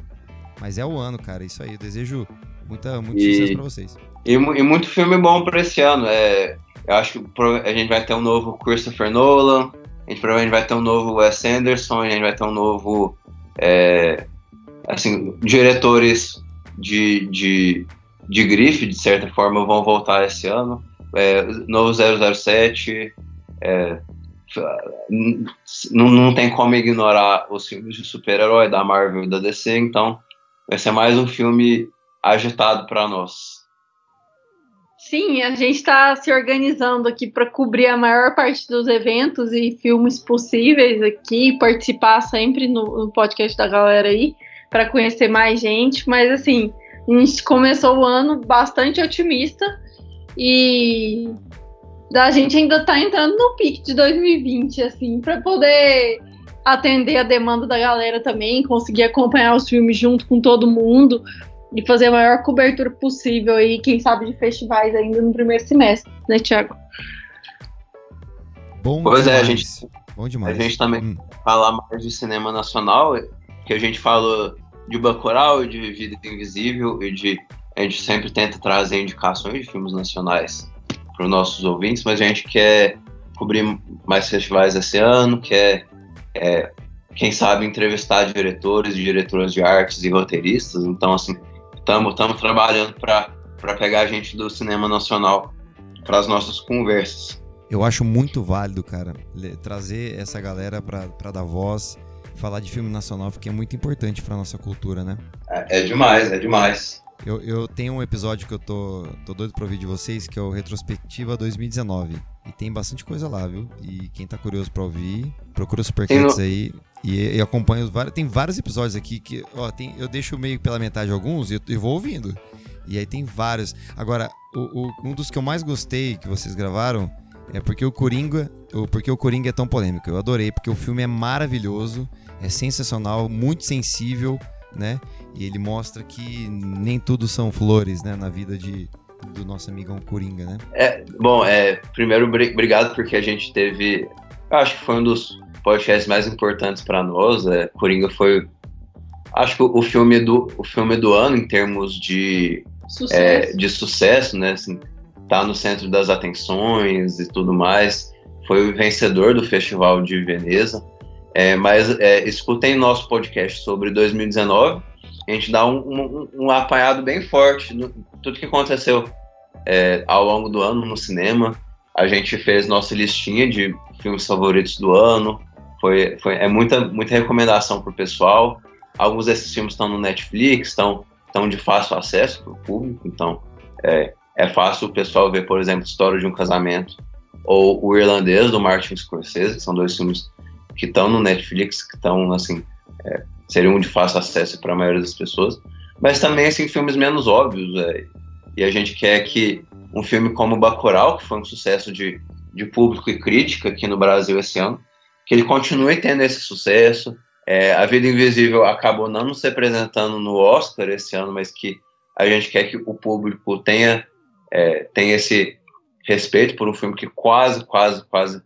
Mas é o ano, cara, isso aí. Eu desejo muita, muito e... sucesso pra vocês. E, e muito filme bom pra esse ano. É, eu acho que a gente vai ter um novo Christopher Nolan, a gente provavelmente vai ter um novo Wes Anderson, a gente vai ter um novo. É, assim, diretores de, de, de grife, de certa forma, vão voltar esse ano. É, novo 007. É, não, não tem como ignorar os filmes de super-herói da Marvel e da DC, então vai ser mais um filme agitado para nós. Sim, a gente está se organizando aqui para cobrir a maior parte dos eventos e filmes possíveis aqui, participar sempre no, no podcast da galera aí, para conhecer mais gente. Mas assim, a gente começou o ano bastante otimista e a gente ainda está entrando no pique de 2020, assim, para poder atender a demanda da galera também, conseguir acompanhar os filmes junto com todo mundo e fazer a maior cobertura possível aí, quem sabe de festivais ainda no primeiro semestre, né, Thiago? Bom pois demais. é, a gente, Bom demais. a gente também hum. falar mais de cinema nacional, que a gente falou de Bacurau, de Vida Invisível e de a gente sempre tenta trazer indicações de filmes nacionais para os nossos ouvintes, mas a gente quer cobrir mais festivais esse ano, quer é, quem sabe entrevistar diretores e diretoras de artes e roteiristas, então assim estamos trabalhando para pegar a gente do cinema nacional para as nossas conversas. Eu acho muito válido, cara, trazer essa galera para dar voz, falar de filme nacional, porque é muito importante para nossa cultura, né? É, é, demais, é demais. Eu, eu tenho um episódio que eu tô, tô doido pra ouvir de vocês, que é o Retrospectiva 2019. E tem bastante coisa lá, viu? E quem tá curioso pra ouvir, procura os Supercuts no... aí. E, e acompanha os vários. Tem vários episódios aqui que, ó, tem, eu deixo meio pela metade alguns e, e vou ouvindo. E aí tem vários. Agora, o, o, um dos que eu mais gostei que vocês gravaram é porque o Coringa. Porque o Coringa é tão polêmico. Eu adorei, porque o filme é maravilhoso, é sensacional, muito sensível, né? E ele mostra que nem tudo são flores, né, na vida de, do nosso amigão Coringa, né? É, bom, é, primeiro, obrigado porque a gente teve. Acho que foi um dos podcasts mais importantes para nós. É, Coringa foi, acho que o filme do o filme do ano em termos de sucesso, é, de sucesso né? Assim, tá no centro das atenções e tudo mais. Foi o vencedor do Festival de Veneza. É, mas é, escutem nosso podcast sobre 2019. A gente dá um, um, um apanhado bem forte no tudo que aconteceu é, ao longo do ano no cinema. A gente fez nossa listinha de filmes favoritos do ano, foi, foi, é muita, muita recomendação para o pessoal. Alguns desses filmes estão no Netflix, estão, estão de fácil acesso para o público, então é, é fácil o pessoal ver, por exemplo, História de um Casamento ou O Irlandês, do Martin Scorsese, que são dois filmes que estão no Netflix, que estão, assim, é, seriam de fácil acesso para a maioria das pessoas. Mas também, assim, filmes menos óbvios. É, e a gente quer que um filme como Bacurau, que foi um sucesso de, de público e crítica aqui no Brasil esse ano, que ele continue tendo esse sucesso. É, a Vida Invisível acabou não nos representando no Oscar esse ano, mas que a gente quer que o público tenha, é, tenha esse respeito por um filme que quase, quase, quase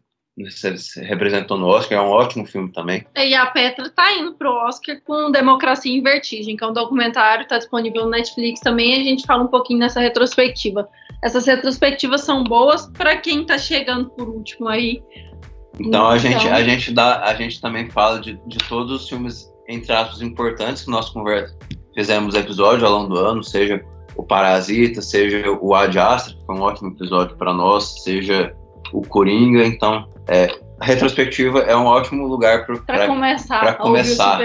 representou no Oscar, é um ótimo filme também. E a Petra tá indo pro Oscar com Democracia em Vertigem, que é um documentário, tá disponível no Netflix também, a gente fala um pouquinho nessa retrospectiva. Essas retrospectivas são boas para quem tá chegando por último aí, então, a gente a gente dá a gente também fala de, de todos os filmes entre aspas importantes que nós conversa, fizemos episódio ao longo do ano, seja o Parasita, seja o Ad Astra, que foi um ótimo episódio para nós, seja o Coringa, então é, a retrospectiva é um ótimo lugar para começar. Pra começar.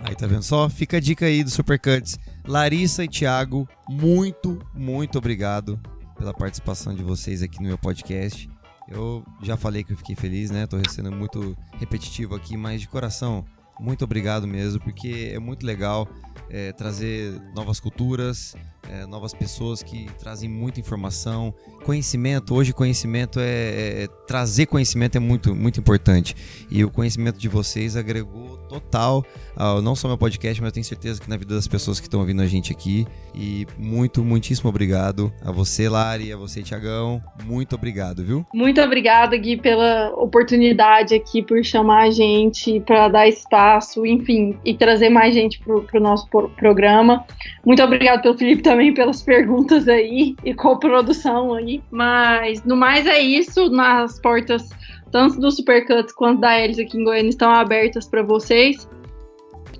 Aí tá vendo só? Fica a dica aí do Supercuts. Larissa e Thiago, muito, muito obrigado pela participação de vocês aqui no meu podcast. Eu já falei que eu fiquei feliz, né? Tô sendo muito repetitivo aqui, mas de coração, muito obrigado mesmo, porque é muito legal é, trazer novas culturas, é, novas pessoas que trazem muita informação, conhecimento. Hoje, conhecimento é, é, é, trazer conhecimento é muito, muito importante. E o conhecimento de vocês agregou total, ao, não só meu podcast, mas eu tenho certeza que na vida das pessoas que estão ouvindo a gente aqui. E muito, muitíssimo obrigado a você, Lari, a você, Tiagão. Muito obrigado, viu? Muito obrigada, Gui, pela oportunidade aqui, por chamar a gente, para dar espaço, enfim, e trazer mais gente para o nosso programa. Muito obrigado pelo Felipe também também pelas perguntas aí e com produção aí. Mas no mais é isso. Nas portas tanto do Supercuts quanto da Elis aqui em Goiânia estão abertas para vocês.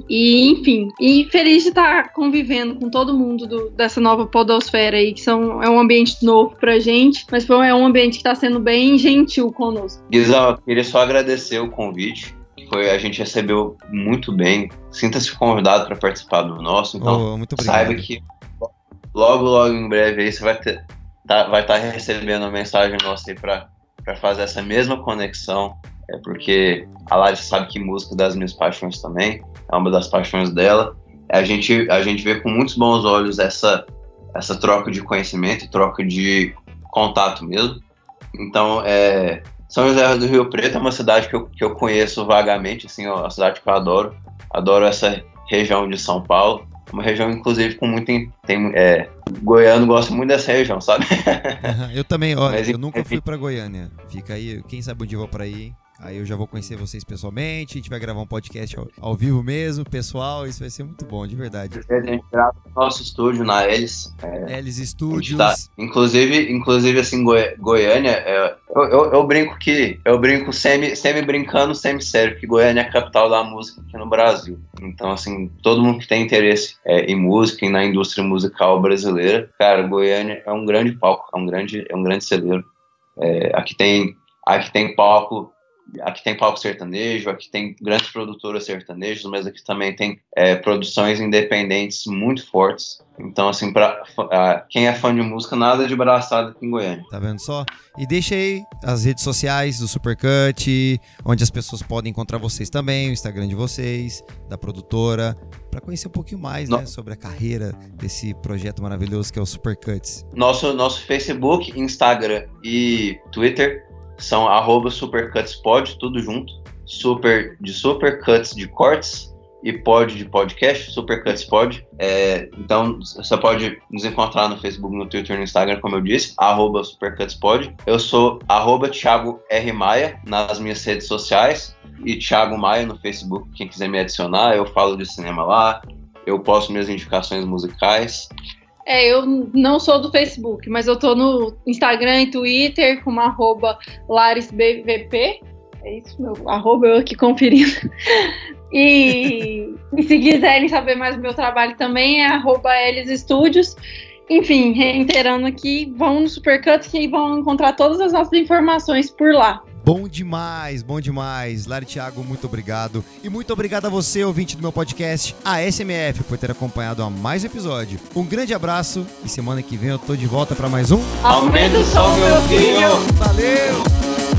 E, enfim, e feliz de estar convivendo com todo mundo do, dessa nova podosfera aí, que são, é um ambiente novo pra gente, mas foi, é um ambiente que está sendo bem gentil conosco. Guizão, queria só agradecer o convite. Foi, a gente recebeu muito bem. Sinta-se convidado para participar do nosso. Então, oh, saiba que logo, logo em breve aí você vai ter, tá, vai estar tá recebendo mensagem nossa aí para fazer essa mesma conexão. É porque a Larissa sabe que música das minhas paixões também é uma das paixões dela. A gente, a gente vê com muitos bons olhos essa, essa troca de conhecimento, troca de contato mesmo. Então, é, São José do Rio Preto é uma cidade que eu, que eu conheço vagamente, assim, é uma cidade que eu adoro. Adoro essa região de São Paulo. É uma região, inclusive, com muito. Tem, é, Goiano gosta muito dessa região, sabe? eu também, olha, Mas, eu nunca fui para Goiânia. Fica aí, quem sabe um dia eu vou para aí. Aí eu já vou conhecer vocês pessoalmente, a gente vai gravar um podcast ao, ao vivo mesmo, pessoal, isso vai ser muito bom, de verdade. A gente grava no nosso estúdio na Elis. É, Elis Studios. Tá, inclusive, inclusive, assim, Goi Goiânia, é, eu, eu, eu, brinco que, eu brinco semi, semi brincando, semi sério, que Goiânia é a capital da música aqui no Brasil. Então, assim, todo mundo que tem interesse é, em música e na indústria musical brasileira, cara, Goiânia é um grande palco, é um grande, é um grande celeiro. É, aqui tem, aqui tem palco Aqui tem palco sertanejo, aqui tem grandes produtoras sertanejas, mas aqui também tem é, produções independentes muito fortes. Então, assim, para uh, quem é fã de música, nada de braçada aqui em Goiânia. Tá vendo só? E deixa aí as redes sociais do Supercut, onde as pessoas podem encontrar vocês também, o Instagram de vocês, da produtora, para conhecer um pouquinho mais no... né, sobre a carreira desse projeto maravilhoso que é o Supercuts. Nosso, nosso Facebook, Instagram e Twitter são arroba supercutspod, tudo junto. Super de supercuts de cortes e pod de podcast, supercutspod. É, então você pode nos encontrar no Facebook, no Twitter, no Instagram, como eu disse, arroba supercutspod. Eu sou arroba Thiago R. Maia nas minhas redes sociais e Thiago Maia no Facebook, quem quiser me adicionar, eu falo de cinema lá, eu posto minhas indicações musicais. É, eu não sou do Facebook, mas eu tô no Instagram e Twitter com uma arroba LarisBVP. É isso, meu arroba eu aqui conferindo. E, e se quiserem saber mais do meu trabalho também, é arroba. Enfim, reiterando aqui, vão no Supercut e vão encontrar todas as nossas informações por lá. Bom demais, bom demais. Lari Thiago, muito obrigado. E muito obrigado a você, ouvinte do meu podcast, a SMF, por ter acompanhado a mais um episódio. Um grande abraço e semana que vem eu tô de volta para mais um. Aumenta o som, meu filho! Valeu!